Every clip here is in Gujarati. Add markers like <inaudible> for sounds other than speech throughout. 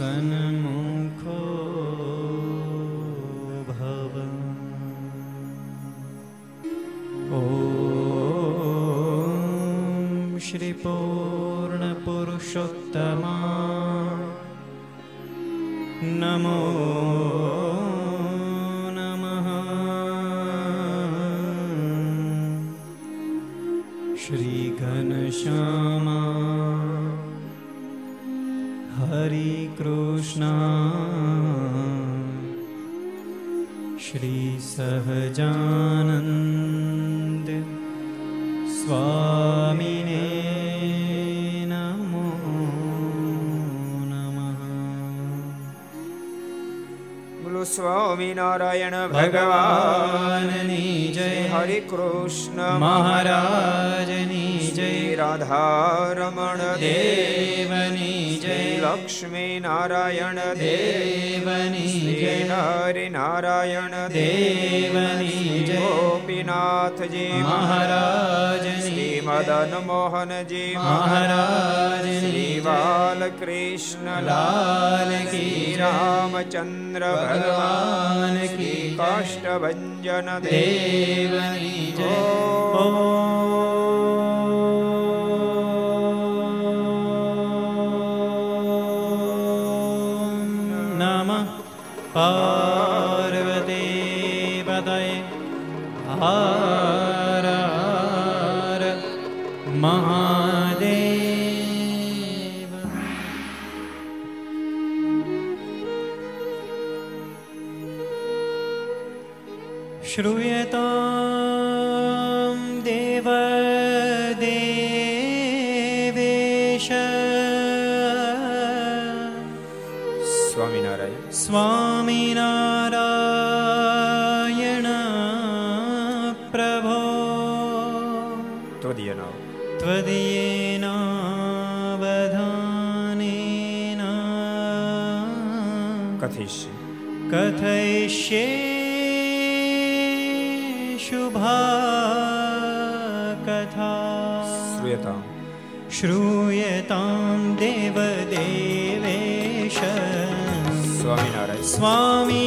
श्रीसहजानन्द સ્વામિનારાયણ ભગવાનની જય હરે કૃષ્ણ મહારાજની જય રાધારમણ દેવની જય લક્ષ્મી નારાયણ દેવની જય હરિ નારાયણ દેવની જય ગોપીનાથજી મહારાજ શ્રી મદન મોહનજી મહારાજ શ્રી બાલકૃષ્ણ લાલ કી શ્રી. રામચંદ્ર ભગવાન કી કાષ્ટભંજન દેવની જય पार्वतीपदये हर हर महादेव। श्रूय સ્વામિનારાયણ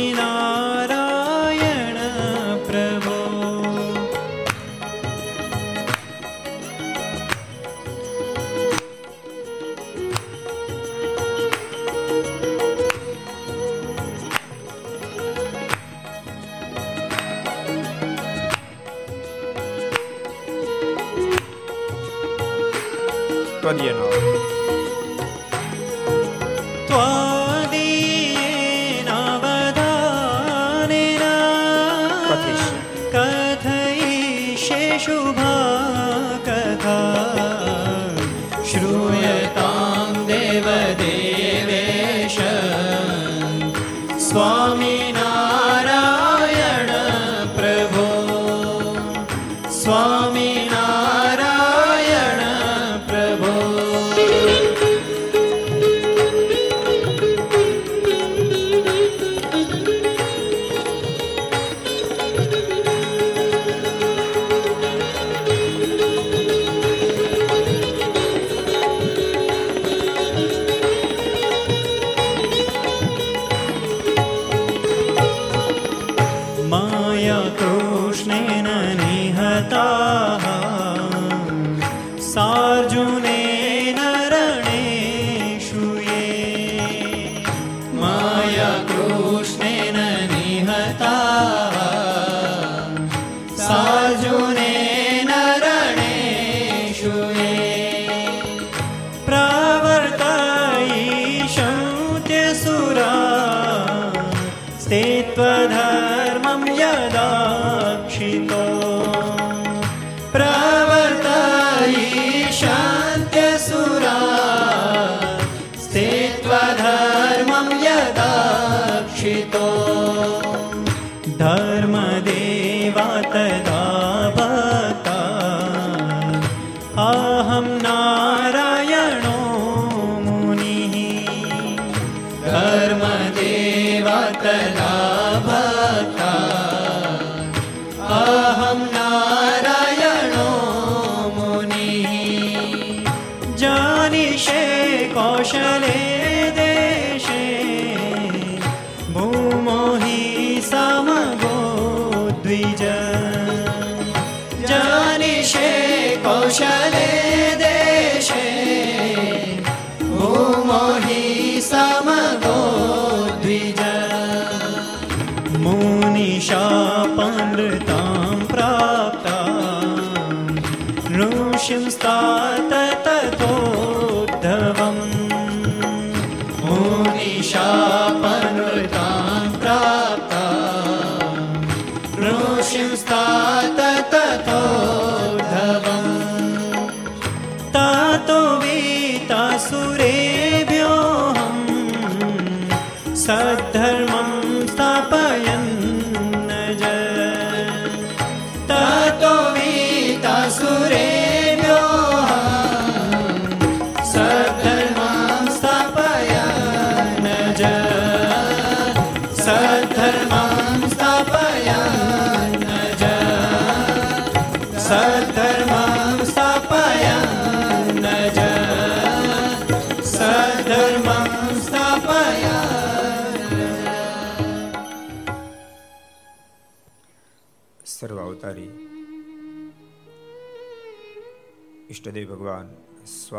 प्रवर्तयिषन्त्यसुरा ते त्वधर्मं यदाक्षितो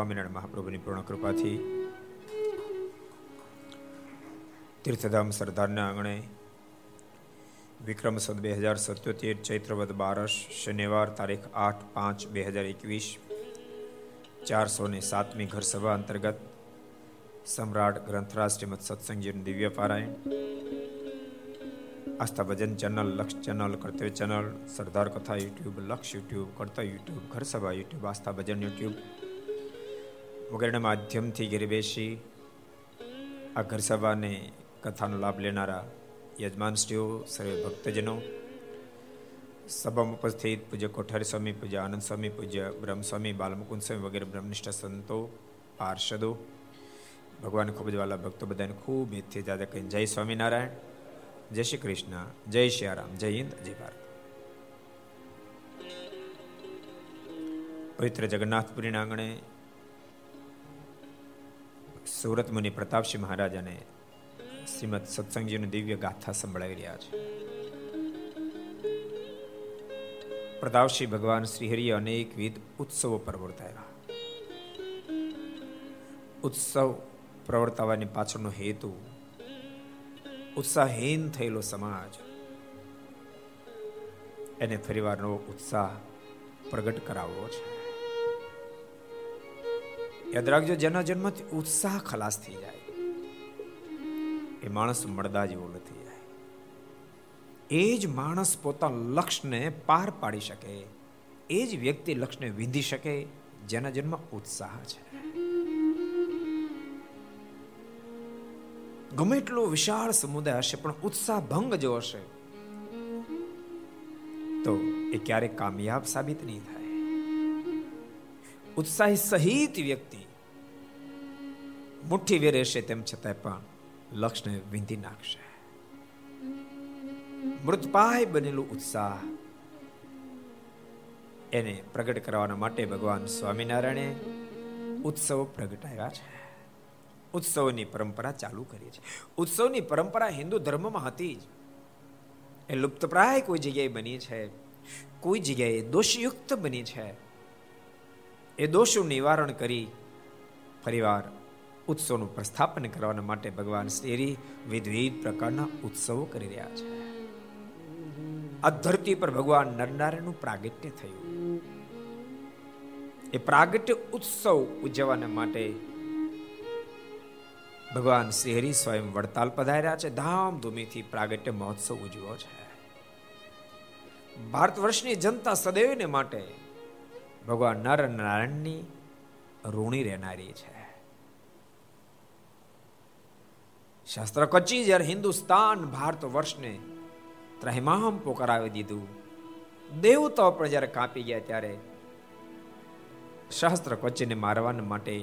સ્વામિનારાયણ મહાપ્રભુની પૂર્ણ કૃપાથી તીર્થધામ સરદારના આંગણે વિક્રમ સદ બે હજાર સત્યોતેર, ચૈત્રવદ બારસ, શનિવાર તારીખ આઠ પાંચ બે હજાર એકવીસ, ચારસો ને સાતમી ઘરસભા અંતર્ગત સમ્રાટ ગ્રંથરાજ શ્રીમદ સત્સંગજીનું દિવ્ય પારાયણ, Aastha Bhajan channel, Laksh channel, Kartavya channel, Sardar Katha YouTube, Laksh YouTube કરતા યુટ્યુબ, ઘર સભા યુટ્યુબ, આસ્થા ભજન યુટ્યુબ વગેરેના માધ્યમથી ઘેર બેસી આ ઘર સભાને કથાનો લાભ લેનારા યજમાનશ્રીઓ સર્વે ભક્તજનો, સભામાં ઉપસ્થિત પૂજ્ય કોઠારી સ્વામી, પૂજ્ય આનંદ સ્વામી, પૂજ્ય બ્રહ્મસ્વામી બાલમુકુંદ સ્વામી વગેરે બ્રહ્મનિષ્ઠ સંતો, પાર્ષદો, ભગવાન ખૂબ જ વાલા ભક્તો બધાને ખૂબ હિતથી જાદા કહીને જય સ્વામિનારાયણ, જય શ્રી કૃષ્ણ, જય શ્રી રામ, જય હિન્દ, જય ભારત. પવિત્ર જગન્નાથપુરીના આંગણે સુરત મુનિ પ્રતાપસિંહ મહારાજાને શ્રીમદ સત્સંગજીની દિવ્ય ગાથા સંભળાવી રહ્યા છે. પ્રતાપસિંહ ભગવાન શ્રીહરિએ અનેકવિધ ઉત્સવો પ્રવર્તાવ્યા. ઉત્સવ પ્રવર્તાવાની પાછળનો હેતુ ઉત્સાહહીન થયેલો સમાજ. એને ફરીવાર નવો ઉત્સાહ પ્રગટ કરાવવો છે. યાદ રાખજો, જેના જન્મથી ઉત્સાહ ખલાસ થઈ જાય. એ માણસ મળદા જેવો નથી જાય. એ જ માણસ પોતાના લક્ષ્યને પાર પાડી શકે. એ જ વ્યક્તિ લક્ષ્યને વિંધી શકે, જેના જન્મ ઉત્સાહ છે. ગમે એટલો વિશાળ સમુદાય હશે, પણ ઉત્સાહ ભંગ જો હશે, તો એ ક્યારેક કામયાબ સાબિત નહીં થાય. ઉત્સાહી સહિત વ્યક્તિ મુઠ્ઠી વેરેશે તેમ છતાં પણ લક્ષ્યને વિંધી નાખશે. મૃતપાય બનેલું ઉત્સાહ એને પ્રગટ કરવાના માટે ભગવાન સ્વામિનારાયણે ઉત્સવ પ્રગટાવ્યા છે. ઉત્સવની પરંપરા ચાલુ કરી છે. ઉત્સવની પરંપરા હિન્દુ ધર્મમાં હતી જ. એ લુપ્તપ્રાય કોઈ જગ્યાએ બની છે. કોઈ જગ્યાએ દોષયુક્ત બની છે. એ દોષનું નિવારણ કરી ફરીવાર ઉત્સવનું પ્રસ્થાપન કરવાના માટે ભગવાન શ્રી વિવિધ પ્રકારના ઉત્સવો કરી રહ્યા છે. આ ધરતી પર ભગવાન નરનારાયણનું પ્રાગટ્ય થયું. એ પ્રાગટ્ય ઉત્સવ ઉજવવાના માટે ભગવાન શ્રી હરિ સ્વયં વડતાલ પધાર્યા છે. ધામધૂમીથી પ્રાગટ્ય મહોત્સવ ઉજવ્યો છે. ભારત વર્ષની જનતા સદૈવને માટે ભગવાન નર નારાયણની ઋણી રહેનારી છે. શાસ્ત્ર કચી જ્યારે હિન્દુસ્તાન ભારત વર્ષને ત્રહેમામ પોકરાવી દીધું. દેવતાઓ પણ જ્યારે કાપી ગયા ત્યારે શસ્ત્ર કચીને મારવા માટે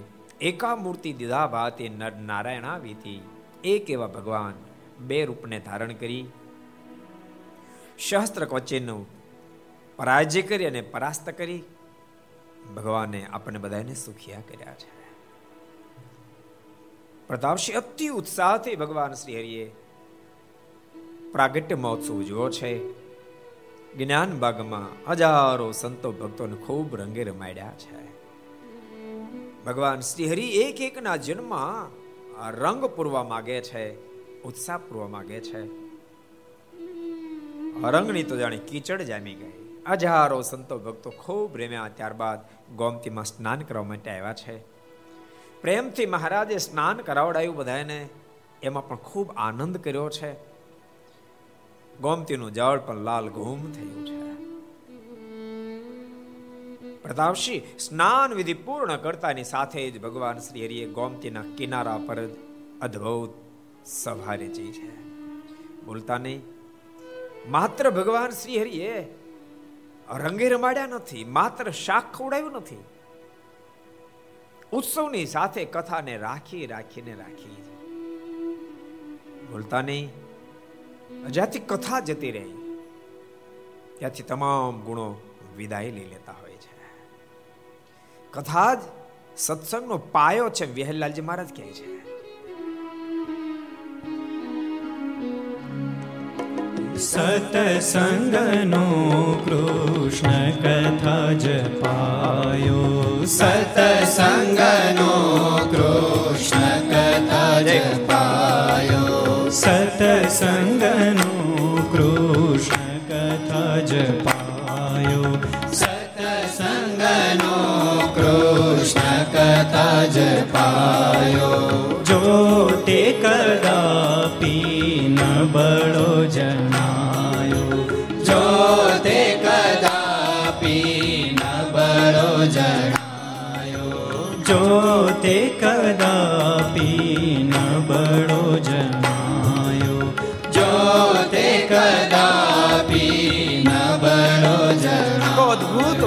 એકા મૂર્તિ દીધા ભાતે નર નારાયણ આવી હતી. એક એવા ભગવાન બે રૂપને ધારણ કરી, શસ્ત્ર કચીનો પરાજય કરી અને પરાસ્ત કરી. ભગવાને આપણે બધાને સુખિયા કર્યા છે. પ્રતાપસિંહ અતિ ઉત્સાહથી ભગવાન શ્રી હરિએ પ્રાગટ્ય મહોત્સવ ઉજવ્યો છે. જ્ઞાન બાગમાં હજારો સંતો ભક્તોને ખૂબ રંગે રમાડ્યા છે. ભગવાન શ્રી હરિ એક એકના જન્મમાં રંગ પૂરવા માગે છે, ઉત્સાહ પૂરવા માગે છે. રંગની તો જાણે કીચડ જામી ગઈ. હજારો સંતો ભક્તો ખૂબ રેમ્યા ત્યારબાદ ગોમતીમાં સ્નાન કરવા માટે આવ્યા છે. પ્રેમથી મહારાજે સ્નાન કરાવડાયું બધાને એમાં પણ ખૂબ આનંદ કર્યો છે. ગોમતીનું જળ પણ લાલ ઘૂમ થયું છે. પ્રતાપસિંહ સ્નાન વિધિ પૂર્ણ કરતાની સાથે જ ભગવાન શ્રી હરિએ ગોમતીના કિનારા પર અદ્ભુત સભા રચી છે. બોલતા નહીં. માત્ર ભગવાન શ્રી હરિએ રંગે રમાડ્યા નથી, માત્ર શાક ખવડાવ્યું નથી. ઉત્સવની સાથે કથાને રાખી, રાખીને રાખી. બોલતા નહીં. જ્યાંથી કથા જતી રહી, ત્યાંથી તમામ ગુણો વિદાય લઈ લેતા હોય છે. કથા જ સત્સંગનો પાયો છે, વેહલાલજી મહારાજ કહે છે. સતસંગનો કૃષ્ણ કથા જપાયો સતસંગનો કૃષ્ણ કથા જપાયો સતસંગનો કૃષ્ણ કથા જપાયો સતસંગનો કૃષ્ણ કથા જપાયો જો તે કદાપી ન બળો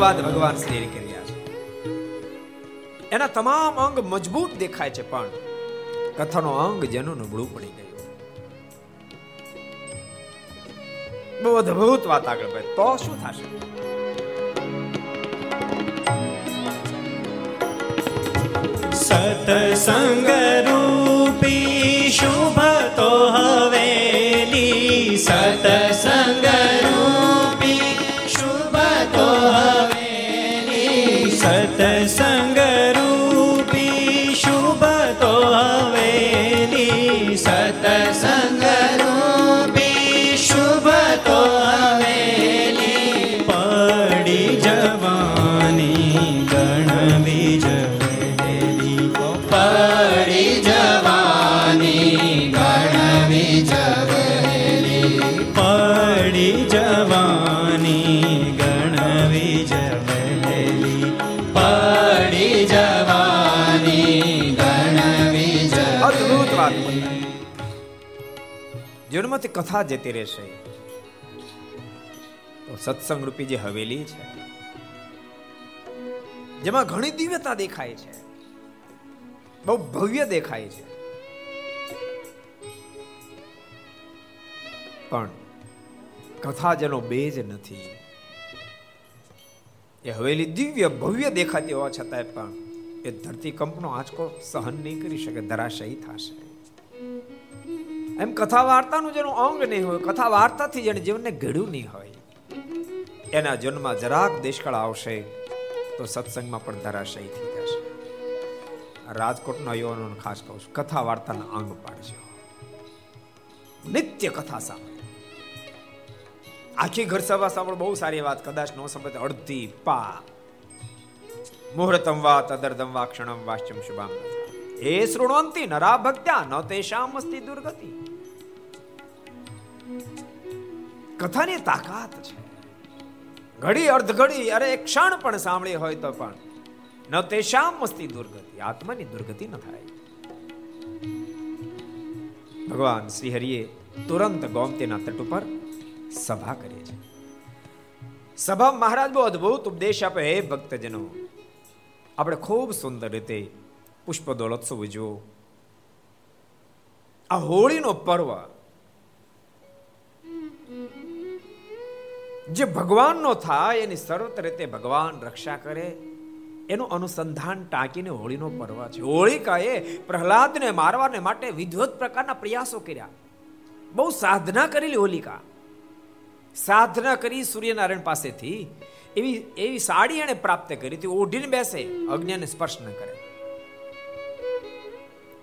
વાત ભગવાન શ્રી કર્યા છે એના તમામ અંગ મજબૂત દેખાય છે પણ કથાનો અંગ જેનું નબળું પડી ગયું. બહુ અદભુત વાત આગળ ભાઈ તો શું થશે? સતસંગ રૂપી શુભ તો હવેલી. સતસંગ જીવનમાંથી કથા જતી રહેશે. સત્સંગ રૂપી જે હવેલી છે, જેમાં ઘણી દિવ્યતા દેખાય છે. બહુ ભવ્ય દેખાય છે. પણ કથા જેનો બેજ નથી. એ હવેલી દિવ્ય, ભવ્ય દેખાતી હોવા છતાંય પણ એ ધરતી કંપનો આંચકો સહન નહીં કરી શકે, ધરાશયી થશે. એમ કથા વાર્તાનું જેનું અંગ નહીં હોય કથા વાર્તાથી જેને જીવનને ઘડ્યું નહીં હોય, એના જન્મમાં જરાક દેશકાળ આવશે તો સત્સંગમાં પણ ધરાશયી થઈ જશે. રાજકોટના યુવાનોને ખાસ કહું છું કથા વાર્તાના અંગ પાડજો. નિત્ય કથા સાંભળો. આખી ઘર સભા સાંભળો, બહુ સારી વાત, કદાચ નો સંબંધ અડધી પા મુહૂર્તમ વા, તદર્ધમ વા, ક્ષણમ વાશ્ચમ શુભામ એ શૃણવંતી નરા ભક્ત્યા ન તેશામ અસ્તિ દુર્ગતિ. કથાની તાકાત છે. ઘડી અર્ધ ઘડી અરે એક ક્ષણ પણ સાંભળી હોય તો પણ. ન તેષામ મસ્તી દુર્ગતિ, આત્માની દુર્ગતિ ન થાય. ભગવાન શ્રી હરિએ તુરંત ગોમતીના તટ ઉપર સભા કરી છે. સભા મહારાજ બહુ અદ્ભુત ઉપદેશ આપે હે ભક્તજનો. આપણે ખૂબ સુંદર રીતે પુષ્પ દોલોત્સવ ઉજવો. આ હોળીનો પર્વ જે ભગવાનનો થાય, એની સર્વત રીતે ભગવાન રક્ષા કરે. એનું અનુસંધાન ટાંકીને હોળીનો પર્વ છે. હોળિકાએ પ્રહલાદને મારવાને માટે વિધવત પ્રકારના પ્રયાસો કર્યા. બહુ સાધના કરેલી હોલિકા. સાધના કરી સૂર્યનારાયણ પાસેથી એવી એવી સાડી એને પ્રાપ્ત કરી. હતી ઓઢીને બેસે, અજ્ઞાને સ્પર્શ ન કરે.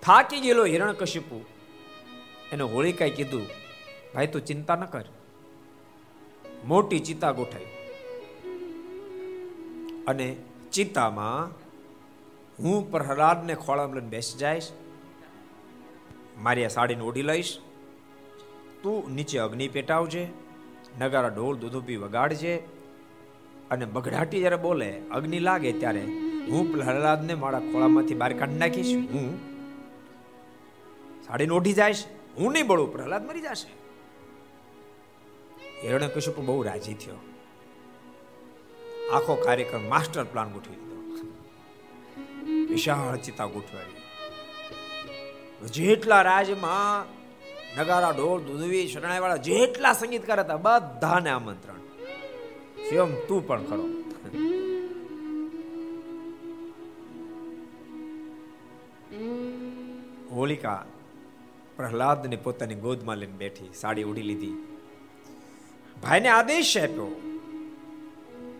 થાકી ગયેલો હિરણકશિપુ એને હોળિકાએ કીધું, ભાઈ, તું ચિંતા ન કર. મોટી ચિતા ગોઠવી અને ચિતામાં હું પ્રહલાદને ખોળામાં લઈને બેસી જઈશ, મારી આ સાડીને ઓઢી લઈશ, તું નીચે અગ્નિ પેટાવજે, નગારા ઢોલ દૂધુપી વગાડજે, અને બગડાટી જ્યારે બોલે, અગ્નિ લાગે ત્યારે હું પ્રહલાદને મારા ખોળામાંથી બહાર કાઢી નાખીશ. હું સાડીને ઓઢી જાયશ હું નહીં બળું પ્રહલાદ મરી જશે. હિરણ્ય કશ્યપ બહુ રાજી થયો. આખો કાર્યક્રમ માસ્ટર પ્લાન ગોઠવી દીધો. વિશાળ ચિતા ગોઠવાડી જેટલા રાજમાં નગારા, ઢોલ, દૂધવી, શરણાઈવાળા જેટલા સંગીતકાર હતા, બધાને આમંત્રણ. સ્વયં તું પણ ખરો. હોલિકા પ્રહલાદને પોતાની ગોદમાં લઈને બેઠી, સાડી ઉડી લીધી. ભાઈને આદેશ આપ્યો.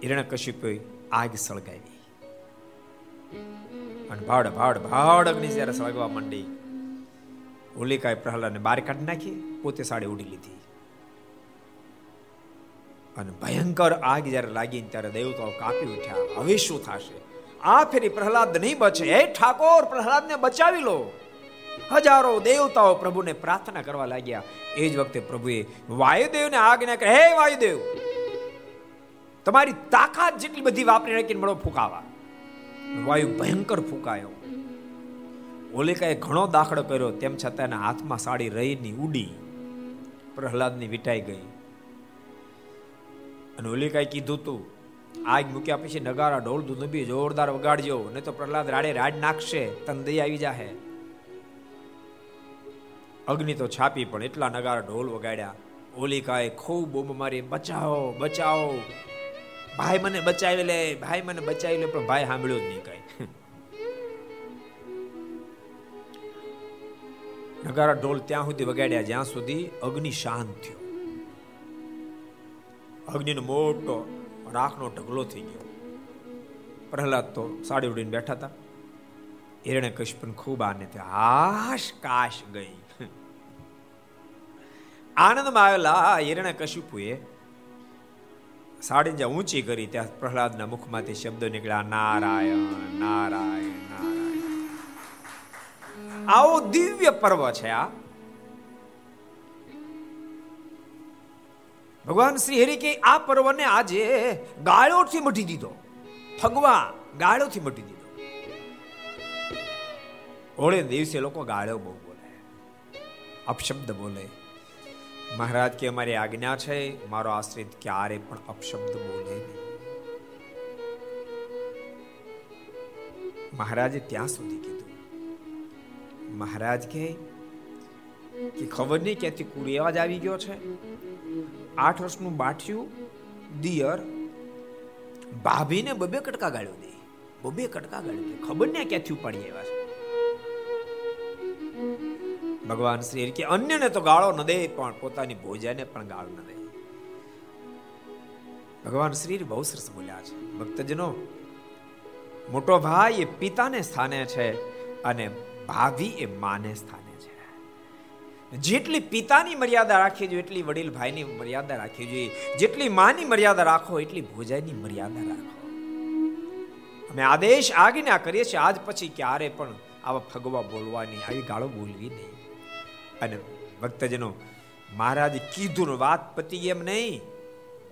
હિરણ્યકશિપુએ આગ સળગાવી. અને ભાડ ભાડ ભાડ અગ્નિ જ્યારે સળગવા માંડી, હોલિકાએ પ્રહલાદને બહાર કાઢી નાખી, પોતે સાડી ઉડી લીધી. અને ભયંકર આગ જ્યારે લાગી ત્યારે દેવતાઓ કાપી ઉઠ્યા હવે શું થશે. આ ફેરી પ્રહલાદ નહીં બચે. હે ઠાકોર, પ્રહલાદને બચાવી લો. હજારો દેવતાઓ પ્રભુને પ્રાર્થના કરવા લાગ્યા. એ જ વખતે પ્રભુએ વાયુદેવને આજ્ઞા કરે, હે વાયુદેવ, તમારી તાકાત જેટલી બધી વાપરી રાખીને મળો ફૂંકાવા. વાયુ ભયંકર ફૂંકાયો. ઓલિકાએ ઘણો દાખલો કર્યો, તેમ છતાં એના હાથમાં સાડી રહીની ઉડી પ્રહલાદની વિટાઈ ગઈ. અને ઓલિકાએ કીધું તું, આગ મૂક્યા પછી નગારા, ઢોલ દૂધબી જોરદાર વગાડજો, નહીં તો પ્રહલાદ રાડે રાડ નાખશે, તન દઈ આવી જાહે. અગ્નિ તો છાપી પણ એટલા નગારા ઢોલ વગાડ્યા. ઓલિકાએ ખૂબ બૂમ મારી બચાવો બચાવો ભાઈ મને બચાવી લે, ભાઈ મને બચાવી લે. પણ ભાઈ સાંભળ્યો જ નહીં કઈ. <laughs> નગારા ઢોલ ત્યાં સુધી વગાડ્યા, જ્યાં સુધી અગ્નિ શાંત થયો. અગ્નિનો મોટો રાખનો ઢગલો થઈ ગયો. પ્રહલાદ તો સાડી ઉડીને બેઠા હતા. હિરણે કશ્યપ ખૂબ આનંદ હાશ, કાશ ગઈ. આનંદમાં આવેલા હિરણે કશ્યપુએ સાડી જ્યાં ઊંચી કરી, ત્યાં પ્રહલાદના મુખમાંથી શબ્દો નીકળ્યા, નારાયણ નારાયણ નારાયણ. આવો દિવ્ય પર્વ છે આ. ભગવાન શ્રી હરિ કે આ પર્વને આજે ગાળોથી મટી દીધો. ફગવા ગાળોથી મટી દીધો. હોળે દિવસે લોકો ગાળો બહુ બોલે, અપશબ્દ બોલે. મહારાજ કે અમારી આજ્ઞા છે, મારો આશ્રિત ક્યારે પણ અપશબ્દ બોલે મહારાજે ત્યાં સુધી કીધું. મહારાજ કે ખબર નહીં ક્યાંથી કુડી અવાજ આવી ગયો છે? આઠ વર્ષનું બાઠિયું, દિયર, ભાભીને બબે કટકા ગાળ્યો દે. બબે કટકા ગાળ્યો દે. ખબર નહીં ક્યાંથી ઉપાડી આવ્યા છે? ભગવાન શ્રી કે અન્યને તો ગાળો ન દે, પણ પોતાની ભોજાને પણ ગાળો ન દે. ભગવાન શ્રી બહુ સરસ બોલ્યા છે. ભક્તજનો, મોટો ભાઈ એ પિતાને સ્થાને છે અને ભાભી એ માને સ્થાને છે. જેટલી પિતાની મર્યાદા રાખવી જોઈએ, એટલી વડીલ ભાઈની મર્યાદા રાખવી જોઈએ. જેટલી માની મર્યાદા રાખો, એટલી ભોજાઈની મર્યાદા રાખો. અમે આદેશ આજ્ઞા કરીએ છીએ, આજ પછી ક્યારે પણ આવા ફગવા બોલવાની, આવી ગાળો બોલવી નહીં. અને ભક્તજનો, મહારાજ કીધું વાત પતી એમ નહીં.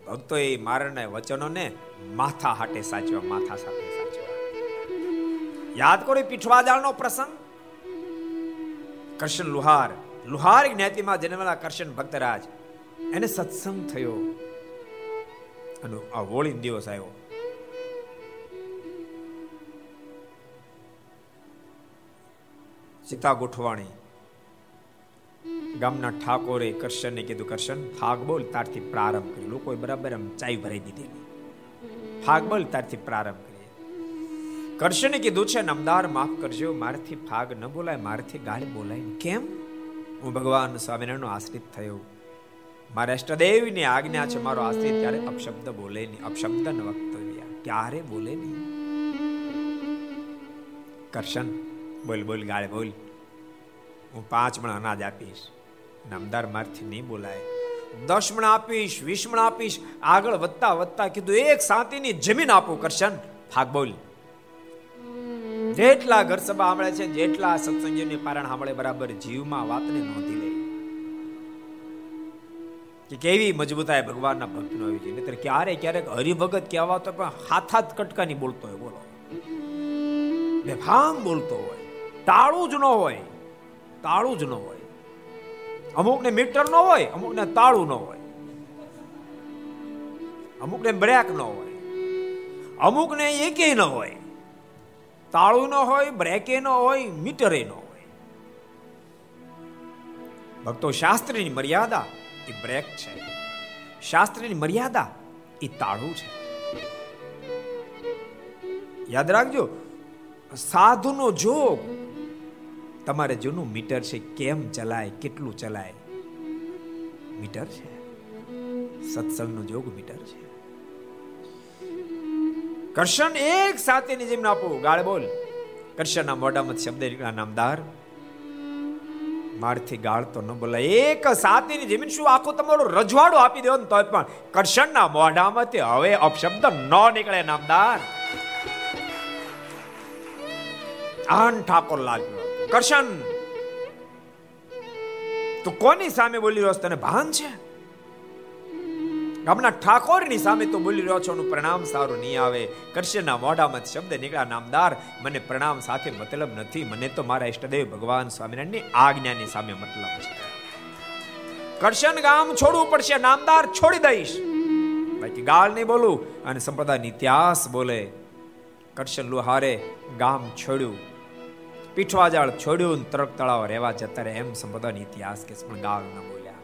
ભક્તો એ મારાના વચનોને માથા હાટે સાચવા, માથા સાથે સાચવા. યાદ કરો પીઠવાજાળનો પ્રસંગ? કૃષ્ણ લુહાર લુહાર જ્ઞાતિમાં જન્મેલા કરશન ભક્તરાજ. એને સત્સંગ થયો. અને આ હોળી દિવસ આવ્યો. સીતા ગોઠવાણી ગામના ઠાકોરે કરશનને કીધું, કરશન ફાગ બોલ, તારથી પ્રારંભ કર્યો લોકોએ બરાબર આમ ચાઈ ભરાઈ દીધેલી ફાગ બોલ, તારથી પ્રારંભ કરીએ. કરશને કીધું છે, નમદાર, માફ કરજો, મારથી ફાગ ન બોલાય, મારથી ગાળ બોલાય કેમ? હું ભગવાન સ્વામિનારાયણનો આશ્રિત થયો. મારા અષ્ટદેવની આજ્ઞા છે, મારો આશ્રિત ત્યારે અપશબ્દ બોલે નહીં. અપશબ્દ ન વક્તવ્ય ક્યારે બોલે નહીં? કરશન, બોલ બોલ, ગાળે બોલ. હું પાંચ મણ અનાજ આપીશ. નામદાર મારથી નહીં બોલાય. દશમણ આપીશ વીસ આપીશ, આગળ વધતા વધતા કીધું, એક સાતીની જમીન આપો કરશન. ફાક બોલ. જેટલા ઘર સભા સાંભળે છે, જેટલા સત્સંગીઓને પારણ સાંભળે, બરાબર જીવમાં વાતને નોંધી લે. કે કેવી મજબૂતાઈ ભગવાનના ભક્તનો આવી છે નહીતર ક્યારે ક્યારેક હરિભગત કહેવા તો પણ હાથ હાથ કટકાની બોલતો હોય, બોલો. બેફામ બોલતો હોય. તાળું જ ન હોય. તાળું જ ન હોય. અમુકને મીટર ન હોય, અમુકને તાળું ન હોય. અમુકને બ્રેક ન હોય. અમુકને એકે ન હોય. તાળું ન હોય, બ્રેકે ન હોય, મીટરે ન હોય. ભક્તો, શાસ્ત્રની મર્યાદા એ બ્રેક છે. શાસ્ત્રની મર્યાદા એ તાળું છે. યાદ રાખજો, સાધુનો જોગ તમારે જૂનું મીટર છે, કેમ ચલાય, કેટલું ચલાય? મીટર છે. સત્સંગનો જોગ મીટર છે. કરશન એક સાથેની જેમ આપો. ગાળ બોલ. કરશનના મોઢામાં શબ્દ નામદાર. મારથી ગાળ તો ન બોલાય. એક સાથેની જમીન શું? આખો તમારો રજવાડો આપી દેવો ને તો પણ કરશનના મોઢામાંથી હવે અપશબ્દ ન નીકળે, નામદાર. આન ઠાકોર લાલ કરશન. તું કોની સામે બોલી રહ્યો તને ભાન છે? ગામના ઠાકોરની સામે તો બોલી રહ્યો છો એનું પ્રણામ સારું નહીં આવે. કરશનના મોઢામાં શબ્દ નીકળ્યા, નામદાર, મને પ્રણામ સાથે મતલબ નથી. મને તો મારા ઈષ્ટદેવ ભગવાન સ્વામિનારાયણની આજ્ઞાની સામે મતલબ છે. કરશન ગામ છોડવું પડશે, નામદાર છોડી દઈશ. બાકી ગાળ નહીં બોલું અને સંપ્રદાય ઇતિહાસ બોલે. કરશન લુહારે ગામ છોડ્યું. પીઠવા જાળ છોડ્યું તરક તળાવ રહેવા જતા એમ સંપ્રદાયનો ઇતિહાસ કે પણ ગાળ ન બોલ્યા.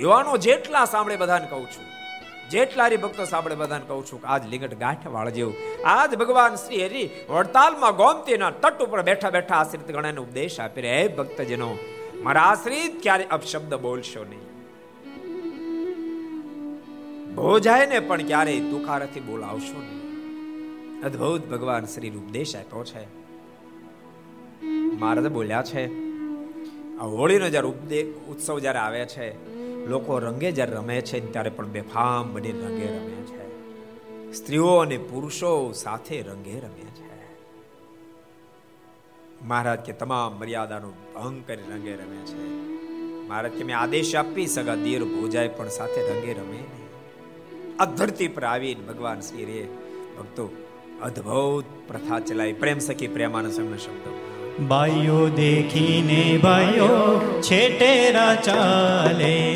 યુવાનો જેટલા સાંભળે બધાને કહું છું, જેટલા ભક્તો સાંભળે બધાને કહું છું કે આજ લિંગટ ગાંઠ વાળ જેવું, આજ ભગવાન શ્રી હરિ વડતાલમાં ગોમતીના તટ ઉપર બેઠા બેઠા આશ્રિત ગણાને ઉપદેશ આપી રહે ભક્તજનો, મારા આશ્રિત ક્યારે અપશબ્દ બોલશો નહીં? ભોજાય ને પણ ક્યારેય તુખારથી બોલાવશો નહીં. અદ્ભુત ભગવાન શ્રી ઉપદેશ આપ્યો છે. મહારાજ બોલ્યા છે આ હોળીનો જ્યારે ઉપદે, ઉત્સવ જ્યારે આવે છે, લોકો રંગે જ્યારે રમે છે, ત્યારે પણ બેફામ બની રંગે રમે છે. સ્ત્રીઓ અને પુરુષો સાથે રંગે રમે છે. મહારાજ કે, તમામ મર્યાદાનો ભંગ કરી રંગે રમે છે. મહારાજ કે, મેં આદેશ આપી, સગા દીર ભોજાય પણ સાથે રંગે રમે આ ધરતી પર આવીને ભગવાન શ્રી રે ભક્તો અદ્ભુત પ્રથા ચલાવી. પ્રેમ સખી પ્રેમાનંદ શબ્દો. બાયો દેખીને ભાઈઓ છેટેરા ચાલે.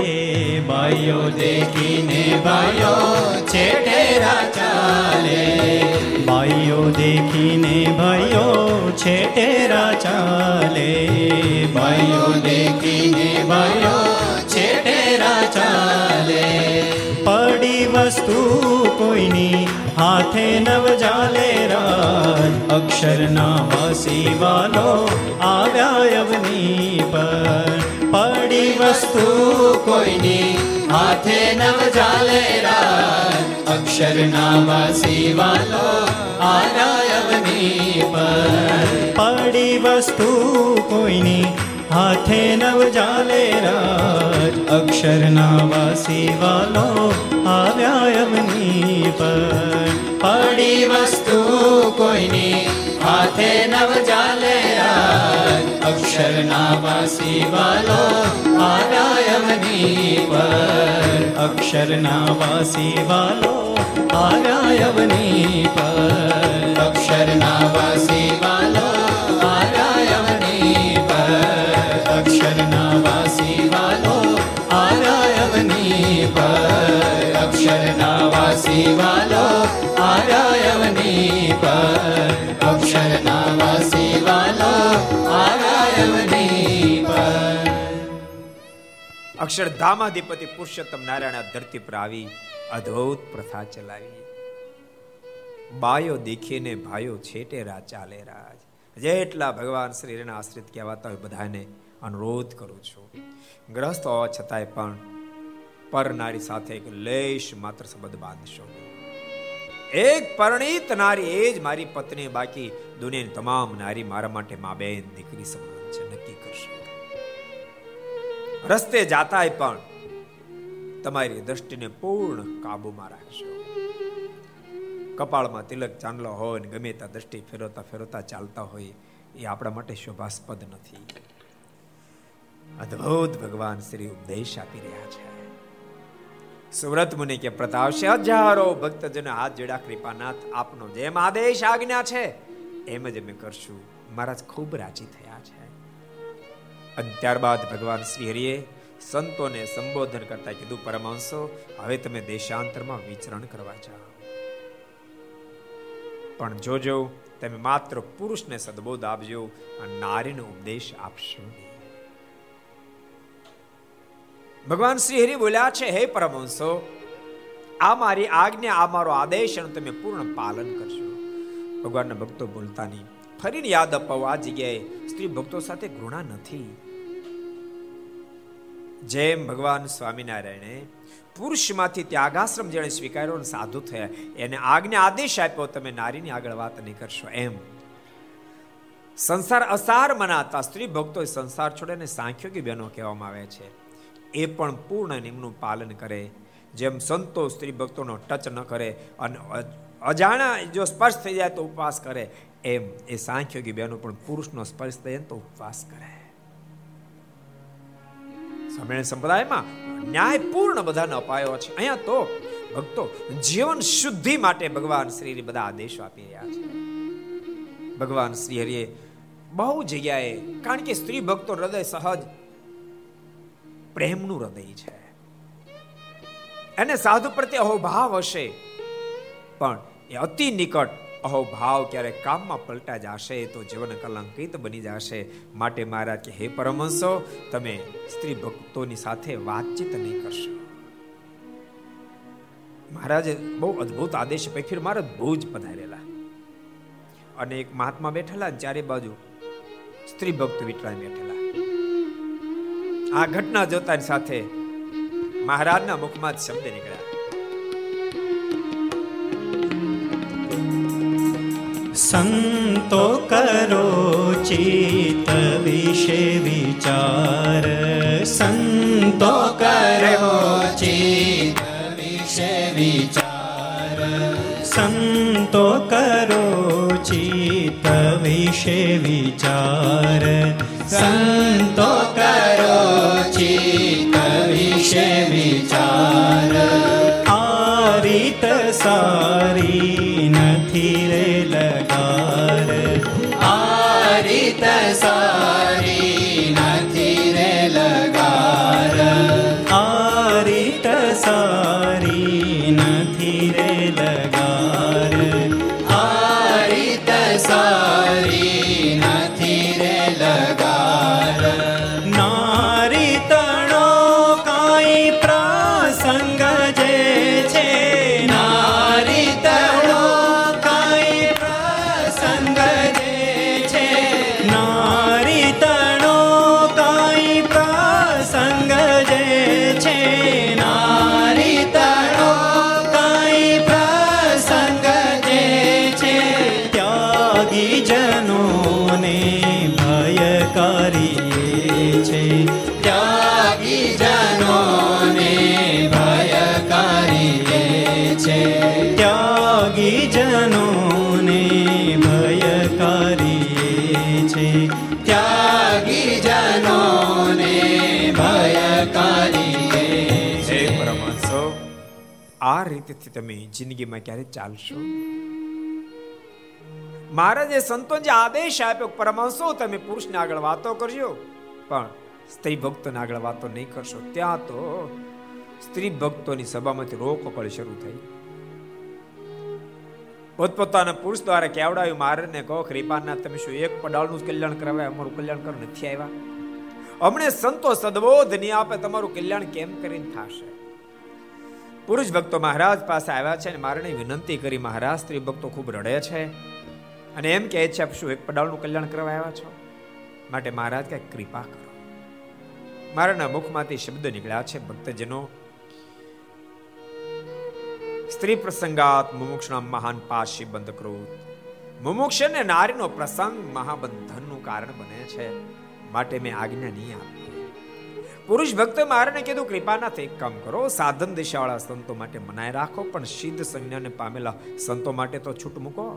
બાયો દેખીને ભાઈઓ છેટેરા ચાલે. બાયો દેખીને ભાઈઓ છેટેરા ચાલે. બાયો દેખીને ભાઈઓ છેટેરા ચાલે. પડી વસ્તુ કોઈની હાથે નવ જાલે રાજ અક્ષરના વાસી વાલો આવ્યા અવની પર. પડી વસ્તુ કોઈની હાથે નવ જાલે રાજ અક્ષરના વાસી વાલો આવ્યા અવની પર. પડી વસ્તુ કોઈની હાથે નવ જાલે રાજ અક્ષરના વાસી વાલો આવ્યા અવની પર પડી વસ્તુ કોઈની હાથે નવ જાલે અક્ષર અક્ષરના વાસી વાલો આવ્યા અવની પર અક્ષરના વાસી વાલો આરાયમની પર અક્ષરના વાસી વાલો આવ્યા અવની પર અક્ષરના વાસી વાલો આરાયમની પર અક્ષરના પર અક્ષરધામાધિપતિ પુરુષોત્તમ નારાયણ ધરતી પર આવી અદ્ભુત પ્રથા ચલાવી બાયો દેખીને ભાઈઓ છેટે રા ચાલે રાજ જેટલા ભગવાન શ્રીના આશ્રિત કહેવાતા હોય બધાને અનુરોધ કરું છું ગ્રસ્ત હોવા છતાંય પણ પર નારી સાથે એક લેશ માત્ર સંબંધ બાંધશો. એક પરણિત નારી એ જ મારી પત્ની, બાકી દુનિયાની તમામ નારી મારા માટે મા બેન દીકરી સમાન છે, નક્કી કરશો. રસ્તે જાતાય પણ તમારી દ્રષ્ટિને પૂર્ણ કાબુમાં રાખશો. કપાળમાં તિલક ચાંદલો હોય ને ગમે ત્યાં દ્રષ્ટિ ફેરવતા ફેરવતા ચાલતા હોય, એ આપણા માટે શોભાસ્પદ નથી. અદ્ભુત ભગવાન શ્રી ઉપદેશ આપી રહ્યા છે. સુરત મુનિ કે પ્રતાપશે હજારો ભક્તજનો હાથ જોડ્યા કૃપાનાથ, આપનો જેમ આદેશ આજ્ઞા છે, એમ જ અમે કરશું. મહારાજ ખૂબ રાજી થયા છે. અને ત્યારબાદ ભગવાન શ્રી હરિએ સંતોને સંબોધન કરતા કીધું પરમાંશો હવે તમે દેશાંતરમાં વિચરણ કરવા જાઓ. પણ જોજો, તમે માત્ર પુરુષને સદબોધ આપજો અને નારીનો ઉપદેશ આપશો ભગવાન શ્રી હરિ બોલ્યા છે, હે પરમહંસો, આ મારી આજ્ઞા, આ મારો આદેશ અને તમે પૂર્ણ પાલન કરશો. ભગવાનના ભક્તો બોલતા નહીં. ફરીને યાદ અપાવો, આ જગ્યાએ સ્ત્રી ભક્તો સાથે ઘૃણા નથી. જેમ ભગવાન સ્વામિનારાયણે પુરુષમાંથી ત્યાગાશ્રમ જેણે સ્વીકાર્યો અને સાધુ થયા, એને આજ્ઞા, આદેશ આપ્યો, તમે નારીની આગળ વાત નહીં કરશો. એમ. સંસાર અસાર મનાતા સ્ત્રી ભક્તો સંસાર છોડે ને સાંખ્યોગી બહેનો કહેવામાં આવે છે. એ પણ પૂર્ણ નિયમનું પાલન કરે. જેમ સંતો સ્ત્રી ભક્તોનો ટચ ન કરે અને અજાણા જો સ્પર્શ થઈ જાય તો ઉપવાસ કરે. એમ એ સાંખ્યોગી બહેનો પણ પુરુષનો સ્પર્શ થઈ તો ઉપવાસ કરે. સમય સંપ્રદાયમાં ન્યાય પૂર્ણ બધાને અપાયો છે. અહીંયા તો ભક્તો જીવન શુદ્ધિ માટે ભગવાન શ્રી બધા આદેશો આપી રહ્યા છે. ભગવાન શ્રી હરિએ બહુ જગ્યાએ, કારણ કે સ્ત્રી ભક્તો હૃદય સહજ પ્રેમનું હૃદય છે. એને સાધુ પ્રત્યે અહોભાવ હશે, પણ એ અતિ નિકટ અહોભાવ ક્યારે કામમાં પલટા જશે તો જીવન કલંકિત બની જશે. માટે મહારાજ કે, હે પરમહંસો, તમે સ્ત્રી ભક્તોની સાથે વાતચીત નહીં કરશો. મહારાજે બહુ અદ્ભુત આદેશ પછી મહારાજ બહુ જ પધારેલા. અને એક મહાત્મા બેઠેલા ચારે બાજુ સ્ત્રી ભક્ત વિટળાઈ બેઠેલા. આ ઘટના જોતાની સાથે મહારાજના મુખમાં જ શબ્દ નીકળ્યા. સંતો કરો ચિત વિશે વિચાર. સંતો કરો ચિત વિશે વિચાર. સંતો કરો ચિત વિશે વિચાર. સંતો આ તમે જિંદગીમાં ક્યારે ચાલશો? મહારાજે સંતોને જે આદેશ આપ્યો પરમાંશો તમે પુરુષને આગળ વાતો કરજો. પણ સ્ત્રી ભક્તોને આગળ વાતો નહીં કરશો. ત્યાં તો સ્ત્રી ભક્તોની સભામાંથી રોકકળ શરૂ થઈ. પોતપોતાના પુરુષ દ્વારા કેવડાવ્યું મહારાજને કહો કૃપાના તમે શું એક પડાળનું કલ્યાણ કરાવ્યા અમારું કલ્યાણ કરો નથી આવ્યા? અમને સંતો સદબોધ નહીં આપે તમારું કલ્યાણ કેમ કરીને થશે? પુરુષ ભક્તો મહારાજ પાસે આવ્યા છે અને મારને વિનંતી કરી, મહારાજ, સ્ત્રી ભક્તો ખૂબ રડે છે અને એમ કહે છે શું એક પડાળનું કલ્યાણ કરવા આવ્યા છો? માટે મહારાજ કઈ કૃપા કરો. મારાના મુખમાંથી શબ્દ નીકળ્યા છે, ભક્તજનો, સ્ત્રી પ્રસંગાત મુમુક્ષના મહાન પાશી બંધ કૃત મુમુક્ષ ને નારીનો પ્રસંગ મહાબંધનનું કારણ બને છે. માટે મેં આજ્ઞા નહીં આપી. પુરુષ ભક્ત મારને કીધું, કૃપાનાથી, એક કામ કરો, સાધન દિશાવાળા સંતો માટે મનાય રાખો, પણ સિદ્ધ સંજ્ઞાને પામેલા સંતો માટે તો છૂટ મૂકો.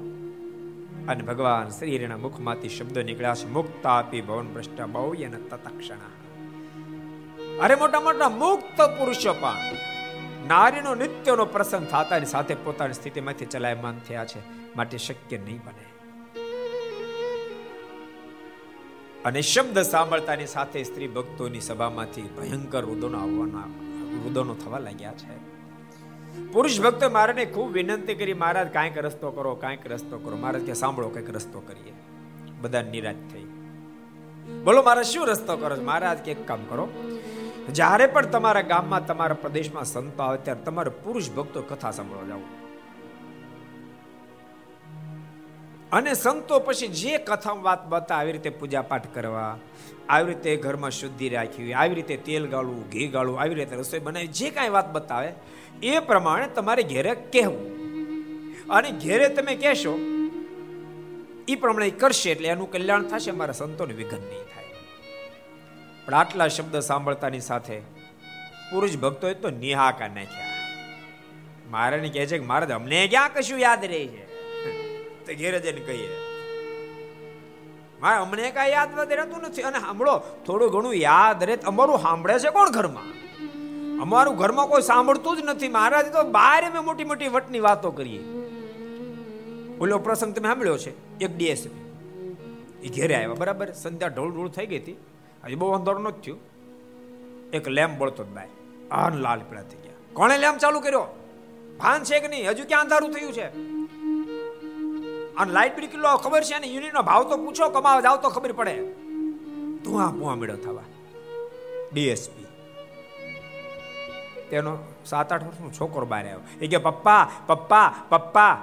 અને ભગવાન શ્રીના મુખમાંથી શબ્દ નીકળ્યા છે મુક્ત આપી ભવન ભ્રષ્ટ બહુ એને તતક્ષણા. અરે મોટા મોટા મુક્ત પુરુષો પણ નારીનો નિત્યનો પ્રસંગ થતાની સાથે પોતાની સ્થિતિમાંથી ચલાયમાન થયા છે, માટે શક્ય નહીં બને. અને શબ્દ સાંભળતાની સાથે સ્ત્રી ભક્તોની સભામાંથી ભયંકર રુદનો આવવાના, રુદનો થવા લાગ્યા છે. પુરુષ ભક્તો મારાને ખૂબ વિનંતી કરી, મહારાજ, કાંઈક રસ્તો કરો, કાંઈક રસ્તો કરો. મહારાજ કે, સાંભળો, કંઈક રસ્તો કરીએ. બધા નિરાશ થઈ. બોલો, મારા શું રસ્તો કરો મહારાજ કે, એક કામ કરો. જ્યારે પણ તમારા ગામમાં, તમારા પ્રદેશમાં સંતો આવે, ત્યારે તમારા પુરુષ ભક્તો કથા સાંભળવા જાવ અને સંતો પછી જે કથમ વાત બતા આવી રીતે પૂજા પાઠ કરવા, આવી રીતે ઘરમાં શુદ્ધિ રાખવી, આવી રીતે તેલ ગાળવું, ઘી ગાળવું, આવી રીતે રસોઈ બનાવી, જે કાંઈ વાત બતાવે, એ પ્રમાણે તમારે ઘેરે કહેવું. અને ઘેરે તમે કહેશો એ પ્રમાણે કરશે એટલે એનું કલ્યાણ થશે મારા સંતોને વિઘન નહીં થાય. પણ આટલા શબ્દ સાંભળતાની સાથે પુરુષ ભક્તોએ તો નિહાકા નાખ્યા. મારે કહે છે કે, મારે અમને ક્યાં કશું યાદ રહે છે? તે ઘેરે જઈને કહીએ. મારે અમને કાંઈ યાદ વધે રહેતું નથી. અને સાંભળો, થોડું ઘણું યાદ રહે અમારું સાંભળે છે કોણ ઘરમાં? અમારું ઘરમાં કોઈ સાંભળતું જ નથી. મહારાજ તો બહાર અમે મોટી મોટી વટની વાતો કરીએ. ઓલો પ્રસંગ તમે સાંભળ્યો છે? એક ડીએસપી એ ઘેરે આવ્યા, બરાબર? સંધ્યા ઢોળ ઢોળ થઈ ગઈ હતી. હજી બહુ અંધારો નથી થયું. એક લેમ્પ બળતો જ બાય. આન લાલ પીળા થઈ ગયા. કોણે લેમ્પ ચાલુ કર્યો? ભાન છે કે નહીં? હજુ ક્યાં અંધારું થયું છે? અને લાઇટ બિલ કેટલો ખબર છે? અને યુનિટનો ભાવ તો પૂછો, કમાવા જાવ તો ખબર પડે. તું આ પુઆ મેળો થવા. ડીએસપી. તેનો સાત આઠ વર્ષનો છોકરો બહાર આવ્યો. એ કે, પપ્પા પપ્પા પપ્પા.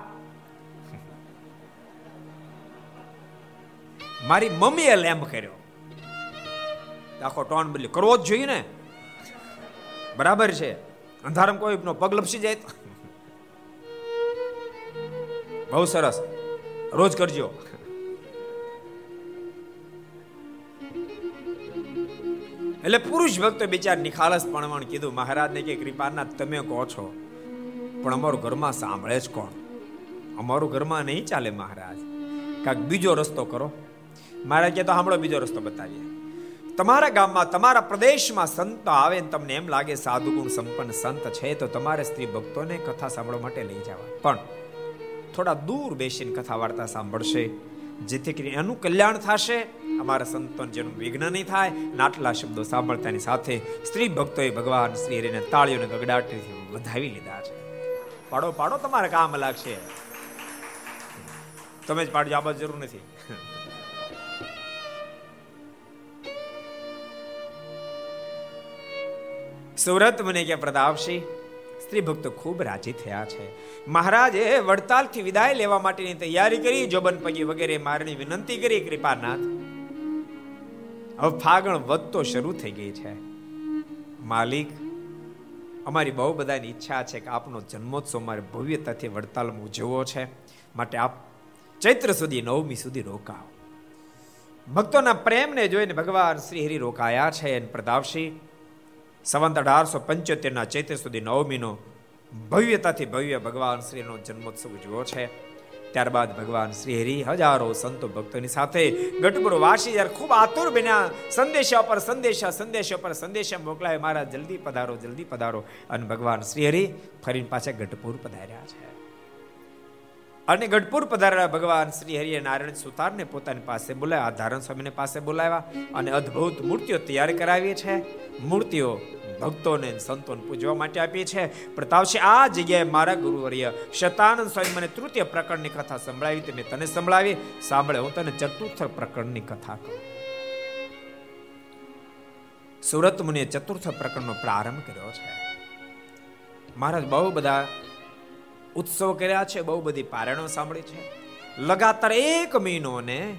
મારી મમ્મીએ લેમ્પ કર્યો. આખો ટોન બદલી. કરવો જ જોઈએ ને. બરાબર છે. અંધારામાં કોઈ પગ લપસી જાય બહુ સરસ. રોજ કરજો. એટલે પુરુષ ભક્તો બિચાર નિખાલસ પણ કીધું. મહારાજને કે કૃપાના તમે કહો છો, પણ અમારું ઘરમાં સાંભળે જ કોણ? અમારું ઘરમાં નહીં ચાલે, મહારાજ. કાંક બીજો રસ્તો કરો. મહારાજ કે તો સાંભળો બીજો રસ્તો બતાવીએ. તમારા ગામમાં, તમારા પ્રદેશમાં સંત આવે ને તમને એમ લાગે સાધુ ગુણ સંપન્ન સંત છે, તો તમારે સ્ત્રી ભક્તોને કથા સાંભળવા માટે લઈ જવા. પણ થોડા દૂર બેસીને કથા વાર્તા સાંભળશે. જેથી કરીને એનું કલ્યાણ થશે. અમારા સંતોન જેનું વિઘ્ન નહીં થાય નાટલા શબ્દો સાંભળતાની સાથે સ્ત્રી ભક્તોએ ભગવાન શ્રી હરિને તાળીઓને ગગડાટથી વધાવી લીધા છે. પાડો પાડો, તમારે કામ લાગશે. તમે જ પાડજો, આ જરૂર નથી. સુરત મને કે પ્રતાપસિંહ સ્ત્રી ભક્તો ખૂબ રાજી થયા છે. મહારાજે વડતાલથી વિદાય લેવા માટેની તૈયારી કરી, જોબન પગી વગેરે મારની વિનંતી કરી, કૃપાનાથ. હવે ફાગણ વધતો શરૂ થઈ ગઈ છે. માલિક, અમારી બહુ બધાની ઈચ્છા છે કે આપનો જન્મોત્સવ મારે ભવ્યતાથી વડતાલમાં ઉજવવો છે. માટે આપ ચૈત્ર સુધી, નવમી સુધી રોકાઓ. ભક્તોના પ્રેમને જોઈને ભગવાન શ્રી હરિ રોકાયા છે. અને પ્રતાપસિંહ સંવંત અઢારસો પંચોતેરના ચૈત્ર સુધી નવમીનો ભવ્યતાથી ભવ્ય ભગવાન શ્રીનો જન્મોત્સવ ઉજવ્યો છે. ત્યારબાદ ભગવાન શ્રી હરિ હજારો સંતો ભક્તોની સાથે ગઢપુર વાસી જ્યારે ખૂબ આતુર બન્યા, સંદેશા પર સંદેશા સંદેશા પર સંદેશા મોકલાય મારા જલ્દી પધારો જલ્દી પધારો અને ભગવાન શ્રી હરિ ફરીને પાછા ગઢપુર પધાર્યા છે. અને ગઢપુર પધારેલા ભગવાન શ્રી હરિએ નારાયણ સુતારને પોતાની પાસે બોલાવ્યા ધારણ સ્વામીને પાસે બોલાવ્યા અને અદ્ભુત મૂર્તિઓ તૈયાર કરાવી છે. મૂર્તિઓ ભક્તોને સંતોને પૂજવા માટે આપી છે પ્રતાપસિંહ આ જગ્યાએ મારા ગુરુવર્ય શતાનંદ સ્વામી મને તૃતીય પ્રકરણની કથા સંભળાવી તે મેં તને સંભળાવી. સાંભળે, હું તને ચતુર્થ પ્રકરણની કથા કહું. સુરત મુનિએ ચતુર્થ પ્રકરણનો પ્રારંભ કર્યો છે. મહારાજ બહુ બધા ઉત્સવ કર્યા છે, બહુ બધી પારણો સાંભળી છે. લગાતાર એક મહિનો ને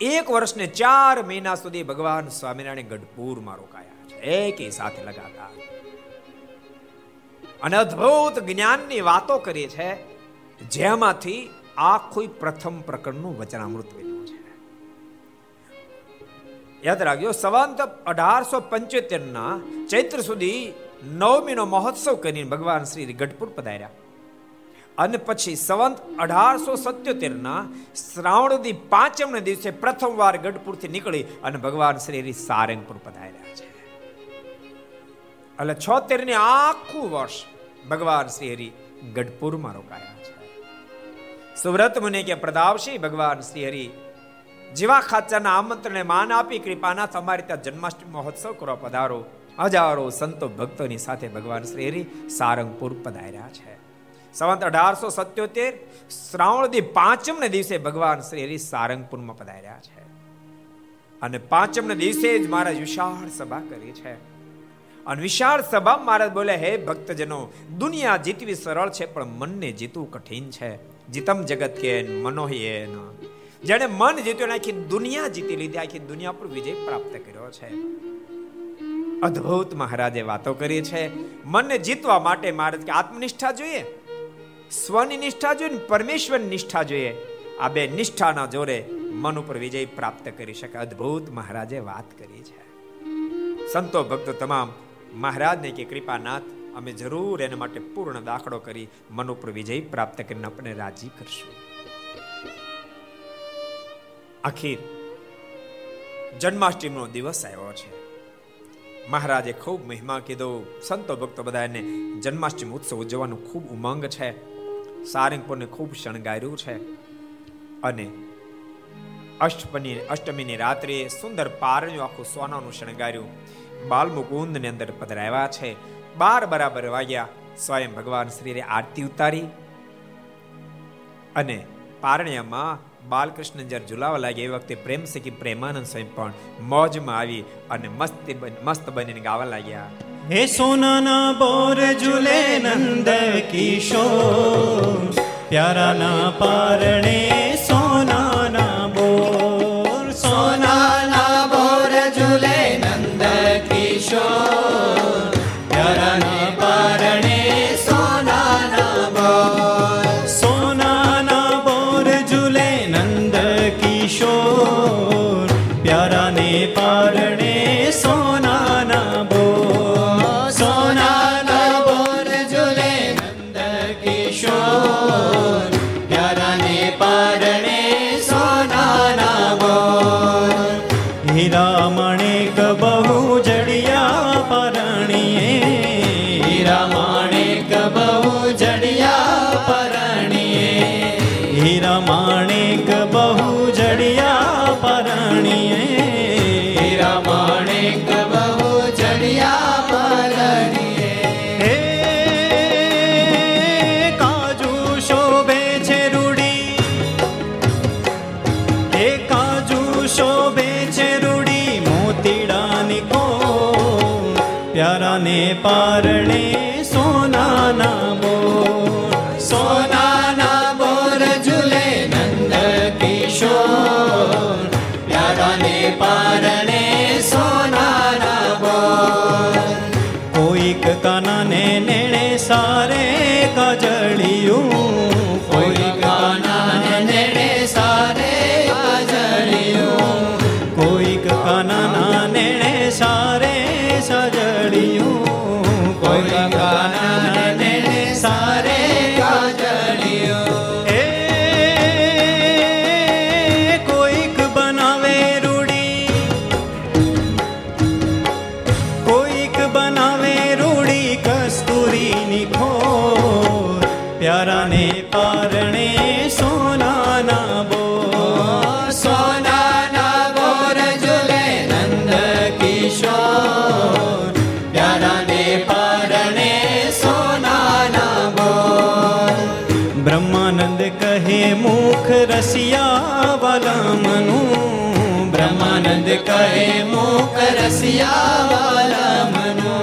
એક વર્ષને ચાર મહિના સુધી ભગવાન સ્વામિનારાયણ ગઢપુરમાં રોકાયા. એકી સાથે લગાતાર અને અદ્ભુત જ્ઞાનની વાતો કરી છે જેમાંથી આખું પ્રથમ પ્રકરણનું વચનામૃત બન્યું છે યાદ રાખજો સંવંત અઢારસો પંચોતેર ના ચૈત્ર સુધી નવમીનો મહોત્સવ કરીને ભગવાન શ્રી ગઢપુર પધાર્યા અને પછી સંવંત અઢારસો સત્યોતેર ના શ્રાવણદી પાંચમ દિવસે પ્રથમ વાર ગઢપુરથી નીકળી અને ભગવાન શ્રી સારંગપુર પધાર્યા છે એટલે છોતેર ને આખું વર્ષ ભગવાન શ્રી હરિ ગઢપુરમાં રોકાયા છે. સુવ્રત મુનિ કે પ્રદાવશી ભગવાન શ્રી હરિ જીવા ખાચાના આમંત્રણને માન આપી કૃપાના તમારી ત્યાં જન્માષ્ટમી મહોત્સવ કરવા પધારો. હજારો સંતો ભક્તોની સાથે ભગવાન શ્રી હરિ સારંગપુર પધાર્યા છે. સંવત અઢારસો સત્યોતેર શ્રાવણ પાંચમ ને દિવસે ભગવાન શ્રી હરિ સારંગપુરમાં પધાર્યા છે. અને પાંચમ ને દિવસે જ મહારાજ વિશાળ સભા કરી છે. અને વિશાળ સભા મહારાજ બોલે, હે ભક્તજનો, દુનિયા જીતવી સરળ છે, પણ મનને જીતવું કઠિન છે. જીતમ જગત કે મનોહી જેને મન જીત્યું આખી દુનિયા જીતી લીધી, આખી દુનિયા પર વિજય પ્રાપ્ત કર્યો છે. અદ્ભુત મહારાજે વાતો કરી છે. મનને જીતવા માટે મહારાજ કે, આત્મનિષ્ઠા જોઈએ, સ્વની નિષ્ઠા જોઈએ પરમેશ્વર નિષ્ઠા જોઈએ. આ બે નિષ્ઠાના જોરે મન ઉપર વિજય પ્રાપ્ત કરી શકે. અદ્ભુત મહારાજે વાત કરી છે. સંતો ભક્તો તમામ મહારાજને કે કૃપાનાથ, અમે જરૂર એના માટે પૂર્ણ દાખલો કરી મન ઉપર વિજય પ્રાપ્ત કરીને આપણે રાજી કરશું. આખીર જન્માષ્ટમીનો દિવસ આવ્યો છે. મહારાજે ખૂબ મહિમા કીધો. સંતો ભક્તો બધા એને જન્માષ્ટમી ઉત્સવ ઉજવવાનો ખૂબ ઉમંગ છે. સારંગપુરને ખૂબ શણગાર્યું છે. અને અષ્ટમી અષ્ટમીની રાત્રે સુંદર પારણ્યું આખું સોનાનું શણગાર્યું. બાલની અંદર પધરાવ્યા છે. બાર બરાબર વાગ્યા સ્વયં ભગવાન શ્રીએ આરતી ઉતારી અને પારણ્યમાં બાલકૃષ્ણ જ્યારે ઝુલાવા લાગ્યા. એ વખતે પ્રેમ સખી પ્રેમાનંદ સ્વયં પણ મોજમાં આવી અને મસ્ત મસ્ત બનીને ગાવા લાગ્યા. હે સોનાના બોર ઝુલે નંદ કિશોર, પ્યારાના પારણે સોનાના કહે મુખ રસિયાવાલા મનો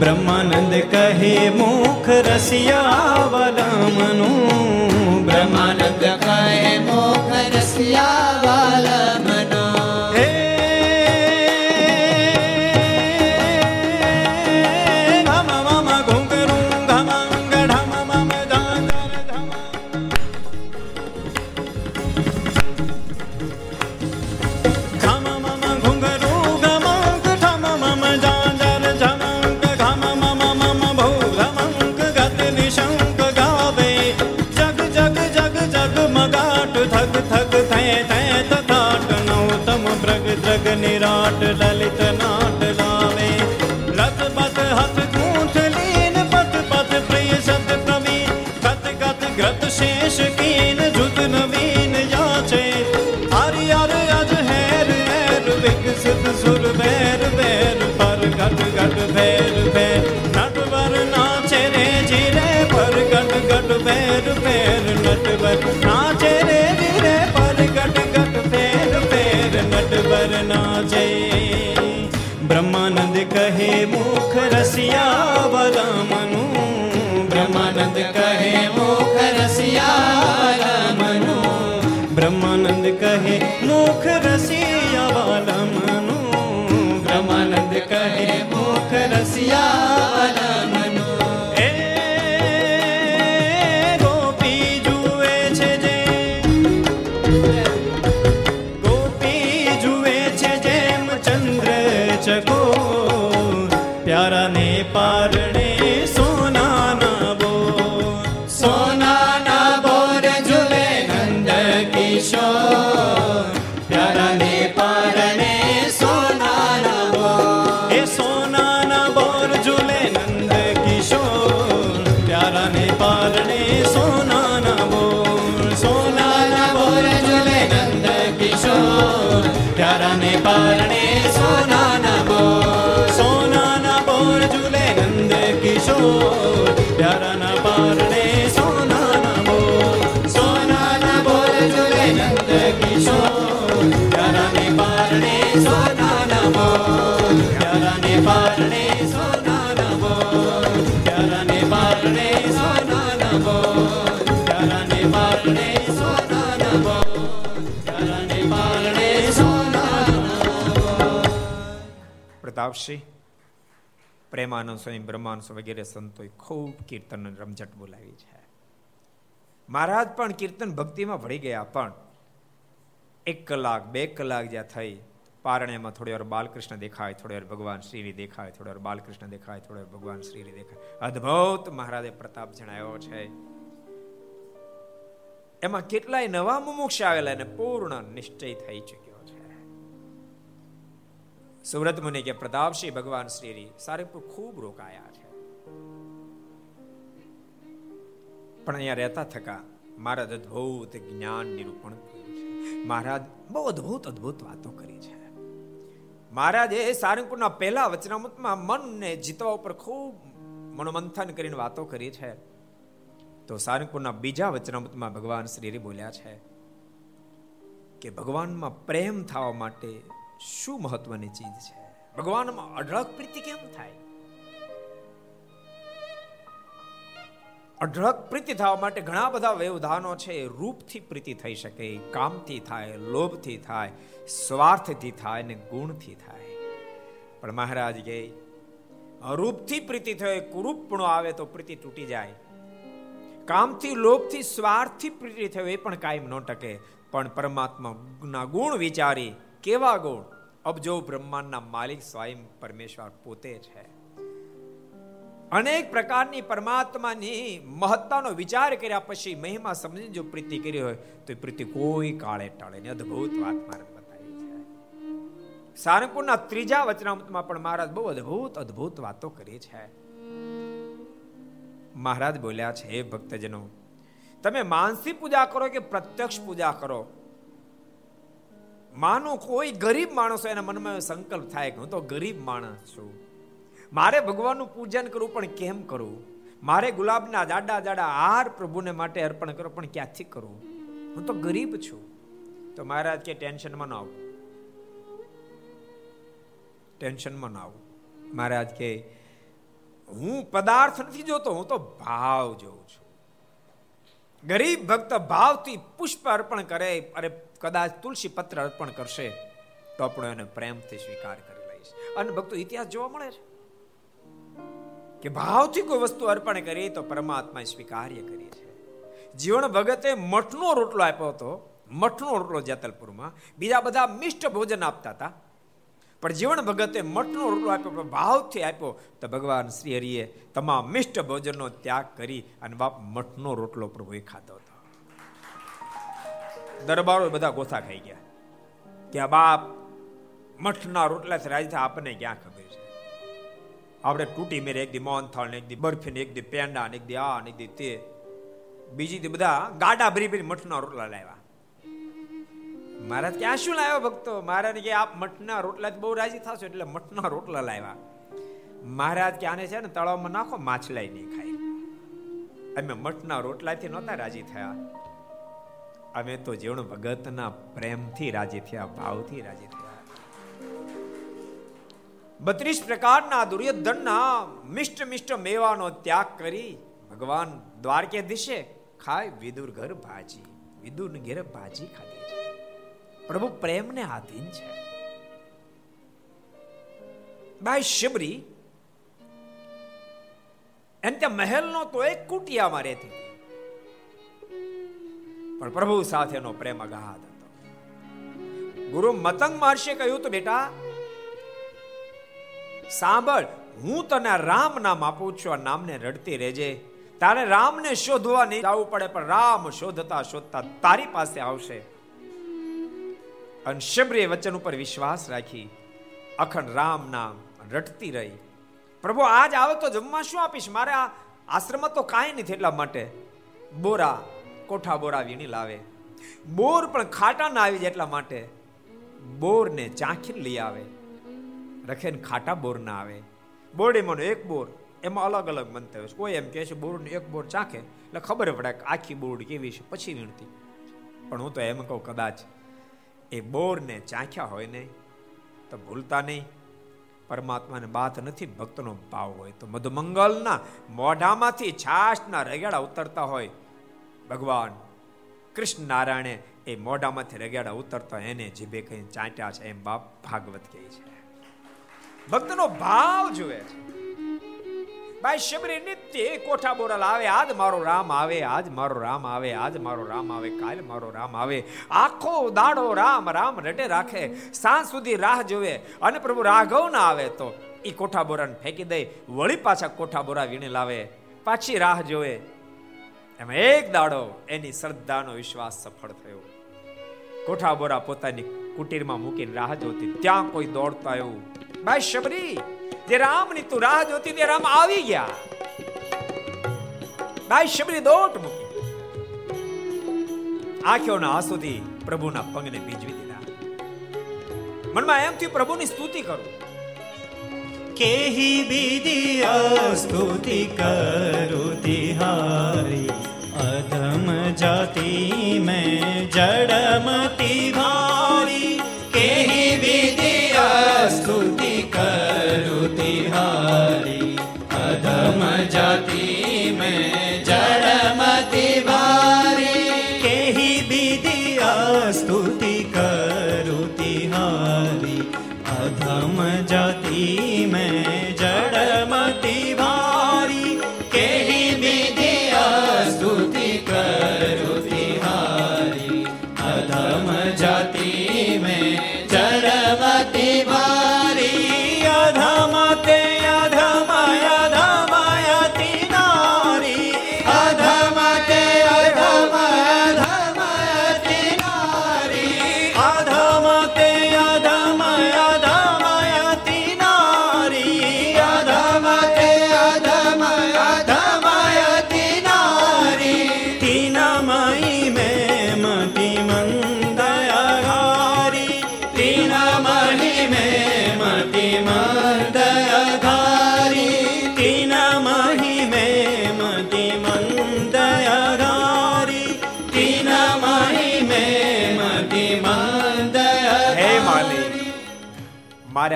બ્રહ્માનંદ કહે મુખ રસિયાવાલા મનો બ્રહ્માનંદ કહે મુખ રસિયાવાલા વલમનું પ્રતાપસિંહ પ્રેમાનંદ સ્વામી બ્રહ્માનંદ વગેરે સંતોએ ખૂબ કીર્તન રમઝટ બોલાવી છે. મહારાજ પણ કીર્તન ભક્તિમાં ભળી ગયા, પણ એક કલાક, બે કલાક જ્યાં થઈ, પારણ્યમાં થોડી વાર બાલકૃષ્ણ દેખાય, થોડી વાર ભગવાન શ્રીની દેખાય, થોડી વાર બાલકૃષ્ણ દેખાય, થોડી વાર ભગવાન શ્રીની દેખાય. અદ્ભુત મહારાજે પ્રતાપ જણાવ્યો છે. એમાં કેટલાય નવા મુમુક્ષ આવેલા અને પૂર્ણ નિશ્ચય થઈ ચુક્યો. સુરત મુનિ કે પ્રતાપસિંહ ભગવાન શ્રી સારંગપુર ખૂબ રોકાયા છે. પણ અહીંયા રહેતા થકા મહારાજ અદભુત જ્ઞાન નિરૂપણ મહારાજ બહુ અદભુત અદભુત વાતો કરી છે. મહારાજે સારંગપુરના પહેલા વચનામૃતમાં મનને જીતવા ઉપર ખૂબ મનોમંથન કરીને વાતો કરી છે. તો સારંગપુરના બીજા વચનામૃતમાં ભગવાન શ્રી બોલ્યા છે કે ભગવાનમાં પ્રેમ થવા માટે શું મહત્વની ચીજ છે? ભગવાનમાં અઢળક પ્રીતિ કેમ થાય? અઢળક પ્રીતિ થવા માટે ઘણા બધા વ્યવધાનો છે. રૂપથી પ્રીતિ થઈ શકે, કામથી થાય, લોભથી થાય, સ્વાર્થથી થાય ને ગુણથી થાય. પણ મહારાજ કે રૂપથી પ્રીતિ થાય કુરૂપણો આવે તો પ્રીતિ તૂટી જાય. કામથી, લોભથી, સ્વાર્થથી પ્રીતિ થયો, એ પણ કાયમ ન ટકે. પણ પરમાત્મા ગુણ વિચારી કેવા ગુણ? અબજો બ્રહ્માંડના માલિક સ્વયં પરમેશ્વર પોતે છે અનેક પ્રકારની પરમાત્માની મહત્તાનો વિચાર કર્યા પછી મહિમા સમજી જો પ્રીતિ કરી હોય, તો એ પ્રીતિ કોઈ કાળે ટાળે ને અદ્ભુત વાત મારે બતાવી છે. સારંગપુરના ત્રીજા વચનામૃતમાં પણ મહારાજ બહુ અદ્ભુત અદ્ભુત વાતો કરી છે. મહારાજ બોલ્યા છે, હે ભક્તજનો, તમે માનસી પૂજા કરો કે પ્રત્યક્ષ પૂજા કરો? માનો કોઈ ગરીબ માણસો એના મનમાં સંકલ્પ થાય કે હું તો ગરીબ માણસ છું. મારે ભગવાનનું પૂજન કરવું, પણ કેમ કરવું મારે ગુલાબના જાડા જાડા હાર પ્રભુને માટે અર્પણ કરો, પણ ક્યાંથી કરવું હું તો ગરીબ છું. તો મહારાજ કે, ટેન્શનમાં ન આવું. ટેન્શનમાં ન આવું. મહારાજ કે, હું પદાર્થ નથી જોતો, હું તો ભાવ જોઉં છું. ગરીબ ભક્ત ભાવથી પુષ્પ અર્પણ કરે, અરે કદાચ તુલસી પત્ર અર્પણ કરશે, તો પણ એને પ્રેમથી સ્વીકાર કરી લઈશ. અને ભક્તો, ઇતિહાસ જોવા મળે છે? કે ભાવથી કોઈ વસ્તુ અર્પણ કરી તો પરમાત્મા સ્વીકાર્ય કરી છે જીવન ભગતે મઠનો રોટલો આપ્યો હતો, મઠનો રોટલો જેતલપુરમાં. બીજા બધા મિષ્ટ ભોજન આપતા હતા. પણ જીવન ભગતે મઠનો રોટલો આપ્યો ભાવથી આપ્યો, તો ભગવાન શ્રી હરિએ તમામ મિષ્ટ ભોજનનો ત્યાગ કરી અને બાપ મઠનો રોટલો પ્રભુએ ખાધો. દરબારો બધા ગોથા ખાઈ ગયા. કે આ બાપ મઠના રોટલાથી રાજી થાય આપણને ક્યાં ખબર છે? આપણે તૂટી મેરે એક દી મોહનથાળ ને એક દી બરફી ને એક દી પેંડા ને એક દી આ ને એક દી તે. બીજી દી બધા ગાડા ભરી ભરી મઠના રોટલા લાવ્યા. મહારાજ ક્યાં શું લાવ્યો ભક્તો? મહારાજ કે આપ મઠના રોટલા બહુ રાજી થશો એટલે મઠના રોટલા લાવ્યા. મહારાજ કે આને છે ને તળાવમાં નાખો માછલાઈ નહીં ખાય. અમે મઠના રોટલાથી નહોતા રાજી થયા. અમે તો જીવન ભગતના પ્રેમથી રાજી થયા, ભાવથી રાજી થયા. બત્રીસ પ્રકારના દુર્યોધનના મિષ્ટ મિષ્ટ મેવાનો ત્યાગ કરી ભગવાન દ્વારકેધીશે ખાય વિદુર ઘર ભાજી વિદુર ઘેર ભાજી ખાધી છે. પ્રભુ પ્રેમને આધીન છે. ભાઈ શબરી એને ત્યાં મહેલનો તો એક કુટિયામાં રહેતી પણ પ્રભુ સાથેનો પ્રેમ અગાધ હતો. ગુરુ મતંગ મહર્ષિએ કહ્યું તો બેટા, સાંભળ, હું તને રામ નામ આપું છું, આ નામને રડતી રહેજે. તારે રામને શોધવા નહીં જવું પડે, પણ રામ શોધતા શોધતા તારી પાસે આવશે. અને શબરીએ વચન ઉપર વિશ્વાસ રાખી, અખંડ રામ નામ રટતી રહી. પ્રભુ, આજ આવે તો જમવા શું આપીશ? મારે આ આશ્રમમાં તો કાંઈ નથી એટલા માટે. બોરા કોઠા બોરા વીણી લાવે. બોર પણ ખાટા ના આવી જાય એટલા માટે બોરને ચાંખીને લઈ આવે. રખે ખાટા બોર ના આવે. બોરડીમાંનો એક બોર, એમાં અલગ અલગ મંતવ્ય છે. કોઈ એમ કહે છે, બોરનું એક બોર ચાખે. એટલે ખબર પડે કે આખી બોરડ કેવી છે, પછી વીણતી. પણ હું તો એમ કહું કદાચ, એ બોરને ચાખ્યા હોય ને, તો ભૂલતા નહીં. પરમાત્માને બાત નથી, ભક્તનો ભાવ હોય. તો મધુમંગલના મોઢામાંથી છાશના રગેડા ઉતરતા હોય. ભગવાન. કૃષ્ણ નારાયણે એ મોઢામાંથી રગેડા ઉતરતા એને જીભે કઈ ચાંટ્યા છે, એમ બાપ, ભાગવત કહે છે. ભક્તનો ભાવ જુએ છે. ભાઈ શબરી નિત્ય કોઠા બોરલ લાવે આજ મારો રામ આવે, આજ મારો રામ આવે, આજ મારો રામ આવે, કાલ મારો રામ આવે. આખો દાડો રામ રામ રટે રાખે. સાંજ સુધી રાહ જોવે. અને પ્રભુ રાઘવ ના આવે તો એ કોઠા બોરાને ફેંકી દે. વળી પાછા કોઠા બોરા વીણી લાવે. પાછી રાહ જોવે. એમાં એક દાડો એની શ્રદ્ધાનો વિશ્વાસ સફળ થયો. કોઠા બોરા પોતાની કુટીરમાં મૂકીને રાહ જોતી, ત્યાં કોઈ દોડતા આવ્યું ભાઈ શબરી, જે રામની તું રાહ જોતી તે રામ આવી ગયા. ભાઈ શબરી દોટ મૂકી. આંખોના આંસુથી પ્રભુના પગને ભીજવી દીધા. મનમાં એમ થયું, પ્રભુની સ્તુતિ કરું. કેહી બીજી સ્તુતિ કરું તિહારી અધમ जाति મેં જડમતી ભારી के બીદી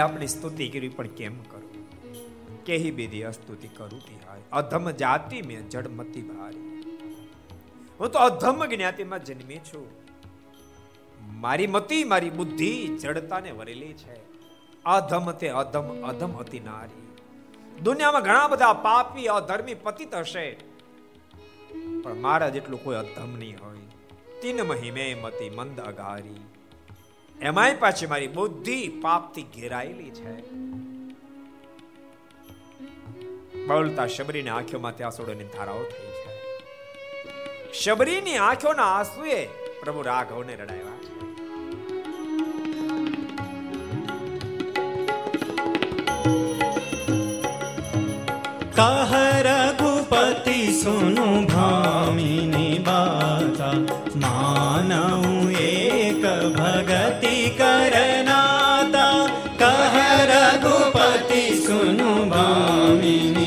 આપણી સ્તુતિ કરવી પણ કેમ કરું? કેહી બીધી અસ્તુતિ કરું તિહારી અધમ જાતિ મેં જડમતી ભારી. હું તો અધમ જ્ઞાતિમાં જન્મી છું. મારી મતિ, મારી બુદ્ધિ જડતાને વરેલી છે. અધમ તે અધમ અધમ હતી નારી. દુનિયામાં ઘણા બધા પાપી, અધર્મી પતિત હશે. પણ મારા જેટલું કોઈ અધમ નહીં હોય. તિન મહિમે મતી મંદ અગારી. એમાંય પાછી મારી બુદ્ધિ પાપથી ઘેરાયેલી છે. બળતા શબરીની આંખોમાંથી આંસુડોની ધારાઓ થઈ છે. શબરીની આંખોના આંસુએ પ્રભુ રાઘવને રડાવ્યા છે. કહ રઘુપતિ, સુનુ ભામિની બાતા માનવ भगति करनाता कह रघुपति सुनु भामिनी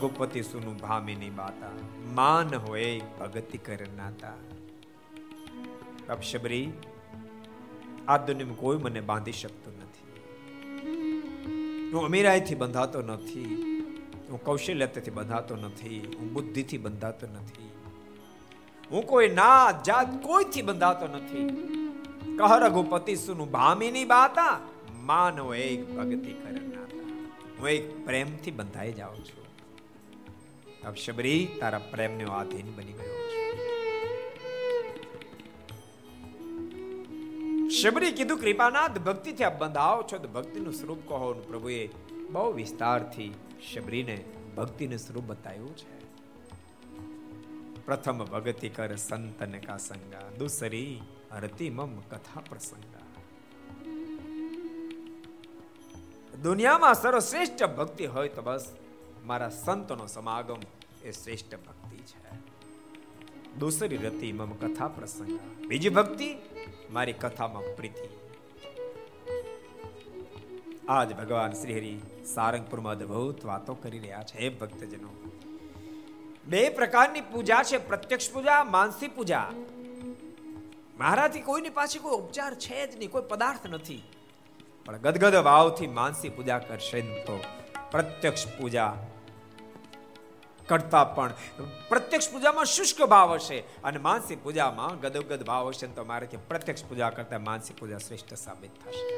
રઘુપતિ સુનું ભામિની બાતા માન હોય ભગતિ કરનાતા અપશબરી આ દુનિયામાં કોઈ મને બાંધી શકતું નથી. હું અમીરાઈથી બંધાતો નથી. હું કૌશલ્યતાથી બંધાતો નથી. હું બુદ્ધિથી બંધાતો નથી. હું કોઈ ના જાત કોઈથી બંધાતો નથી. કહ રઘુપતિ સુનું ભામીની બાતા માનવ એક ભક્તિ કરનાતા હું એક પ્રેમથી બંધાઈ જાઉં છું. અબ શબરી તારા પ્રેમને આધીન બની ગયો શબરી કીધું કૃપાનાથ ભક્તિથી આપ બંધાવો છો તો ભક્તિનું સ્વરૂપ કહો પ્રભુએ બહુ વિસ્તારથી શબરીને ભક્તિનું સ્વરૂપ બતાવ્યું છે પ્રથમ ભગતિ કર સંતન કા સંગા દુસરી હરતી મમ કથા પ્રસંગા દુનિયામાં સર્વશ્રેષ્ઠ ભક્તિ હોય તો બસ મારા સંતનો સમાગમ એ શ્રેષ્ઠ ભક્તિ છે. દૂસરી રતિ મમ કથા પ્રસંગ. બીજી ભક્તિ, મારી કથામાં પ્રીતિ. આજ ભગવાન શ્રી હરિ સારંગપુરમાં અદભુત વાતો કરી રહ્યા છે. હે ભક્તજનો, બે પ્રકારની પૂજા છે. પ્રત્યક્ષ પૂજા માનસી પૂજા. મહારાજથી કોઈની પાસે કોઈ ઉપચાર છે જ નહીં, કોઈ પદાર્થ નથી. પણ ગદગદ ભાવથી માનસી પૂજા કરશે તો પ્રત્યક્ષ પૂજા કરતા પણ. પ્રત્યક્ષ પૂજામાં શુષ્ક ભાવ હશે અને માનસિક પૂજામાં ગદગદ ભાવ હશે તો મારે પ્રત્યક્ષ પૂજા કરતા માનસિક પૂજા શ્રેષ્ઠ સાબિત થશે.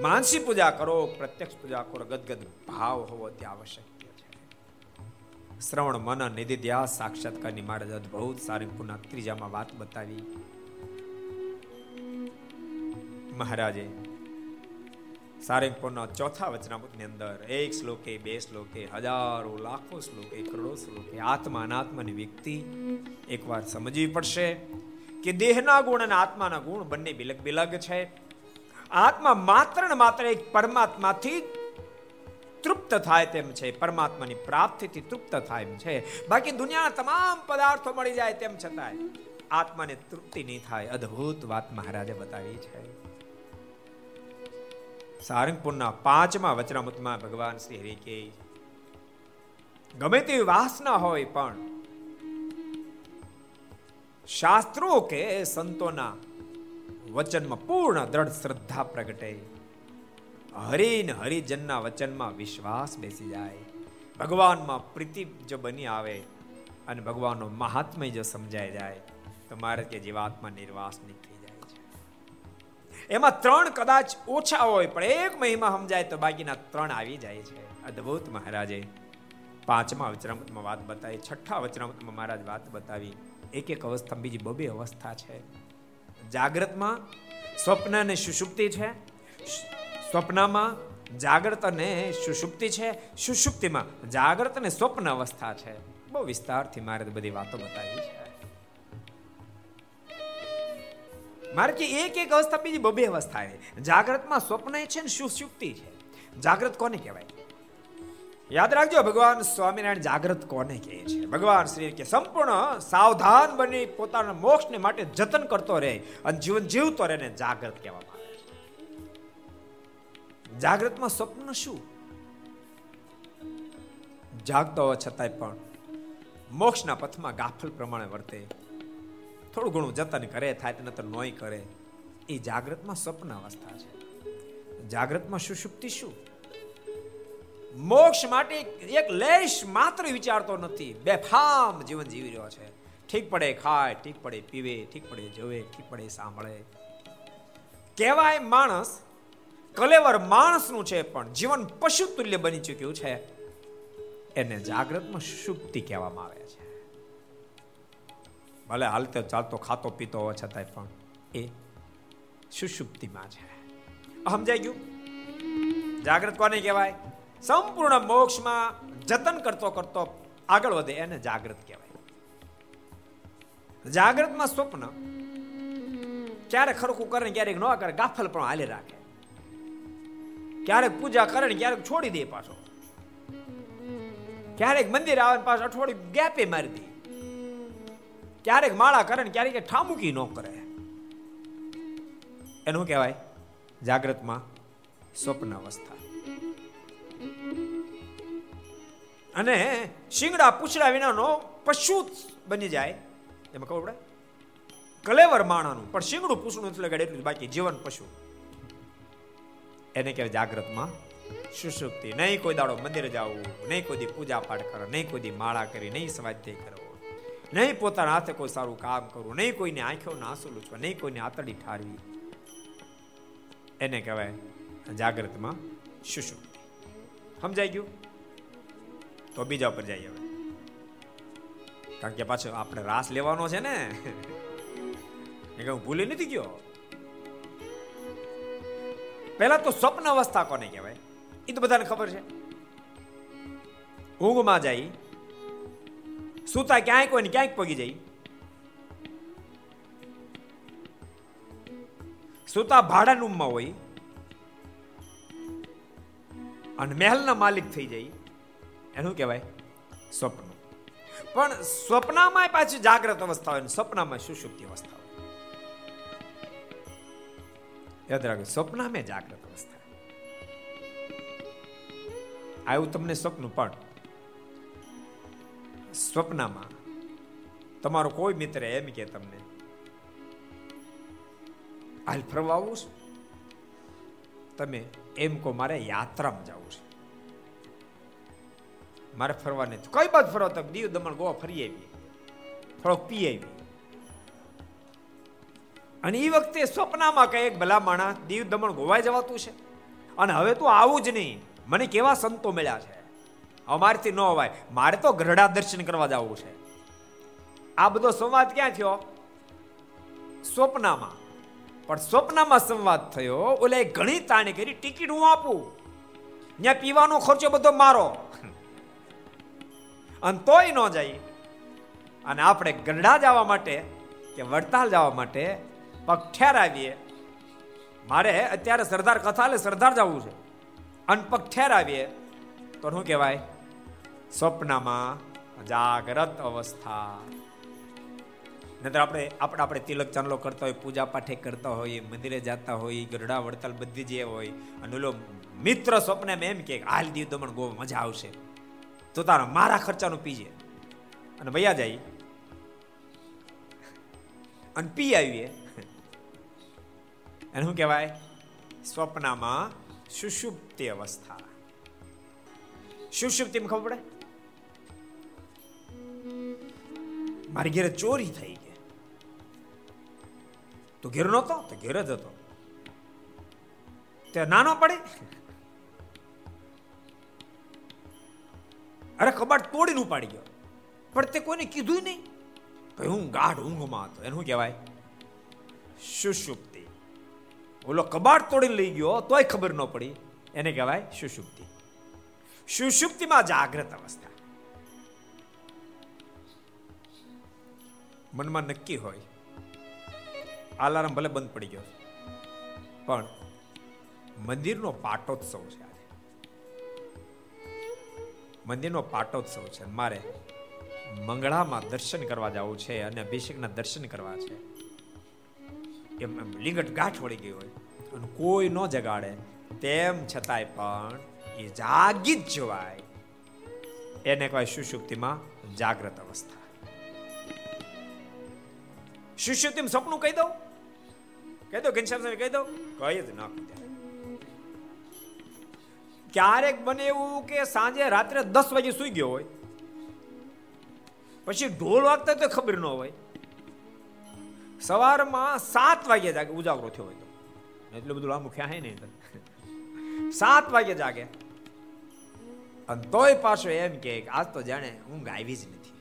માનસી પૂજા કરો, પ્રત્યક્ષ પૂજા કરો, ગદગદ ભાવ હોવો તે આવશ્યક છે. શ્રવણ, મન નિધિધ્યાસ સાક્ષાત્કારની મારે અદભુત સારી પુના ત્રીજામાં વાત બતાવી. મહારાજે સારંગપુરના ચોથા વચનામૃતની અંદર એક શ્લોકે, બે શ્લોકે, હજારો, લાખો શ્લોકે, કરોડો શ્લોકે આત્મા અનાત્માની વ્યક્તિ એકવાર સમજવી પડશે કે દેહના ગુણ અને આત્માના ગુણ બંને બિલગ બિલગ છે. આત્મા માત્ર ને માત્ર એક પરમાત્માથી તૃપ્ત થાય તેમ છે, પરમાત્માની પ્રાપ્તિથી તૃપ્ત થાય એમ છે. બાકી દુનિયાના તમામ પદાર્થો મળી જાય તેમ છતાંય આત્માને તૃપ્તિ નહીં થાય. અદ્ભુત વાત મહારાજે બતાવી છે. સારંગપુરના પાંચમા વચનામૃતમાં ભગવાન શ્રી હરિ કે ગમે તેવી વાસના હોય પણ શાસ્ત્રો કે સંતોના વચનમાં પૂર્ણ દ્રઢ શ્રદ્ધા પ્રગટે. હરિન હરિજનના વચનમાં વિશ્વાસ બેસી જાય. ભગવાનમાં પ્રીતિ જો બની આવે અને ભગવાનનો મહાત્મય જો સમજાઈ જાય. તો મારે કે જીવાત્મા નિર્વાસ નીકળી. એમાં ત્રણ કદાચ ઓછા હોય, પણ એક મહિમા સમજાય તો બાકીના ત્રણ આવી જાય છે. અદ્ભુત મહારાજે. પાંચમા વચરામૃતમાં વાત બતાવી, છઠ્ઠા વચરામૃતમાં મહારાજ વાત બતાવી. એક એક અવસ્થા, બીજી બબે અવસ્થા છે. જાગ્રતમાં સ્વપ્ન અને સુષુપ્તિ છે. સ્વપ્નમાં જાગ્રત અને સુષુપ્તિ છે. સુષુપ્તિમાં જાગ્રત અને સ્વપ્ન અવસ્થા છે. બહુ વિસ્તારથી મારે બધી વાતો બતાવી છે. મારે કે એક એક અવસ્થા બીજી બબે અવસ્થા છે જાગ્રતમાં સ્વપ્ન છે ને સુષુપ્તિ છે? જાગ્રત કોને કહેવાય? યાદ રાખજો, ભગવાન સ્વામિનારાયણ જાગ્રત કોને કહે છે? ભગવાન શ્રી કે સંપૂર્ણ સાવધાન બની પોતાના મોક્ષને માટે જતન કરતો રહે અને જીવન જીવતો રહે ને જાગ્રત કહેવામાં આવે છે. જાગ્રતમાં સ્વપ્ન શું? જાગતો હોવા છતાંય પણ મોક્ષના પથમાં ગાફલ પ્રમાણે વર્તે. થોડું ઘણું જતન કરે, થાય નતર નોય કરે. એ જાગ્રતમાં સ્વપ્ન અવસ્થા છે. જાગ્રતમાં સુષુપ્તિ શું? મોક્ષ માટે એક લેશ માત્ર વિચારતો નથી. બેફામ જીવન જીવી રહ્યો છે. ઠીક પડે ખાય, ઠીક પડે પીવે, ઠીક પડે જોવે, ઠીક પડે સાંભળે. કહેવાય માણસ, કલેવર માણસનું છે પણ જીવન પશુ તુલ્ય બની ચૂક્યું છે. એને જાગ્રતમાં સુષુપ્તિ કહેવામાં આવે છે. ભલે હાલતો ચાલતો ખાતો પીતો હોવા છતાંય પણ એ સુષુપ્તિમાં છે. સમજાઈ ગયું? જાગ્રત કોને કહેવાય? સંપૂર્ણ મોક્ષમાં જતન કરતો કરતો આગળ વધે એને જાગ્રત કહેવાય. જાગ્રતમાં સ્વપ્ન ક્યારેક ખરખું કરે ક્યારેક ન કરે, ગાફલ પણ હાલે રાખે. ક્યારેક પૂજા કરે ને ક્યારેક છોડી દે પાછો. ક્યારેક મંદિર આવે પાછો અઠવાડિયું ગેપે મારી દે. ક્યારેક માળા કરે ને ક્યારેક ઠામુકી ન કરે. એનું કહેવાય? જાગ્રતમાં સ્વપ્ન અવસ્થા અને શિંગડા પૂછડા વિનાનો પશુ બની જાય. એમાં ખબર પડે? કલેવર માણાનું. પણ શિંગડું પૂછડું એટલે લગાડે, એટલું બાકી જીવન પશુ. એને કહેવાય જાગ્રતમાં સુષુપ્તિ. નહીં કોઈ દાડો મંદિર જવું, નહીં કોઈ પૂજા પાઠ કરો, નહીં કોઈ માળા કરી, નહીં સ્વાધ્યાય કરવો નહીં પોતાના હાથે કોઈ સારું કામ કરવું નહીં કોઈને આંખો આંસુ લૂછવા નહીં કોઈને આતડી ઠારવી. એને કહેવાય જાગ્રતમાં સુષુપ્તિ. સમજાઈ ગયું? તો બીજા ઉપર જઈએ હવે. કારણ કે પાછો આપણે રાસ લેવાનો છે ને. એ હું ભૂલી નથી ગયો. પહેલા તો સ્વપ્ન અવસ્થા કોને કહેવાય? એ તો બધાને ખબર છે. ઊંઘમાં જાય. સુતા ક્યાંય કોઈ ક્યાંક પગી જાય. સૂતા ભાડા રૂમમાં હોય અને મહેલના માલિક થઈ જાય. એનું કહેવાય સ્વપ્ન. પણ સ્વપ્નમાં પાછી જાગ્રત અવસ્થા હોય સ્વપ્નમાં સુષુપ્તિ અવસ્થા હોય. યાદ રાખો સ્વપ્નમાં જાગ્રત અવસ્થા. આવ્યું તમને સ્વપ્ન પણ સ્વપ્નમાં. તમારો કોઈ મિત્ર એમ કે તમને, હાલ ફરવા આવું છું. તમે એમ કહો મારે યાત્રામાં જવું છે. મારે ફરવા કઈ બાદ ફરવા? તમે દીવ દમણ, ગોવા ફરી આવી. થોડોક પી આવી. અને એ વખતે સ્વપ્નમાં કઈ એક ભલા માણસ દીવ દમણ ગોવા જવાતું છે. અને હવે તો આવું જ નહીં. મને કેવા સંતો મળ્યા છે? અમારથી ન હોય મારે તો ગઢડા દર્શન કરવા જવું છે. આ બધો સંવાદ ક્યાં થયો? સ્વપ્નામાં. પણ સ્વપ્નમાં સંવાદ થયો. ઓલે ઘણી તાણી કરી. ટિકિટ હું આપું. ત્યાં પીવાનો ખર્ચો બધો મારો. અને તોય ન જાય. અને આપણે ગઢડા જવા માટે કે વડતાલ જવા માટે પગઠેર આવીએ. મારે અત્યારે સરદાર કથા લે સરદાર જવું છે. અને પગ આવીએ. તો શું કહેવાય? સ્વપ્નમાં જાગ્રત અવસ્થા. નતર આપણે આપણે આપણે તિલક ચાંદલો કરતા હોય, પૂજા પાઠે કરતા હોઈએ મંદિરે જતા હોય ગરડા વડતાલ બધી જે હોય. અને ઓલો મિત્ર સ્વપ્ન એમ કે, હાલ દીવ દમણ ગો મજા આવશે. તો તારા મારા ખર્ચાનું પીજે અને ભૈયા જાય. અને પી આવીએ. અને શું કહેવાય? સ્વપ્નમાં સુષુપ્તિ અવસ્થા. સુષુપ્તિ ખબર પડે? મારી ઘેરે ચોરી થઈ ગઈ. તો ઘેર નહોતો? તો ઘેર જ હતો. તે નાનો પડે? અરે કબાટ તોડીને ઉપાડી ગયો. પણ તે કોઈને કીધું નહીં. ભાઈ, હું ગાઢ ઊંઘમાં હતો. એનું કહેવાય? સુષુપ્તિ. ઓલો કબાટ તોડીને લઈ ગયો, તોય ખબર ન પડી. એને કહેવાય સુષુપ્તિ. સુષુપ્તિમાં જાગ્રત અવસ્થા. મનમાં નક્કી હોય. અલાર્મ ભલે બંધ પડી ગયો પણ મંદિરનો પાટોત્સવ છે આજે. મંદિરનો પાટોત્સવ છે. મારે મંગળામાં દર્શન કરવા જવું છે અને અભિષેકના દર્શન કરવા છે. એમ એમ લીંગટ ગાંઠ વળી ગઈ હોય. અને કોઈ ન જગાડે. તેમ છતાંય પણ એ જાગી જ જવાય. એને કહેવાય સુષુપ્તિમાં જાગ્રત અવસ્થા. સુષુપ્તિમાં સપનું કહી દઉં? કહી દો ઘનશ્યામ સ્વામી કહી દઉં? કહી જ ના ક્યારેક બને એવું કે સાંજે રાત્રે દસ વાગે સુઈ ગયો હોય. પછી ઢોલ વાગતા તો ખબર ન હોય. સવારમાં સાત વાગે જાગે, ઉજાગરો થયો હોય તો. એટલું બધું લાંબુ ખ્યા નહીં સાત વાગે જાગે. અને તોય પાછો એમ કે આજ તો જાણે ઊંઘ આવી જ નથી.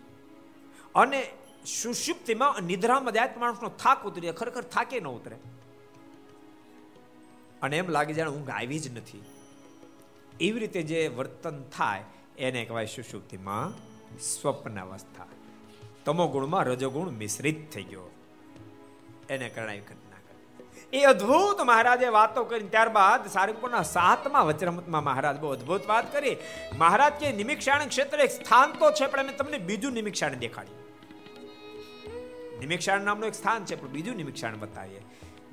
અને સુષુપ્તિમાં નિદ્રામાં જાય માણસનો થાક ઉતરે ખરેખર થાકે ન ઉતરે. અને એમ લાગે જાણે ઊંઘ આવી જ નથી. એવી રીતે જે વર્તન થાય, એને કહેવાય સુષુપ્તિમાં સ્વપ્ન અવસ્થા. તમો ગુણમાં રજોગુણ મિશ્રિત થઈ ગયો. એને કારણે ઘટના એ અદ્ભુત મહારાજે વાતો કરી. ત્યારબાદ સારંગપુરના સાતમા વચ્રમતમાં મહારાજ બહુ અદ્ભુત વાત કરી. મહારાજ કે નિમિક્ષાણ ક્ષેત્ર એક સ્થાન તો છે, પણ અમે તમને બીજું નિમિક્ષાણ દેખાડ્યું. નિમિક્ષાણ નામનું એક સ્થાન છે, પણ બીજું નિમિક્ષાણ બતાવીએ.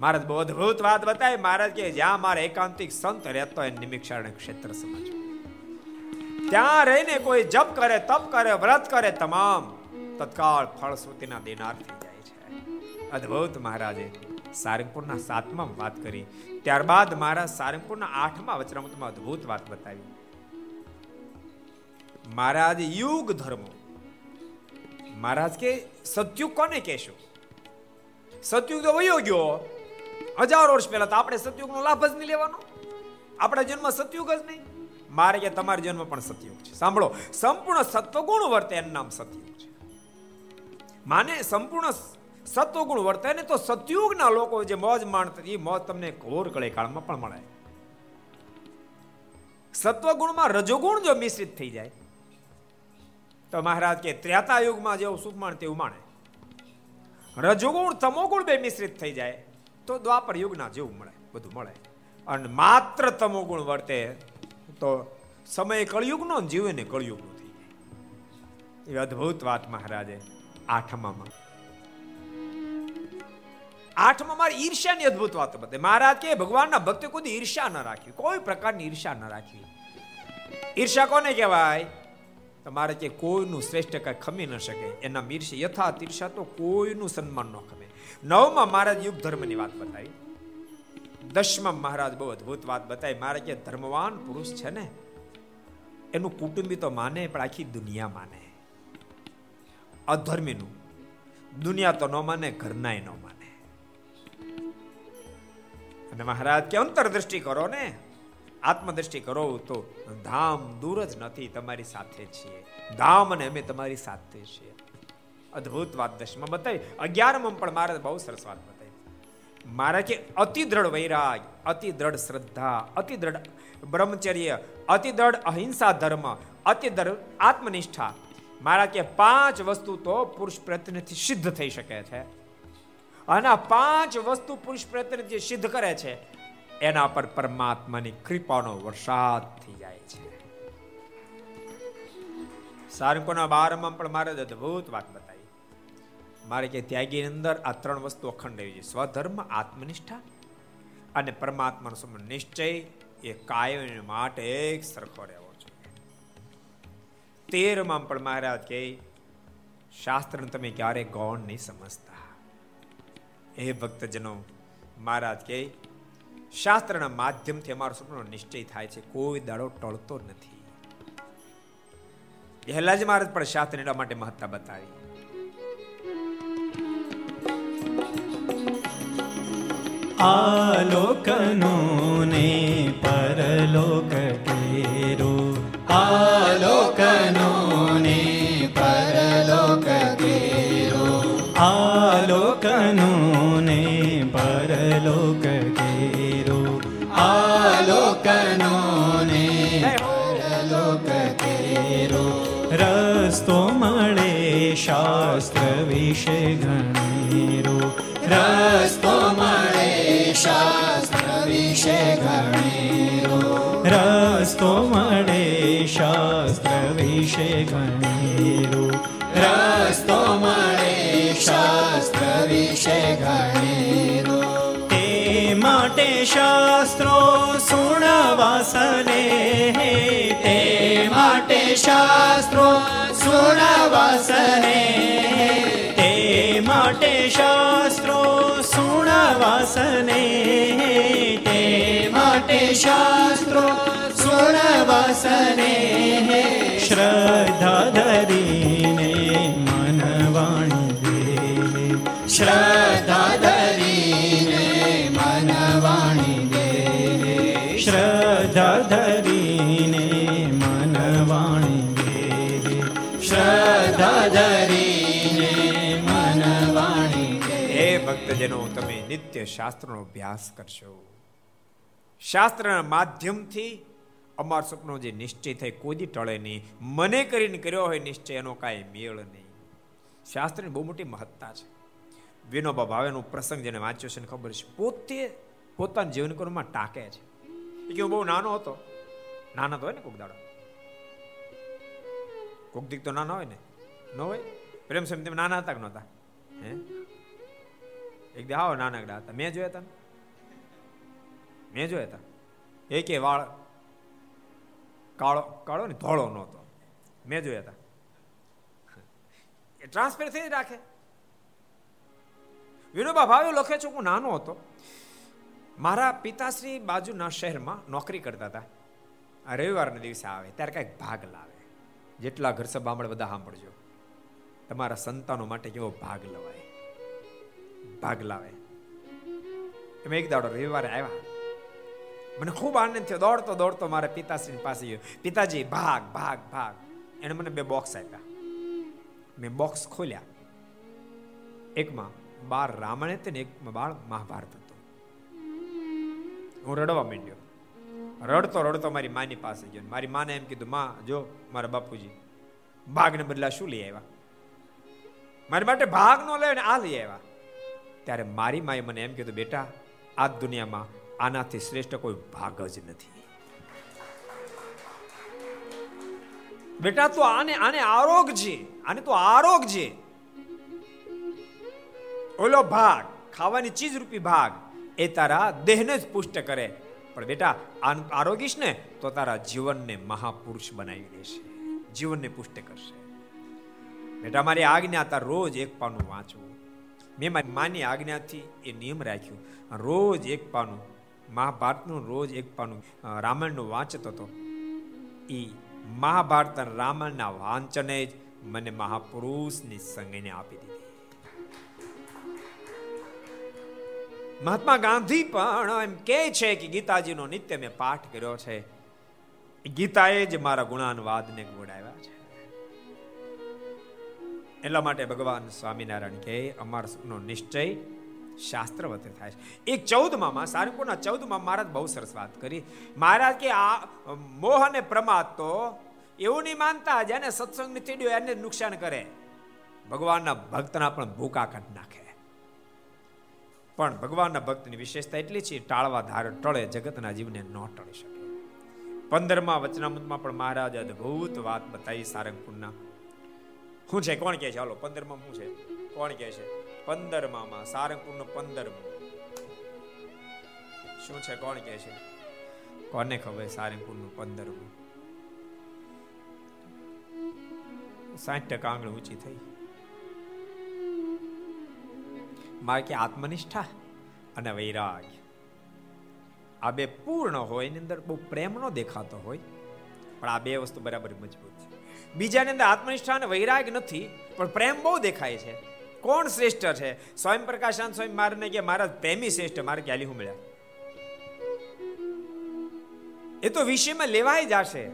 મહારાજ બહુ અદભુત વાત બતાવી. મહારાજ કે જ્યાં મારા એકાંતિક સંત રહેતો હોય નિમિક્ષારણ ક્ષેત્ર સમજો ત્યાં રહીને કોઈ જપ કરે, તપ કરે, વ્રત કરે, તમામ તત્કાળ ફળશ્રુતિના દેનાર થઈ જાય છે. અદભુત મહારાજે સારંગપુરના સાતમા વાત કરી. ત્યારબાદ મહારાજ સારંગપુરના આઠમા વચનામૃતમાં અદભુત વાત બતાવી. મહારાજ યુગ ધર્મ મહારાજ કે, સત્યુગ કોને કહેશું? સત્યુગ તો વયો ગયો. હજાર વર્ષ પહેલા તો આપણે સત્યુગનો લાભ જ નહીં લેવાનો. આપણા જન્મ સત્યુગ જ નહીં. મારે કે તમારો જન્મ પણ સત્યુગ છે. સાંભળો, સંપૂર્ણ સત્વગુણ વર્તે એનું નામ સત્યુગ છે. માને સંપૂર્ણ સત્વગુણ વર્તે ને તો સત્યુગના લોકો જે મોજ માણતા એ મોજ તમને ઘોર કળે કાળમાં પણ મળે. સત્વગુણમાં રજોગુણ જો મિશ્રિત થઈ જાય તો મહારાજ કે ત્રેતા યુગમાં જેવું સુખ માણે તેવું માણે રજોગુણ તમોગુણ બે મિશ્રિત થઈ જાય, તો દ્વાપર યુગના જેવું મળે, બધું મળે. અને માત્ર તમોગુણ વર્તે, તો સમય કળયુગનો જીવે કળયુગનો થઈ જાય. એ અદ્ભુત વાત મહારાજે, આઠમામાં. આઠમાં મારી ઈર્ષ્યાની અદ્ભુત વાત બતાવી. મહારાજ કે, ભગવાનના ભક્તિ કોઈ ઈર્ષ્યા ન રાખી, કોઈ પ્રકારની ઈર્ષ્યા ન રાખી. ઈર્ષ્યા કોને કહેવાય? તમારે કે કોઈનું શ્રેષ્ઠ કઈ ખમી ન શકે. એના મીર્ષ યથા તીર્ષા તો કોઈનું સન્માન ન ખમે. નવમાં મહારાજ યુગ ધર્મની વાત બતાવી. દસમાં મહારાજ બહુ અદભુત વાત બતાવી. મારે કે ધર્મવાન પુરુષ છે ને, એનું કુટુંબી તો માને, પણ આખી દુનિયા માને. અધર્મીનું. દુનિયા તો ન માને, ઘરનાય ન માને. અને મહારાજ કે અંતરદ્રષ્ટિ કરો ને. આત્મદ્રષ્ટિ કરો તો ધામ દૂર જ નથી તમારી સાથે છીએ. ધામ અને અમે તમારી સાથે છીએ. અદ્ભુત વાત દશમાં બતાવી અગિયારમાં પણ મારે બહુ સરસ વાત બતાવી મારા કે અતિ દ્રઢ વૈરાગ અતિ દ્રઢ શ્રદ્ધા અતિ દ્રઢ બ્રહ્મચર્ય અતિ દ્રઢ અહિંસા ધર્મ અતિ દ્રઢ આત્મનિષ્ઠા. મારા કે પાંચ વસ્તુ તો પુરુષ પ્રયત્નથી સિદ્ધ થઈ શકે છે. અને પાંચ વસ્તુ પુરુષ પ્રયત્નથી સિદ્ધ કરે છે. એના પર પરમાત્માની કૃપાનો વરસાદ થઈ જાય છે. સારંગપુરના બારમાં પણ મારે અદભુત વાત બતાવી. મારે કે ત્યાગી અંદર આ ત્રણ વસ્તુ અખંડ રહેવી છે. સ્વધર્મ, આત્મનિષ્ઠા અને પરમાત્માનો સમય નિશ્ચય એ કાયમ માટે એક સરખો રહેવો જોઈએ. તેરમાં પણ મહારાજ કે શાસ્ત્રને તમે ક્યારે ગૌણ નહીં સમજતા. એ ભક્તજનો, મહારાજ કે શાસ્ત્રના માધ્યમથી અમારો સપનો નિશ્ચય થાય છે. કોઈ દાડો ટળતો નથી. પહેલા જ મહારાજ પણ શાસ્ત્ર એના માટે મહત્તા બતાવી. આલોકનો ને પરલોક કેરો આલોકનો ને પરલોક કેરો આલોકનો ને પરલોક આલોકનો ને પરલોક તેરો રસ્તો મળે શાસ્ત્ર વિશે ઘણેરો રસ્તો મળે શાસ્ત્ર વિશે ઘણેરો રસ્તો મળે શાસ્ત્ર વિશે ઘણેરો રસ્તો મળે શાસ્ત્ર વિશે ઘણેરો તે માટે શાસ્ત્રો સુણવાસને તે માટે શાસ્ત્રો સુણવાસને તે માટે શાસ્ત્રો સુણવાસને તે માટે શાસ્ત્રો સુણવાસને શ્રદ્ધા ધરીને મનવાણી શ્રદ્ધા નિત્ય શાસ્ત્રનો અભ્યાસ કરશો. શાસ્ત્રના માધ્યમથી અમાર સપનો જે નિશ્ચય થાય કોઈ ટળે નહીં. મને કરીને કર્યો હોય નિશ્ચય, એનો કાંઈ મેળ નહીં. શાસ્ત્રની બહુ મોટી મહત્તા છે. વિનોબા ભાવેનો પ્રસંગ જેને વાંચ્યો છે ને ખબર છે? પોતે પોતાના જીવન કોણમાં ટાંકે છે. એ કે હું બહુ નાનો હતો. નાના તો હોય ને કોક દાડો. કોક દીક તો નાના હોય ને? ન હોય? પ્રેમ સમ નાના હતા કે નહોતા? હે? એક દે આવો નાનકડા હતા. મેં જોયા હતા મેં જોયા હતા એક વાળ કાળો કાળો ને ધોળો નહોતો. મેં જોયા હતા એ ટ્રાન્સફર થઈ રાખે. વિનોબા, ભાવે લખે છે હું નાનો હતો. મારા પિતાશ્રી બાજુના શહેરમાં નોકરી કરતા હતા. આ રવિવારના દિવસે આવે, ત્યારે કંઈક ભાગ લાવે. જેટલા ઘર સભામણ બધા સાંભળજો. તમારા સંતાનો માટે કેવો ભાગ લવાય. ભાગ લાવે. એમ એક દાડો રવિવારે આવ્યા. મને ખૂબ આનંદ થયો. દોડતો દોડતો મારા પિતાશ્રી પાસે ગયો. પિતાજી, ભાગ ભાગ ભાગ. એને મને બે બોક્સ આપ્યા. મેં બોક્સ ખોલ્યા. એકમાં બાર રામાયણ હતી ને એકમાં બાળ મહાભારત હતું. હું રડવા માંડ્યો. રડતો રડતો મારી માની પાસે ગયો. મારી માને એમ કીધું, માં, જો મારા બાપુજી, ભાગને બદલા શું લઈ આવ્યા? મારી માટે ભાગ નો લે ને આ લઈ આવ્યા. ત્યારે મારી માએ મને એમ કીધું, બેટા, આ દુનિયામાં આનાથી શ્રેષ્ઠ કોઈ ભાગ જ નથી. બેટા, તો આને આને આરોગજે, આને તો આરોગ છે ઓલો ભાગ, ખાવાની ચીજ રૂપી ભાગ, એ તારા દેહને જ પુષ્ટ કરે. પણ બેટા આરોગીશ ને, તો તારા જીવનને મહાપુરુષ બનાવી દેશે. જીવનને પુષ્ટ કરશે. બેટા, મારી આજ્ઞા તાર રોજ એક પાનું વાંચવું. મેં મારી માની આજ્ઞાથી એ નિયમ રાખ્યું. રોજ એક પાનું, મહાભારતનું રોજ એક પાનું રામાયણનું વાંચતો હતો. એ મહાભારત રામાયણના વાંચને જ મને મહાપુરુષની સંગીને આપી દીધી. મહાત્મા ગાંધી પણ એમ કે છે કે ગીતાજીનો નિત્ય મેં પાઠ કર્યો છે. ગીતાએ જ મારા ગુણાનુવાદને ગોડાવ્યા છે. એટલા માટે ભગવાન સ્વામિનારાયણ કે અમારનો નિશ્ચય શાસ્ત્ર વતે થાય છે. એક ચૌદમાં સારંગપુરના ચૌદમાં મહારાજ બહુ સરસ વાત કરી. મહારાજ કે, આ મોહ અને પ્રમાદ તો એવું નહીં માનતા જેને સત્સંગ નથી ડ્યો એને નુકસાન કરે. ભગવાનના ભક્તના પણ ભૂકા કાઢ નાખે. પણ ભગવાનના ભક્તની વિશેષતા એટલી છે, ટાળવા ધાર, ટળે જગતના જીવને ન ટળી શકે. પંદરમાં વચનામૃતમાં પણ મહારાજ અદભુત વાત બતાવી સારંગપુરના શું છે? કોણ કે છે? હાલો, પંદરમાં શું છે? કોણ કે છે? પંદરમાં સારંગપુરનું પંદરમું. શું છે? કોણ કે છે? કોને ખબર સારંગપુરનું પંદરમું? સાઠ ટકા આંગળી ઊંચી થઈ. મારે કે આત્મનિષ્ઠા અને વૈરાગ્ય. આ બે પૂર્ણ હોય, એની અંદર બહુ પ્રેમ નો દેખાતો હોય, પણ આ બે વસ્તુ બરાબર મજબૂત બીજાની અંદર આત્મનિષ્ઠા અને વૈરાગ નથી, પણ પ્રેમ બહુ દેખાય છે. કોણ શ્રેષ્ઠ છે? સ્વયં પ્રકાશાંત સ્વયં મારને કે મારા પ્રેમી શ્રેષ્ઠ, મારે ક્યાલી હું મળ્યા? એ તો વિષયમાં લેવાય જશે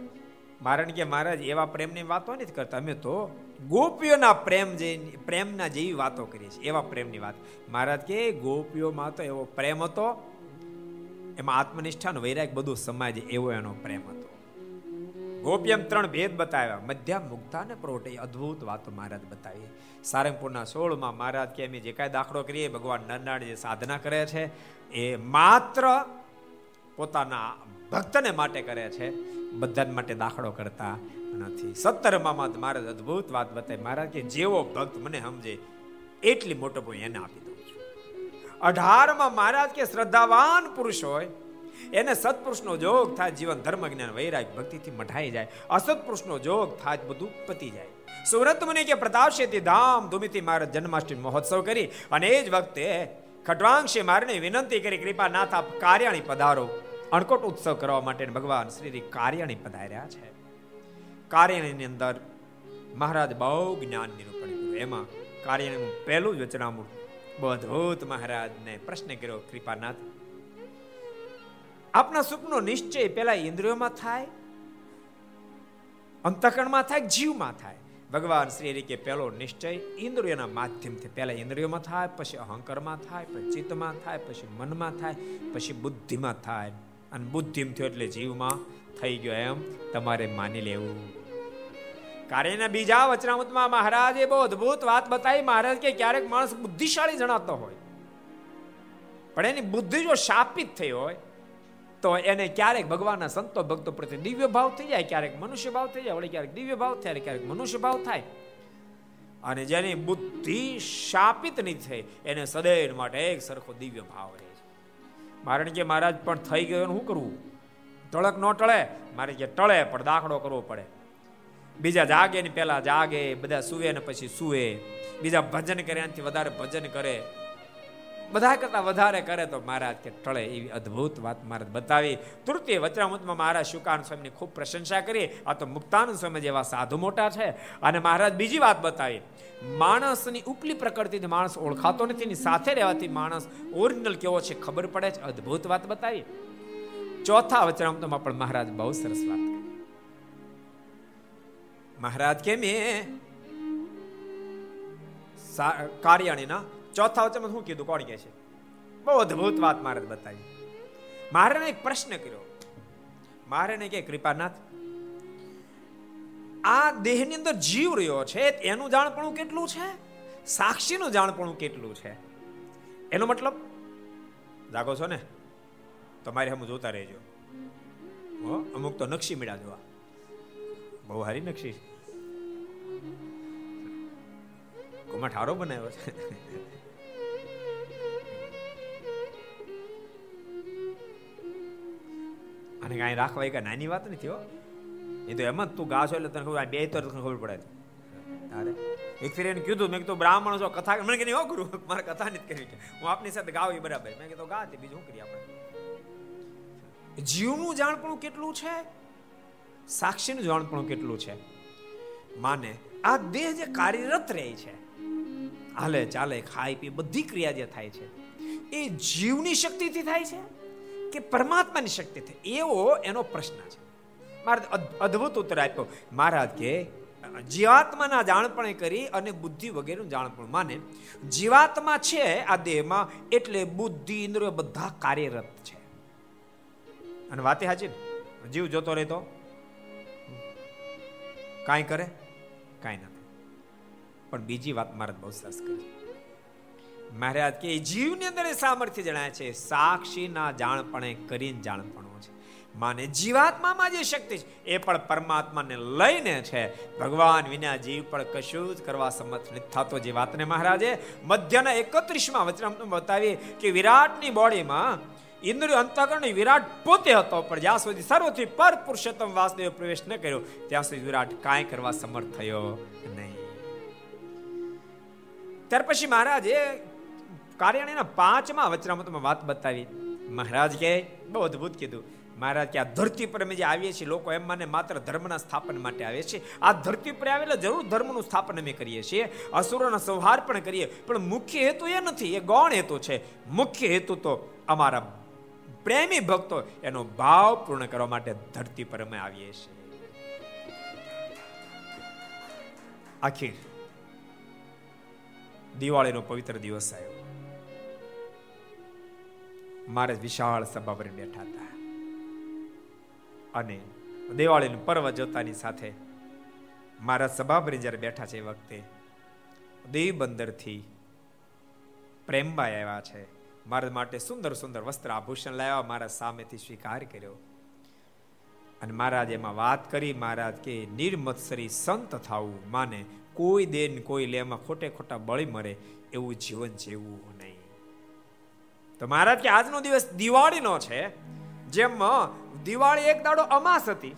મારણ કે મહારાજ, એવા પ્રેમની વાતો નથી કરતા. અમે તો ગોપીઓના પ્રેમ જે, પ્રેમના જેવી વાતો કરીએ છીએ. એવા પ્રેમની વાત. મહારાજ કે, ગોપીઓમાં તો એવો પ્રેમ હતો. એમાં આત્મનિષ્ઠા વૈરાગ બધું સમાજ એવો એનો પ્રેમ હતો. ગોપીએમ ત્રણ ભેદ બતાવ્યા. મધ્યા મુક્તા ને પ્રોટે અદ્ભુત વાતો મહારાજ બતાવી. સારંગપુરના સોળમાં મહારાજ કે અમે જે કાંઈ દાખલો કરીએ, ભગવાન નરનાળ જે સાધના કરે છે, એ માત્ર પોતાના ભક્તને માટે કરે છે. બધાને માટે દાખલો કરતા નથી. સત્તરમાં મહારાજ અદ્ભુત વાત બતાવી. મહારાજ કે જેવો ભક્ત મને સમજે, એટલી મોટો એને આપી દઉં છું. અઢારમાં મહારાજ કે શ્રદ્ધાવાન પુરુષ હોય એને સત્પુરુષનો જોગ થાય, જીવન ધર્મ, જ્ઞાન, વૈરાગ, ભક્તિથી મઠાઈ જાય. અસત્પુરુષનો જોગ થાય, બધું પતી જાય. સુરત મુનિ કે પ્રતાપ શેતી ધામ ધૂમિથી મારે જન્માષ્ટમી મહોત્સવ કરી અને એ જ વખતે ખટવાંશે મારને વિનંતી કરી કૃપા નાથ આપ કાર્યાણી પધારો. અણકોટ ઉત્સવ કરવા માટે ભગવાન શ્રી કાર્યાણી પધાર્યા છે. કાર્યાણીની અંદર મહારાજ બહુ જ્ઞાન નિરૂપણ એમાં કાર્યાણીનું પહેલું વચનામૃત અદભુત મહારાજને પ્રશ્ન કર્યો, કૃપાનાથ આપના સુખનો નિશ્ચય પેલા ઇન્દ્રિયોમાં થાય અંતકણમાં થાય, જીવમાં થાય. ભગવાન શ્રી હરિ કે પહેલો નિશ્ચય ઇન્દ્રિયોના માધ્યમથી પહેલા ઇન્દ્રિયોમાં થાય, પછી અહંકારમાં થાય, પછી ચિત્તમાં થાય, પછી મનમાં થાય, પછી બુદ્ધિમાં થાય. અને બુદ્ધિમ થયો એટલે જીવમાં થઈ ગયો એમ તમારે માની લેવું. કાર્યના બીજા વચનામૃતમાં મહારાજે બહુ અદભુત વાત બતાવી, મહારાજ કે ક્યારેક માણસ બુદ્ધિશાળી જણાતો હોય. પણ એની બુદ્ધિ જો શાપિત થઈ હોય તો એને ક્યારેક ભગવાનના સંતો ભક્તો પ્રત્યે દિવ્ય ભાવ થઈ જાય, ક્યારેક મનુષ્ય ભાવ થઈ જાય, વળી ક્યારેક દિવ્ય ભાવ થાય ક્યારેક મનુષ્ય ભાવ થાય. અને જેની બુદ્ધિ શાપિત નહીં થઈ, એને સદૈવ માટે એક સરખો દિવ્ય ભાવ રહે છે. મારણ કે મહારાજ, પણ થઈ ગયો શું કરવું? ટળક ન ટળે? મારે જે ટળે, પણ દાખલો કરવો પડે. બીજા જાગે ને પેલા જાગે, બધા સુવે ને પછી સુવે. બીજા ભજન કરે, એનાથી વધારે ભજન કરે. બધા કરતા વધારે કરે તો મહારાજ કે ટળે એવી અદ્ભુત વાત મહારાજ બતાવી. તૃતીય વચરામૃતમાં મહારાજ શુકાન સ્વામીની ખૂબ પ્રશંસા કરી. આ તો મુક્તાનંદ સ્વામી જેવા સાધુ મોટા છે. અને મહારાજ બીજી વાત બતાવી. માણસની ઉપલી પ્રકૃતિથી માણસ ઓળખાતો નથી, એની સાથે રહેવાથી માણસ ઓરિજિનલ કેવો છે ખબર પડે છે. અદ્ભુત વાત બતાવી. ચોથા વચરામૃતમાં પણ મહારાજ બહુ સરસ વાત મહારાજ કેમ એ કાર્યાણીના ચોથા વચનમાં શું કીધું? કોણ કે છે? બહુ અદ્ભુત વાત મારે બતાવી. મહારાજે એક પ્રશ્ન કર્યો. મહારાજને કે કૃપાનાથ, આ દેહની અંદર જીવ રહ્યો છે એનું જાણપણું કેટલું છે? સાક્ષીનું જાણપણું કેટલું છે? એનો મતલબ? જાગો છો ને? તમારે હમ જોતા રહેજો. અમુક તો નકશી મીડા જોવા. બહુ હારી નકશી કુમાર ઠારો બનાવ્યો છે? અને કાંઈ રાખવા એ નાની વાત નથી હો. એ તો એમ જ તું ગાશો એટલે તને ખબર બે તો ખબર પડે. તારે? એક ફેર એને કીધું મેં કીધું બ્રાહ્મણ છો કથા મને કે હો ગુરુ મારે કથા નથી કરવી હું આપની સાથે ગાવ એ બરાબર. મેં કીધું ગા બીજું શું કરીએ આપણે? જીવનું જાણપણું કેટલું છે? સાક્ષીનું જાણપણું કેટલું છે? માને આ દેહ જે કાર્યરત રહે છે હાલે ચાલે ખાય પી બધી ક્રિયા જે થાય છે એ જીવની શક્તિથી થાય છે? કે પરમાત્માની શક્તિ થઈ એવો એનો પ્રશ્ન છે. મારે અદ્ભુત ઉત્તર આપ્યો. મહારાજ કે, જીવાત્માના જાણપણે કરી અને બુદ્ધિ વગેરેનું જાણપણ માને. જીવાત્મા છે આ દેહમાં, એટલે બુદ્ધિ ઇન્દ્રિયો બધા કાર્યરત છે. અને વાતે હાજી જીવ જોતો રહેતો? કાંઈ કરે? કાંઈ ના પણ બીજી વાત મારે બહુ સરસ કરી. મહારાજ કે જીવની અંદર સામર્થ્ય જણાય છે. સાક્ષીના જાણપણે કરીને જાણપણો છે. માને જીવાત્મામાં જે શક્તિ છે, એ પણ પરમાત્માને લઈને છે. ભગવાન વિના જીવ પણ કશું જ કરવા સમર્થ નથી થતો. જે વાતને મહારાજે મધ્યના એકત્રીસમાં વચનામૃતમાં બતાવી કે વિરાટની બોડીમાં ઇન્દ્રિય અંતકરણ વિરાટ પોતે હતો, પણ જ્યાં સુધી સર્વથી પર પુરુષોત્તમ વાસદેવ પ્રવેશ ન કર્યો, ત્યાં સુધી વિરાટ કાંઈ કરવા સમર્થ થયો નહીં. ત્યાર પછી મહારાજે કાર્યાણીના પાંચમાં વચરામતમાં વાત બતાવી. મહારાજ કે બહુ અદભુત કીધું. મહારાજ કે આ ધરતી પર અમે જે આવીએ છીએ, લોકો એમ માને માત્ર ધર્મના સ્થાપન માટે આવે છે. આ ધરતી પર આવેલા જરૂર ધર્મનું સ્થાપન અમે કરીએ છીએ. અસુરોના સંહાર પણ કરીએ. પણ મુખ્ય હેતુ એ નથી, એ ગૌણ હેતુ છે. મુખ્ય હેતુ તો અમારા પ્રેમી ભક્તો એનો ભાવ પૂર્ણ કરવા માટે ધરતી પર અમે આવીએ છીએ. આખી દિવાળીનો પવિત્ર દિવસ આવ્યો. મારે વિશાળ સભા પર બેઠા હતા. અને દિવાળીનું પર્વ જોતાની સાથે મારા સભા પર જ્યારે બેઠા છે એ વખતે દેવ બંદરથી પ્રેમભાઈ આવ્યા છે. મારા માટે સુંદર સુંદર વસ્ત્ર આભૂષણ લાવ્યા, મારા સામેથી સ્વીકાર કર્યો. અને મહારાજ એમાં વાત કરી, મહારાજ કે નિર્મત્સરી સંત થવું માને કોઈ દેન કોઈ લેમાં ખોટે ખોટા બળી મરે એવું જીવન જીવવું નહીં. તો મહારાજ કે આજનો દિવસ દિવાળીનો છે, જેમ દિવાળી એક દાડો અમાસ હતી.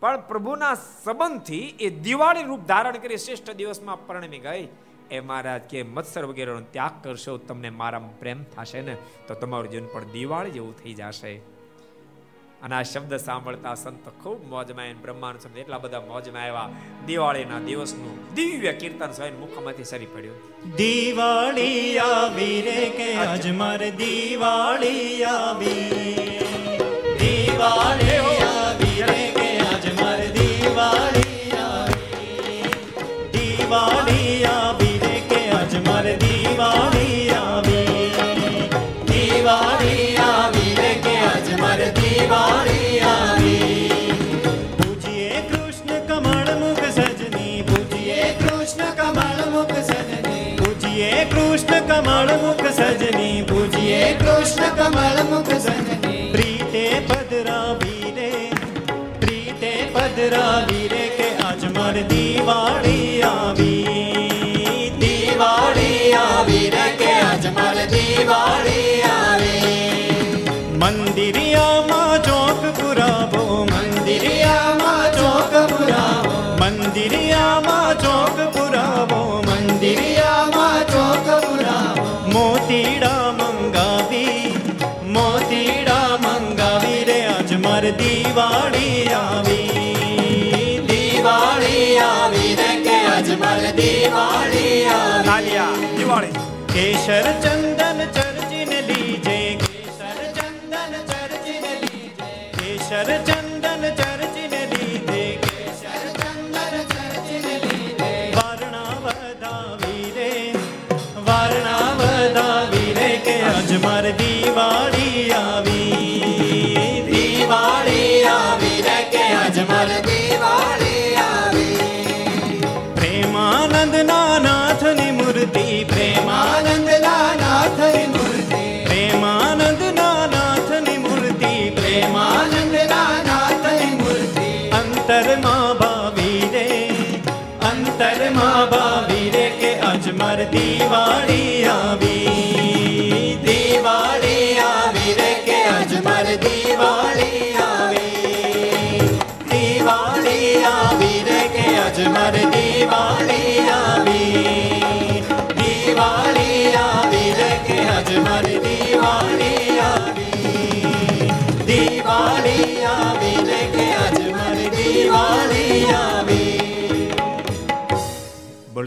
પણ પ્રભુના સંબંધથી એ દિવાળી રૂપ ધારણ કરી શ્રેષ્ઠ દિવસમાં પરણમી ગઈ. એ મહારાજ કે, મત્સર વગેરેનો ત્યાગ કરશો, તમને મારા પ્રેમ થશે ને, તો તમારું જીવન પણ દિવાળી જેવું થઈ જશે. અને આ શબ્દ સાંભળતા સંત ખૂબ મોજમાં બ્રહ્માંડ શબ્દ એટલા બધા મોજમાં આવ્યા. દિવાળીના દિવસનું દિવ્ય કીર્તન સ્વયં મુખમાંથી સરી પડ્યું. દિવાળી આવી રે કે આજ મારે દિવાળી આવી. દિવાળી કમળ મુખ સજની પૂજીએ કૃષ્ણ કમળ મુખ સજની. પ્રીતે પદરા રે પ્રીતે પધરાવી રે કે આજ મારી દિવાળી આવી. દિવાળી આવી રે કે આજ મારી દિવાળી આવી. મંદિરિયામાં ચોક પુરાવો, મંદિરિયામાં ચોક પુરાવો, મંદિરિયામાં ચોક પુરાવો મોતીડા મંગાવી મોતીડા મંગાવી રે આજ મારે દિવાળી આવી. દિવાળી આવી રે કે આજ મારે દિવાળી આવી. દિવાળી. કેસર ચંદન આજ મારે દિવાળી આવી. દિવાળી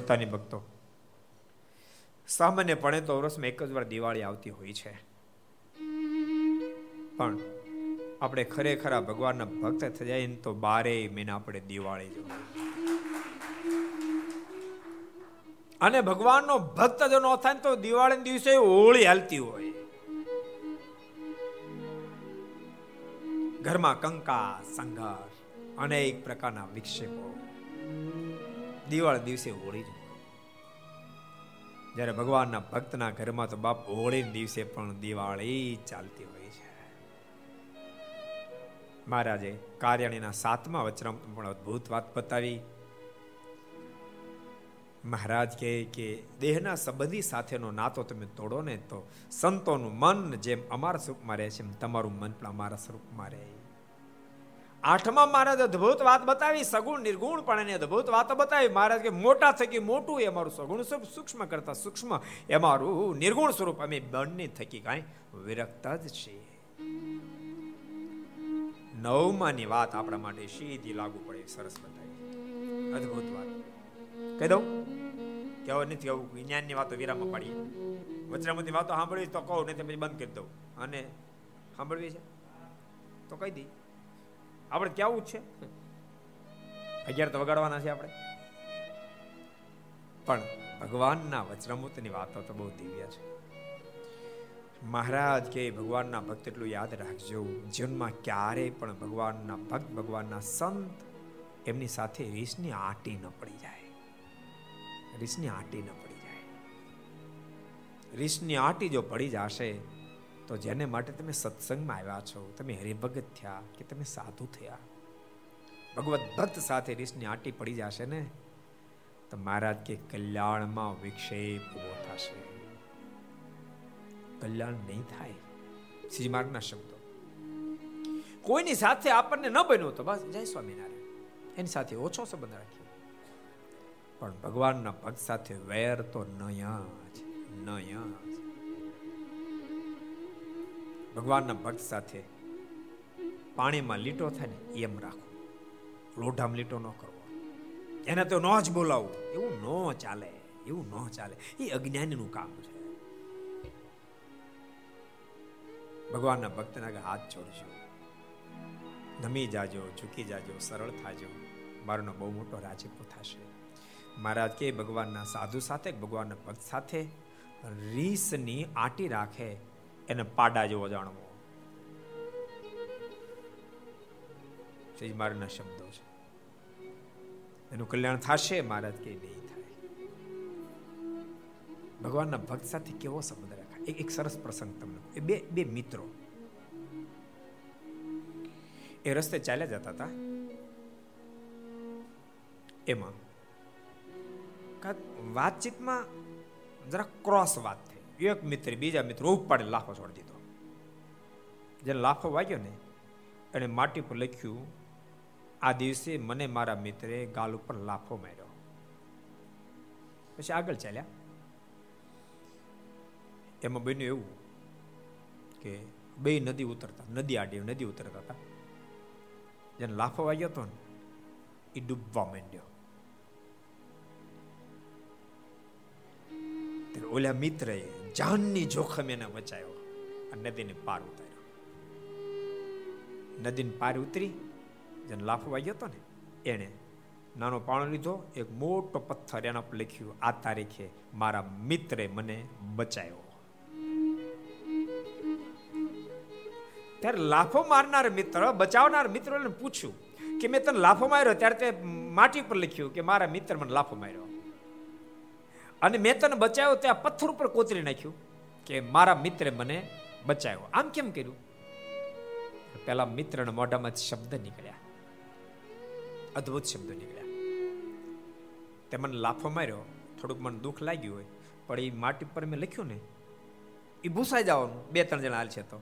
બોલતાની ભક્તો. સામાન્યપણે તો વર્ષમાં એક જ વાર દિવાળી આવતી હોય છે. પણ આપણે ખરેખર ભગવાનના ભક્ત થઈ જાય ને તો બારે મહિના આપણે દિવાળી જોઈએ. અને ભગવાનનો ભક્ત જો ન થાય તો દિવાળીના દિવસે હોળી હાલતી હોય. ઘરમાં કંકા સંઘર્ષ અનેક પ્રકારના વિક્ષેપો. દિવાળી દિવસે હોળી જ્યારે ભગવાનના ભક્તના ઘરમાં તો બાપ હોળી દિવસે પણ દિવાળી ચાલતી હોય છે. મહારાજે કાર્યાણીના સાતમા વચરામ પણ અદભુત વાત બતાવી. મહારાજ કહે કે, દેહના સંબંધી સાથેનો નાતો તમે તોડો ને તો સંતોનું મન જેમ અમારા સ્વરૂપમાં રહે છે, એમ તમારું મન પણ અમારા સ્વરૂપમાં રહે આઠમા મહારાજ અદ્ભુત વાત બતાવી, સગુણ, નિર્ગુણ પણ એની અદભુત વાતો બતાવી. મહારાજ કે, મોટા થકી મોટું એ અમારું સગુણ સ્વરૂપ સૂક્ષ્મ કરતા સૂક્ષ્મ એ અમારું નિર્ગુણ સ્વરૂપ. અમે બંને થકી કાંઈ વિરક્ત જ છીએ. નવમાની વાત આપણા માટે સીધી લાગુ પડે, સરસ બતાવી. અદ્ભુત વાત. કહી દઉં? કેવું નથી કેવું વિજ્ઞાનની વાતો વિરામમાં પાડીએ. વચરામતી વાતો સાંભળવી તો કહું, નહીં પછી બંધ કરી દઉં. અને સાંભળવી છે? તો કહી દઈ આપણે જ છે? અગિયાર તો વગાડવાના છે આપણે. પણ ભગવાનના વચરામૃતની વાતો તો બહુ દિવ્ય છે. મહારાજ કે ભગવાનના ભક્ત એટલું યાદ રાખજો, જીવનમાં ક્યારે પણ ભગવાનના ભક્ત, ભગવાનના સંત એમની સાથે રીસની આટી ન પડી જાય. રીસની આટી ન પડી જાય. રીસની આટી જો પડી જશે તો જેને માટે તમે સત્સંગમાં આવ્યા છો, તમે હરિભગત થયા કે તમે સાધુ થયા? ભગવત ભક્ત સાથે રીસની આટી પડી જશે ને? તો મહારાજ કે કલ્યાણમાં વિક્ષેપ ઊભો થશે. કલ્યાણ નહીં થાય શ્રી માર્ગના શબ્દો. કોઈની સાથે આપણને ન બન્યું તો બસ, જય સ્વામિનારાયણ. એની સાથે ઓછો સંબંધ રાખીએ. પણ ભગવાનના ભક્ત સાથે વેર તો નયા જ, નયા ભગવાનના ભક્ત સાથે પાણીમાં લીટો થાય ને એમ રાખો. લોઢામાં લીટો ન કરવો. એને તો ન જ બોલાવવું. એવું ન ચાલે, એવું ન ચાલે. એ અજ્ઞાનીનું કામ છે. ભગવાનના ભક્તના હાથ જોડજો. નમી જાજો, ઝૂકી જાજો, સરળ થાજો. મારોનો બહુ મોટો રાજીપો થશે. મહારાજ કે ભગવાનના સાધુ સાથે, ભગવાનના ભક્ત સાથે રીસની આટી રાખે. એને પાડા જેવો જાણવો. શ્રી મારના શબ્દો છે. એનું કલ્યાણ થશે, મહારાજ કે નહીં થાય. ભગવાનના ભક્ત સાથે કેવો સંબંધ રાખાય? એક એક સરસ પ્રસંગ તમને એ બે બે મિત્રો એ રસ્તે ચાલ્યા જતા હતા. એમાં વાતચીતમાં જરા ક્રોસ વાત એક મિત્ર, બીજા મિત્ર ઉપાડે લાફો છોડી દીધો. જેને લાફો વાગ્યો ને એને માટી પર લખ્યું, આ દિવસે મને મારા મિત્રે ગાલ ઉપર લાફો માર્યો. પછી આગળ ચાલ્યા. એમાં બન્યું એવું કે બે નદી ઉતરતા, નદી આડી નદી ઉતરતા હતા. જેને લાફો વાગ્યો હતો ને, એ ડૂબવા માંડ્યો. ઓલા મિત્રએ જાનની જોખમ એને બચાવ્યો અને નદીને પાર ઉતાર્યો. નદીને પાર ઉતરી, જેને લાફો વાગ્યો હતો ને, એણે નાનો પાણો લીધો, એક મોટો પથ્થર એના પર લખ્યું, આ તારીખે મારા મિત્રે મને બચાવ્યો ત્યારે લાફો મારનાર મિત્ર, બચાવનાર મિત્રોને પૂછ્યું કે, મેં તને લાફો માર્યો? ત્યારે તે માટી પર લખ્યું કે, મારા મિત્ર મને લાફો માર્યો. અને મેં તને બચાવ્યો ત્યાં પથ્થર ઉપર કોતરી નાખ્યું કે મારા મિત્રે મને બચાવ્યો. આમ કેમ કર્યું? પેલા મિત્રના મોઢામાં શબ્દ નીકળ્યા. અદ્ભુત શબ્દ નીકળ્યા. તે મને લાફો માર્યો. થોડુંક મને દુઃખ લાગ્યું હોય, પણ એ માટી પર મેં લખ્યું ને એ ભૂસાઈ જવાનું. બે, ત્રણ જણા હાલ છે તો.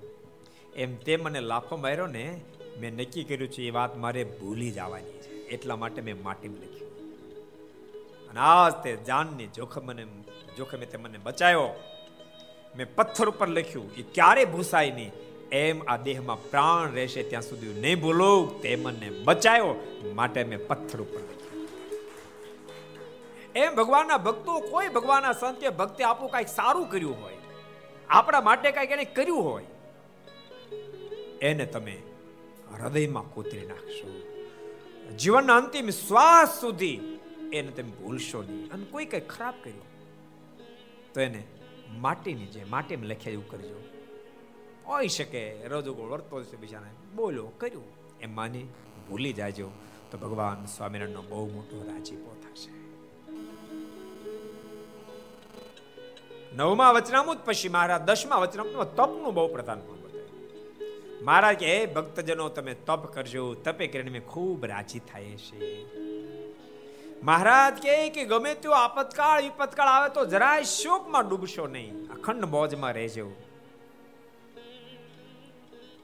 એમ તે મને લાફો માર્યો ને, મેં નક્કી કર્યું છે, એ વાત મારે ભૂલી જવાની છે. એટલા માટે મેં માટીમાં લખ્યું. અને આજ તે જાનની જોખમ મને જોખમે તે મને બચાવ્યો. મેં પથ્થર ઉપર લખ્યું એ ક્યારે ભૂસાય નહીં? એમ આ દેહમાં પ્રાણ રહેશે ત્યાં સુધી નહીં ભૂલો. તે મને બચાવ્યો, માટે મેં પથ્થર ઉપર એમ ભગવાનના ભક્તો, કોઈ ભગવાનના સંતે ભક્તિ આપો કાંઈક સારું કર્યું હોય, આપણા માટે કંઈક એને કર્યું હોય, એને તમે હૃદયમાં કોતરી નાખશો. જીવનના અંતિમ શ્વાસ સુધી એને તમે ભૂલશો નહીં. અને કોઈ કઈ ખરાબ કર્યું, તો એને માટીની જે માટીમાં લખ્યા એવું કરજો. હોઈ શકે રોજ વર્તો છે બીજાને. બોલો, કર્યું. એમ માની ભૂલી જાજો, તો ભગવાન સ્વામિનારાયણનો બહુ મોટો રાજીપો થશે. નવમા વચનામૃત પછી મહારાજ દસમા વચનામૃતમાં તપનું બહુ પ્રધાન પણ મહારાજ કે ભક્તજનો, તમે તપ કરજો. તપે કરીને મેં ખૂબ રાજી થાય છે. મહારાજ કહે કે ગમે તેવો આપતકાળ, વિપતકાળ આવે તો જરાય શોકમાં ડૂબશો નહીં. અખંડ મોજમાં રહેજો.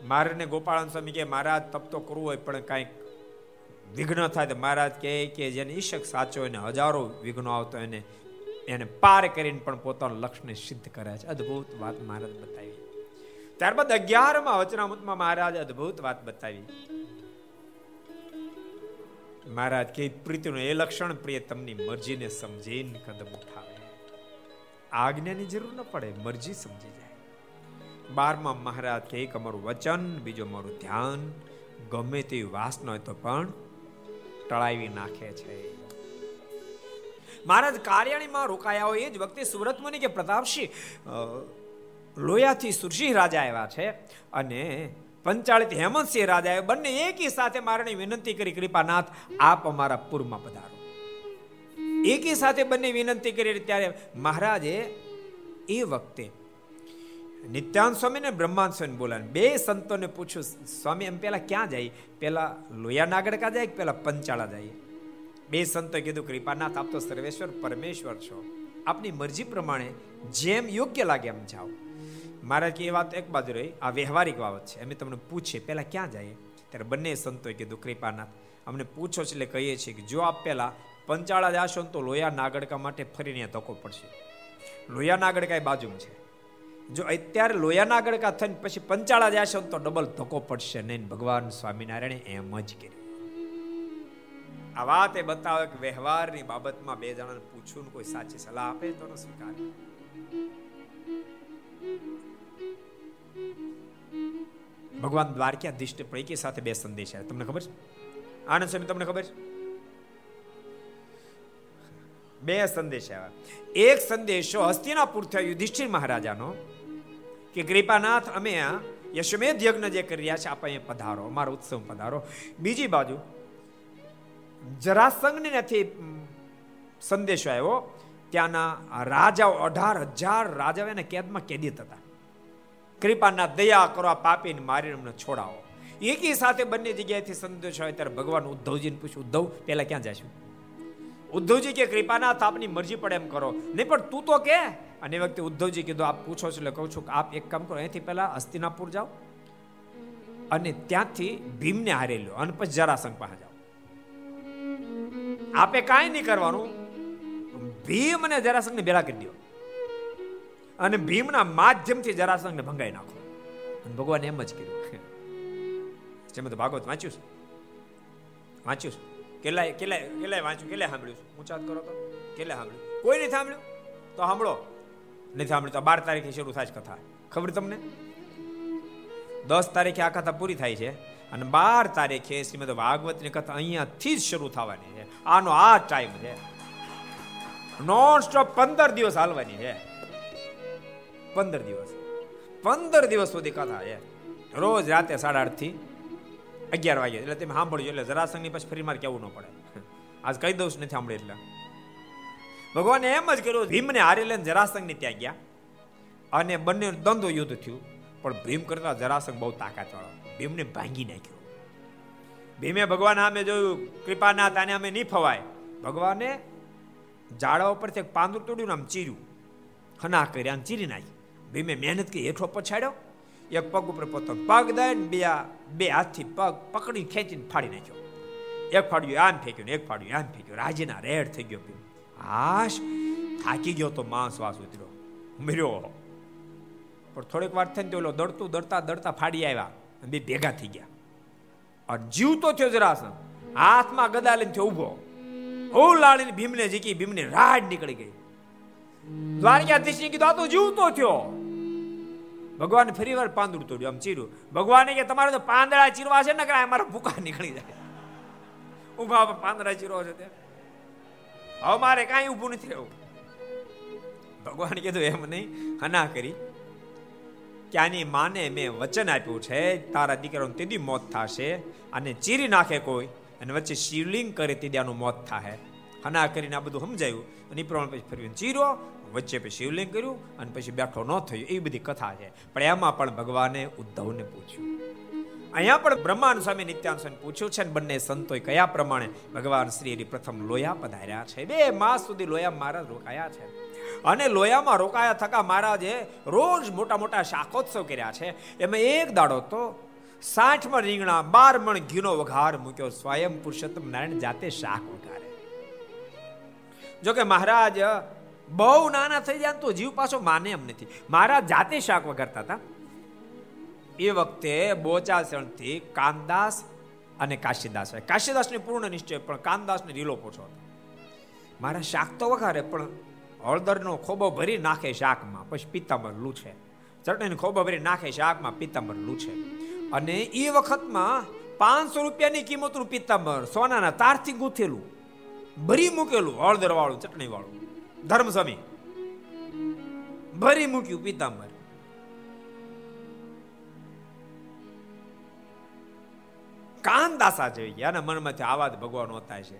મારને ગોપાળન સ્વામી કે મહારાજ, તપ તો કરવું હોય, પણ કાંઈક વિઘ્ન થાય. તો મહારાજ કહે કે જેને ઈશક સાચો એને હજારો વિઘ્નો આવતો એને એને પાર કરીને પણ પોતાનું લક્ષ્યને સિદ્ધ કરે છે. અદ્ભુત વાત મહારાજ બતાવી. ત્યારબાદ અગિયારમાં વચનામૃતમાં મહારાજ અદ્ભુત વાત બતાવી. મહારાજ કે, પ્રીતિનું એ લક્ષણ પ્રિય તમની મરજીને સમજીને કદમ ઉઠાવે. આજ્ઞાની જરૂર ન પડે, મરજી સમજી જાય. બારમાં મહારાજ કે, એક અમારું વચન, બીજો અમારું ધ્યાન. ગમે તેવી વાસના હોય તો પણ ટળાવી નાખે છે. મહારાજ કાર્યાણીમાં રોકાયા હોય, એ જ વખતે સુરત મુનિ કે પ્રતાપસિંહ લોયાથી સુરસિંહ રાજા આવ્યા છે અને પંચાળિત હેમંતસિંહ રાજાએ બંને એકી સાથે મારણી વિનંતી કરી, કૃપાનાથ, આપ અમારા પૂરમાં પધારો. એકી સાથે બંને વિનંતી કરી ત્યારે મહારાજે એ વખતે નિત્યાન સ્વામી ને બ્રહ્માંડ સ્વામી બોલાવે બે સંતોને પૂછ્યું, સ્વામી, એમ પેલા ક્યાં જાય? પેલા લોયા નાગડકા જાય કે પેલા પંચાળા જાય? બે સંતો કીધું, કૃપાનાથ, આપ તો સર્વેશ્વર, પરમેશ્વર છો. આપની મરજી પ્રમાણે જેમ યોગ્ય લાગે એમ જાઓ. મારે કે એ વાત એક બાજુ રહી, આ વ્યવહારિક બાબત છે. અમે તમને પૂછીએ, પહેલાં ક્યાં જઈએ? ત્યારે બંને સંતોએ કીધું, કૃપાનાથ, અમને પૂછો છે એટલે કહીએ છીએ કે જો આપ પહેલાં પંચાળા જાશો તો લોયા નાગડકા માટે ફરીને ધક્કો પડશે. લોયા નાગડકા એ બાજુમાં છે. જો અત્યારે લોયા નાગડકા થઈને પછી પંચાળા જાશો તો ડબલ ધક્કો પડશે નહીં ભગવાન સ્વામિનારાયણે એમ જ કર્યું. આ વાત એ બતાવે કે વ્યવહારની બાબતમાં બે જણાને પૂછવું કોઈ સાચી સલાહ આપે તો સ્વીકાર. ભગવાન દ્વારકાધીશ પૈકી સાથે બે સંદેશ આવ્યા. તમને ખબર છે? આનંદ સ્વામી, તમને ખબર છે? બે સંદેશ આવ્યા. એક સંદેશો હસ્તિનાપુર થયો યુધિષ્ઠિર મહારાજાનો કે, કૃપાનાથ, અમે આ યશમેધ યજ્ઞ જે કરી રહ્યા છે, આપ અહીંયા પધારો, અમારો ઉત્સવ પધારો. બીજી બાજુ, જરાસંઘને નથી સંદેશો આવ્યો. ત્યાંના રાજાઓ અઢાર હજાર રાજાઓ એને કેદમાં કેદિત હતા. કૃપાના દયા કરો, આ પાપીને મારીને અમને છોડાવો. એકી સાથે બંને જગ્યાએથી સંદેશો આવે ત્યારે ભગવાન ઉદ્ધવજીને પૂછ્યું ઉદ્ધવ પહેલાં ક્યાં જશું ઉદ્ધવજી કે કૃપાનાથ આપની મરજી પડે એમ કરો. નહીં, પણ તું તો કે? અને એ વખતે ઉદ્ધવજી કીધું, આપ પૂછો છો એટલે કહું છું કે આપ એક કામ કરો, અહીંથી પહેલા હસ્તિનાપુર જાઓ અને ત્યાંથી ભીમને હારે લો અને પછી જરાસંઘ પાસે જાઓ. આપે કાંઈ નહીં કરવાનું. ભીમ અને જરાસંઘને ભેળા કરી દો. અને ભીમના માધ્યમથી જરાસંઘને ભંગાઈ નાખો. અને ભગવાન એમ જ કર્યું. જેમ તો ભાગવત વાંચ્યું છે. વાંચ્યું છે. કેટલાય કેટલાય કેટલાય વાંચ્યું, કેટલાય સાંભળ્યું છે? ઊંચાત કરો તો. કેટલાય સાંભળ્યું? કોઈ નહીં સાંભળ્યું? તો સાંભળો. નથી સાંભળ્યું તો બાર તારીખે શરૂ થાય છે કથા. ખબર તમને? દસ તારીખે આ કથા પૂરી થાય છે અને બાર તારીખે શ્રીમદ ભાગવતની કથા અહીંયાથી જ શરૂ થવાની છે. આનો આ ટાઈમ છે. નોન સ્ટોપ પંદર દિવસ હાલવાની છે. પંદર દિવસ. પંદર દિવસ સુધી કથા એ રોજ રાતે સાડા આઠથી અગિયાર વાગે. એટલે તમે સાંભળજો, એટલે જરાસંઘની પછી ફરી મારે કેવું ન પડે. આજ કહી દઉં નથી સાંભળી એટલે. ભગવાને એમ જ કર્યું, ભીમને હારી લઈને જરાસંઘને ત્યાં ગયા. અને બંને દ્વંદ્વ યુદ્ધ થયું. પણ ભીમ કરતા જરાસંઘ બહુ તાકાત વાળો ભીમને ભાંગી નાખ્યો. ભીમે ભગવાન સામે જોયું કૃપાનાથ આને અમે નહીં ફવાય. ભગવાને ઝાડા ઉપરથી એક પાંદડું તોડ્યું આમ ચીર્યું. ખના કર્યા ચીરી નાખી. ભીમે મહેનત કરી હેઠો પછાડ્યો. એક પગ ઉપર પોતો પગ દઈને બે બે હાથથી પગ પકડી ખેંચીને ફાડી નાખ્યો. એક ફાડ્યું, આમ ફેંક્યું એક ફાડ્યું, આમ ફેંક્યું. રાજીના રેડ થઈ ગયો ભીમ. હાશ, થાકી ગયો તો માં શ્વાસ ઉતર્યો. મર્યો પણ થોડીક વાર થઈને તો દડતું દડતા દડતા ફાડી આવ્યા બે ભેગા થઈ ગયા. અને જીવતો થયો જરાસન હાથમાં ગદા લઈને ઊભો હું લાડીને ભીમને જીકી ભીમને રાડ નીકળી ગઈ. દ્વારકાધીશને કીધું, આ તો જીવતો થયો. ભગવાન ફરી વાર પાંદડું તોડ્યું, આમ ચીર્યું. ભગવાને કે, તમારે તો પાંદડા ચીરવા છે ને કે મારા ભૂકા નીકળી જાય. ઊભા પાંદડા ચીરવા છે ત્યાં. હવે મારે કાંઈ ઊભું નથી રહેવું. ભગવાન કીધું, એમ નહીં, હના કરી. કે માને મેં વચન આપ્યું છે, તારા દીકરાનું તેદી મોત થશે અને ચીરી નાખે કોઈ અને વચ્ચે શિવલિંગ કરે તેદી આનું મોત થાય હના કરીને આ બધું સમજાયું અને એ પ્રમાણે પછી ફરી ચીરો વચ્ચે પછી શિવલિંગ કર્યું અને પછી બેઠો ન થયું. એ બધી કથા છે. પણ એમાં પણ ભગવાને ઉદ્ધવને પૂછ્યું. અહીંયા પણ બ્રહ્માન સ્વામી નિત્યાન સ્વામી પૂછ્યું છે ને બંને સંતોએ કયા પ્રમાણે ભગવાન શ્રી પ્રથમ લોયા પધાર્યા છે. બે માસ સુધી લોયા મહારાજ રોકાયા છે. અને લોયામાં રોકાયા થકા મહારાજે રોજ મોટા મોટા શાકોત્સવ કર્યા છે. એમાં એક દાડો તો સાઠમાં રીંગણા બાર મણ ઘીનો વઘાર મૂક્યો. સ્વયં પુરુષોત્તમ નારાયણ જાતે શાક વઘારે. જોકે મહારાજ બહુ નાના થઈ જાય તો જીવ પાછો માને એમ નથી. મારા જાતે શાક વગરતા હતા. એ વખતે બોચાસણથી કાનદાસ અને કાશીદાસ કાશીદાસને પૂર્ણ નિશ્ચય, પણ કાનદાસને રીલો પૂછો મારા શાક તો વઘારે, પણ હળદરનો ખોબો ભરી નાખે શાકમાં. પછી પિત્તાંબર લૂછે. ચટણીનો ખોબો ભરી નાખે શાકમાં, પિત્તાંબર લૂછે. અને એ વખતમાં પાંચસો રૂપિયાની કિંમતનું પિત્તાંબર સોનાના તારથી ગૂંથેલું. ભરી મૂકેલું હળદર વાળું ચટણી વાળું ધર્મસ્વામી ભરી મૂક્યું પિત્તાંબર કાન દાસા જોઈ ગયા અને મનમાંથી આવા જ ભગવાન હોતા છે.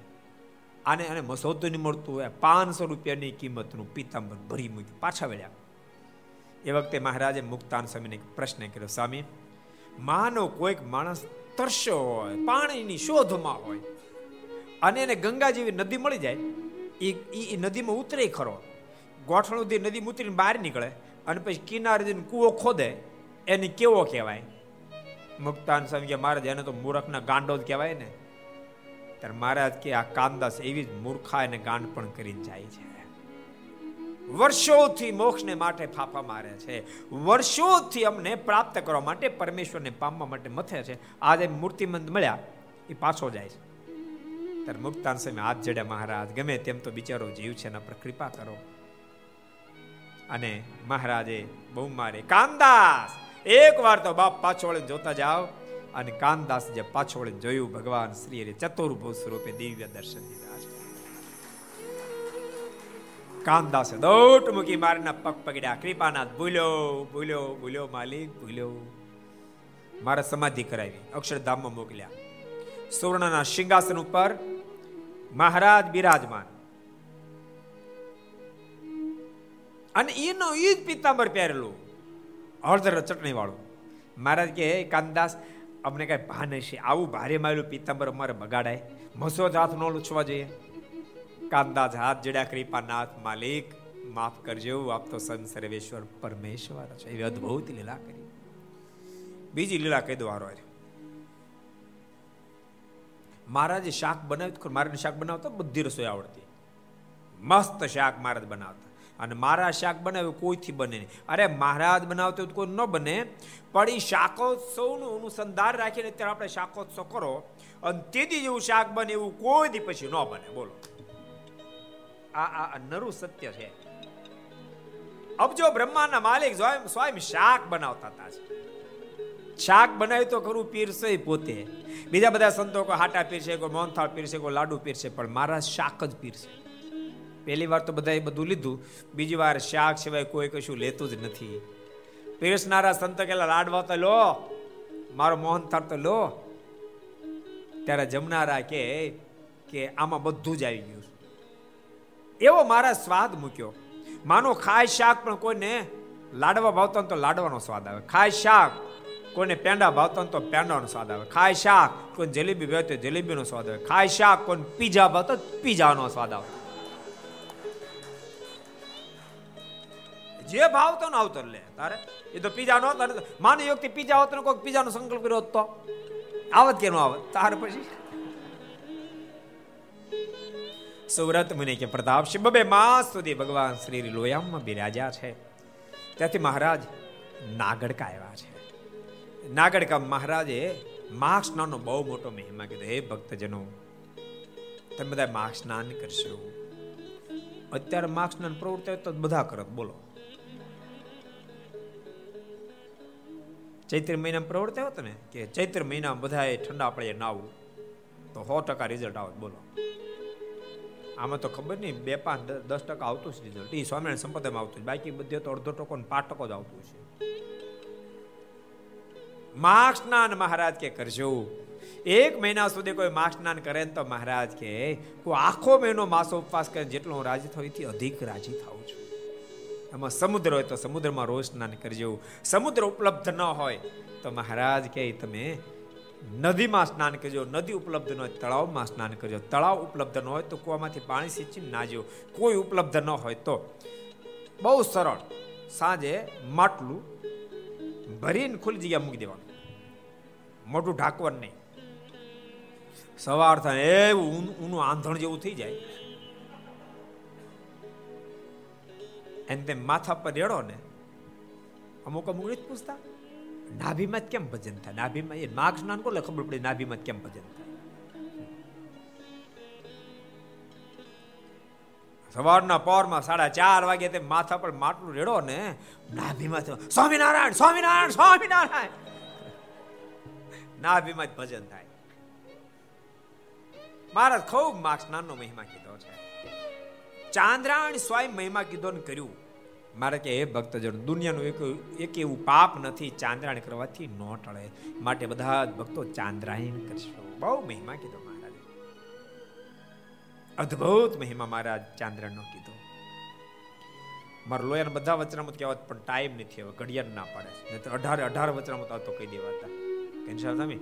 આને અને મસોદું નહીં મળતું હોય પાંચસો રૂપિયાની કિંમતનું પિતાંબર ભરી મૂક્યું, પાછા વળ્યા. એ વખતે મહારાજે મુક્તાન સ્વામીને પ્રશ્ન કર્યો, સ્વામી, માનો કોઈક માણસ તરસ્યો હોય, પાણીની શોધમાં હોય, અને એને ગંગા જેવી નદી મળી જાય એ એ નદીમાં ઉતરે ખરો. ગોઠણ સુધી નદીમાં ઉતરીને બહાર નીકળે અને પછી કિનારે જઈને કૂવો ખોદે, એને કેવો કહેવાય? મુક્તાન સ્વામી કે મહારાજ, એને તો મૂરખના ગાંડો જ કહેવાય ને. ત્યારે મહારાજ કે આ કામદાસ એવી જ મૂર્ખા અને ગાંડ પણ કરીને જાય છે. વર્ષોથી મોક્ષને માટે ફાફા મારે છે. વર્ષોથી અમને પ્રાપ્ત કરવા માટે પરમેશ્વરને પામવા માટે મથે છે. આજે મૂર્તિમંત મળ્યા, એ પાછો જાય છે. ત્યારે મુક્તાન સમય હાથ જડ્યા મહારાજ, ગમે તેમ તો બિચારો જીવ છે એના પર કૃપા કરો. અને મહારાજે બહુ મારે કાનદાસ એક વાર તો બાપ પાછો વળીને જોતા જાઓ. અને કાનદાસ જે પાછો વળીને જોયું, ભગવાન શ્રી હરિ ચતુર્ભુજ સ્વરૂપે દિવ્ય દર્શન દીધા છે. કાનદાસે દોટ મૂકી મારના પગ પકડ્યા, કૃપાનાથ ભૂલ્યો ભૂલ્યો ભૂલ્યો માલિક ભૂલ્યો મારા સમાધિ કરાવી, અક્ષરધામમાં મોકલ્યા. સુવર્ણના સિંહાસન ઉપર મહારાજ બિરાજમાન. અને એનો એ જ પિત્તાંબર પહેરેલું. હળદર ચટણી વાળું મહારાજ કે કાનદાસ અમને કઈ ભાન હશે. આવું ભારે મારેલું પિત્તાંબર અમારે બગાડાય. મસો હાથ ન લૂછવા જોઈએ. કાનદાસ હાથ જડ્યા કૃપાનાથ માલિક માફ કરજો આપ તો સંત સર્વેશ્વર પરમેશ્વર છે. એવી અદભુત લીલા કરી. બીજી લીલા કહી દો હારો મહારાજે શાક બનાવ્યું મારાને શાક બનાવતા બધી રસોઈ આવડતી. મસ્ત શાક મહારાજ બનાવતા. અને મારા શાક બનાવ્યું કોઈથી બને નહીં. અરે મહારાજ બનાવતો કોઈ ન બને. પણ એ શાકોત્સવનું અનુસંધાન રાખીને ત્યારે આપણે શાકોત્સવ કરો, અને તેથી જેવું શાક બને એવું કોઈ દી પછી ન બને. બોલો. આ આ નરું સત્ય છે. અબજો બ્રહ્માના માલિક સ્વયં શાક બનાવતા હતા શાક બનાવ્યું તો ખરું, પીરસે પોતે. બીજા બધા સંતો કોઈ હાટા પીરશે કોઈ મોહનથાળ પીરશે કોઈ લાડુ પીરશે પણ મારા શાક જ પીરશે પહેલી વાર તો બધાએ બધું લીધું. બીજી વાર શાક સિવાય કોઈ કશું લેતું જ નથી. પીરસનારા સંતો કેલા લાડવા તો લો, મારો મોહનથાળ તો લો. ત્યારે જમનારા કે કે આમાં બધું જ આવી ગયું એવો મારા સ્વાદ મૂક્યો. માનો ખાય શાક પણ કોઈને, લાડવા ભાવતા તો લાડવાનો સ્વાદ આવે. ખાય શાક. કોઈને પેંડા ભાવતો તો પેંડાનો સ્વાદ આવે. ખાય શાક કોઈ જલેબી ભાવતો જલેબીનો સ્વાદ આવે. ખાય શાક કોઈ પીઝા ભાવતો પીઝાનો સ્વાદ આવે. જે ભાવતો ને આવતો લે. તારે? એ તો પીઝા નો માનો યોગથી પીઝા હોત કોઈ પીઝાનો સંકલ્પ કર્યો તો? આવત કે નો આવત? તાર પછી? સુરત મુનિ કે પ્રતાપ છે બબે માસ સુધી ભગવાન શ્રી લોયામાં બિરાજ્યા છે. ત્યાંથી મહારાજ નાગડકા આવ્યા છે. નાગડકા મહારાજે માઘ સ્નાનનો બહુ મોટો મહિમા કીધો. હે ભક્તજનો, તમે બધા માઘ સ્નાન કરશો. અત્યારે માઘ સ્નાન પ્રવૃત્તિ તો બધા કરત બોલો. ચૈત્ર મહિનામાં પ્રવૃત્તિ હોત ને કે ચૈત્ર મહિનામાં બધાએ ઠંડા પડે નાવું તો સો ટકા રિઝલ્ટ આવત બોલો. આમાં તો ખબર નહીં, બે પાંચ દસ ટકા આવતું છે રિઝલ્ટ એ સ્વામિનારાયણ સંપ્રદાયમાં આવતું છે બાકી બધે તો અડધો ટકો પાંચ ટકો જ આવતું છે માઘ સ્નાન મહારાજ કે કરજો. એક મહિના સુધી કોઈ માઘ સ્નાન કરે તો મહારાજ કે કોઈ આખો મહિનો માસો ઉપવાસ કરે જેટલો હું રાજી થાઉં એથી અધિક રાજી થાઉં છું. એમાં સમુદ્ર હોય તો સમુદ્રમાં રોજ સ્નાન કરજો. સમુદ્ર ઉપલબ્ધ ન હોય તો મહારાજ કે તમે નદીમાં સ્નાન કરજો. નદી ઉપલબ્ધ ન હોય તળાવમાં સ્નાન કરજો. તળાવ ઉપલબ્ધ ન હોય તો કુવામાંથી પાણી સિંચીને નાજો. કોઈ ઉપલબ્ધ ન હોય તો. બહુ સરળ. સાંજે માટલું ભરીને ખુલ્લી જગ્યા મૂકી દેવાનું. મોટું ઢાંકવાનું નહીં. સવાર થાય એવું ઊનું આંધણ જેવું થઈ જાય. એને તેમ માથા પર રેડો ને, અમુક અમુક નથી પૂછતા. નાભીમાં કેમ ભજન થાય? નાભીમાં એ માર્ગ સ્નાન કોને ખબર પડી નાભીમાં કેમ ભજન થાય? સવારના પહોરમાં સાડા ચાર વાગે તે માથા પર માટલું રેડો ને, નાભીમાં સ્વામિનારાયણ સ્વામિનારાયણ સ્વામિનારાયણ! નાભીમાં જ ભજન થાય. મહારાજ ખૂબ માર્ગ સ્નાનનો મહિમા કીધો છે. ચાંદ્રાણી સ્વયં મહિમા કીધો ને કર્યું. મારે કે, હે ભક્તજન, દુનિયાનું એક એક એવું પાપ નથી, ચાંદ્રાણી કરવાથી ન ટળે. માટે બધા જ ભક્તો ચાંદ્રાયણ કરશો. બહુ મહિમા કીધો મહારાજ. અદ્ભુત મહિમા મહારાજ ચાંદ્રાણનો કીધો. મારા લોયાના બધા વચનામત કહેવાત, પણ ટાઈમ નથી હવે, ઘડિયાળ ના પાડે નહીં તો અઢાર અઢાર વચનામત તો કહી દેવાતા. કેન્સર તમે?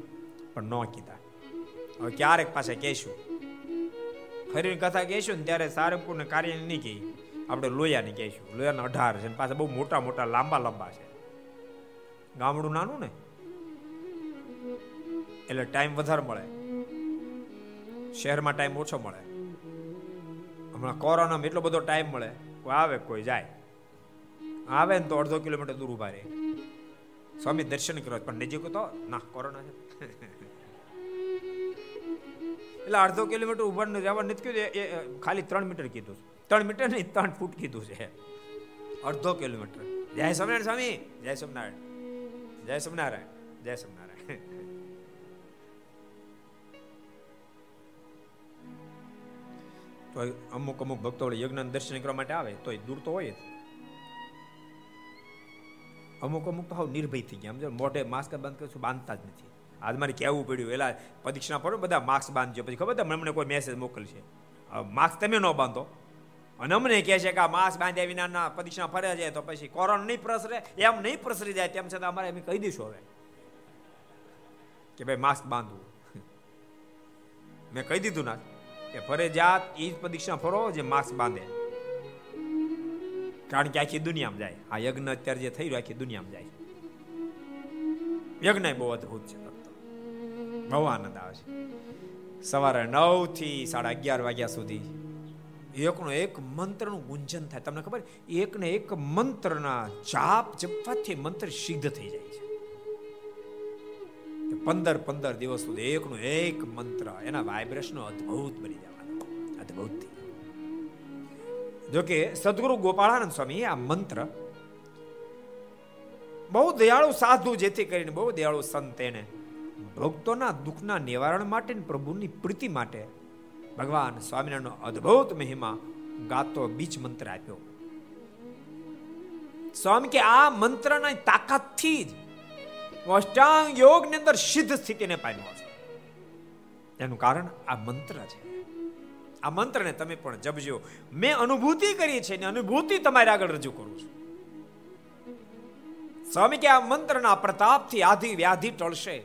પણ ન કીધા. હવે ક્યારેક પાસે કહેશું. ફરીની કથા કહેશું ને ત્યારે સારંગપુરને કાર્ય નહીં કહી આપણે લોયાની કહીશું. લોયાના અઢાર છે પાસે બહુ મોટા મોટા લાંબા લાંબા છે. ગામડું નાનું ને? એટલે ટાઈમ વધારે મળે. શહેરમાં ટાઈમ ઓછો મળે. હમણાં કોરોનામાં એટલો બધો ટાઈમ મળે. કોઈ આવે, કોઈ જાય. આવે ને તો અડધો કિલોમીટર દૂર ઊભા રહે. સ્વામી દર્શન કરો પણ નજીક તો, ના કોરોના છે. એટલે અડધો કિલોમીટર ઊભા જવા નથી કીધું ખાલી ત્રણ મીટર કીધું ત્રણ મીટર નહીં, ત્રણ ફૂટ કીધું છે. અડધો કિલોમીટર. જય સ્વામિનારાયણ સ્વામી. જય સ્વામિનારાયણ. જય સ્વામિનારાયણ. જય સ્વામિનારાયણ. <laughs> તો અમુક અમુક ભક્તો યજ્ઞ દર્શન કરવા માટે આવે તો દૂર તો હોય જ. અમુક અમુક તો હાવ નિર્ભય થઈ ગયા. સમજો મોઢે માસ્ક બંધ કરશું બાંધતા જ નથી. આજ મારે કહેવું પડ્યું, એલા, પરીક્ષા પડો બધા માસ્ક બાંધજો. પછી ખબર મને કોઈ મેસેજ મોકલશે? માસ્ક તમે ન બાંધો. અને અમને કહે છે કે આ માસ્ક બાંધ્યા વિના પરીક્ષા ફરે જાય તો પછી કોરોના નહીં પ્રસરે, એમ નહીં પ્રસરી જાય, તેમ છતાં અમારે એમ કહી દઈશું હવે. કે ભાઈ માસ્ક બાંધવું <laughs> મેં કહી દીધું ના કે ફરજિયાત એ જ પરીક્ષા ફરો જે માસ્ક બાંધે. કારણ કે આખી દુનિયામાં જાય. આ યજ્ઞ અત્યારે જે થઈ રહ્યું આખી દુનિયામાં જાય. યજ્ઞ બહુ અદભુત છે બહુ આનંદ આવે છે. સવારે નવથી સાડા અગિયાર વાગ્યા સુધી એકનો એક મંત્રનું ગુંજન થાય. તમને ખબર? એકને એક મંત્રના જાપ જપવાથી મંત્ર સિદ્ધ થઈ જાય છે. પંદર પંદર દિવસ સુધી એકનો એક મંત્ર, એના વાઇબ્રેશનો અદભુત બની જવાનો. અદ્ભુત જોકે સદગુરુ ગોપાળાનંદ સ્વામી આ મંત્ર બહુ દયાળુ સાધુ જેથી કરીને બહુ દયાળુ સંત એને ભક્તોના દુઃખના નિવારણ માટે પ્રભુની પ્રીતિ માટે ભગવાન સ્વામિનારાયણનો અદ્ભુત મહિમા ગાતો બીજ મંત્ર આપ્યો. સ્વામી કે આ મંત્રના તાકાતથી જ અષ્ટાંગ યોગની અંદર સિદ્ધ સ્થિતિને પામ્યો છે. એનું કારણ આ મંત્ર છે. આ મંત્રને તમે પણ જપજો. મેં અનુભૂતિ કરી છે ને અનુભૂતિ તમારે આગળ રજૂ કરું છું. સ્વામી કે આ મંત્રના પ્રતાપથી આધિ વ્યાધિ ટળશે.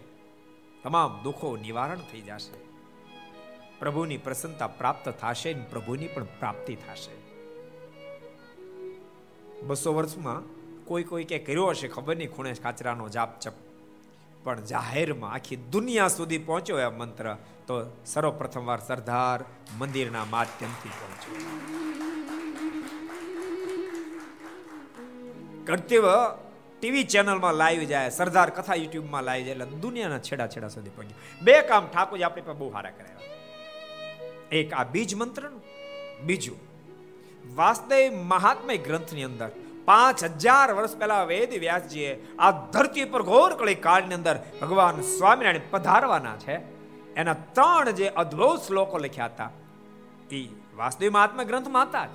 તમામ દુઃખો નિવારણ થઈ જશે. પ્રભુની પ્રસન્નતા પ્રાપ્ત થશે પ્રભુની પણ પ્રાપ્તિ થશે. બસો વર્ષમાં કોઈ કોઈ કે કર્યો હશે, ખબર નહીં ખૂણે કાચરાનો જાપ, ચપ પણ જાહેરમાં આખી દુનિયા સુધી પહોંચ્યો એ મંત્ર, તો સર્વપ્રથમ વાર સરદાર મંદિરના માધ્યમથી પહોંચ્યો. કર્તવ્ય ટીવી ચેનલમાં લાઈવ જાય, સરદાર કથા યુટ્યુબમાં લાઈવ જાય, એટલે દુનિયાના છેડા છેડા સુધી પહોંચ્યું. બે કામ ઠાકોરજી આપણી પર બહુ સારા કરાવ્યા એક આ બીજ મંત્રનું, બીજું વાસદેવ મહાત્મય ગ્રંથની અંદર પાંચ હજાર વર્ષ પહેલા વેદ વ્યાસજીએ આ ધરતી પર ઘોર કળી કાળની અંદર ભગવાન સ્વામિનારાયણ પધારવાના છે. એના ત્રણ જે અદ્ભુત શ્લોકો લખ્યા હતા, એ વાસુદેવ મહાત્મા ગ્રંથમાં હતા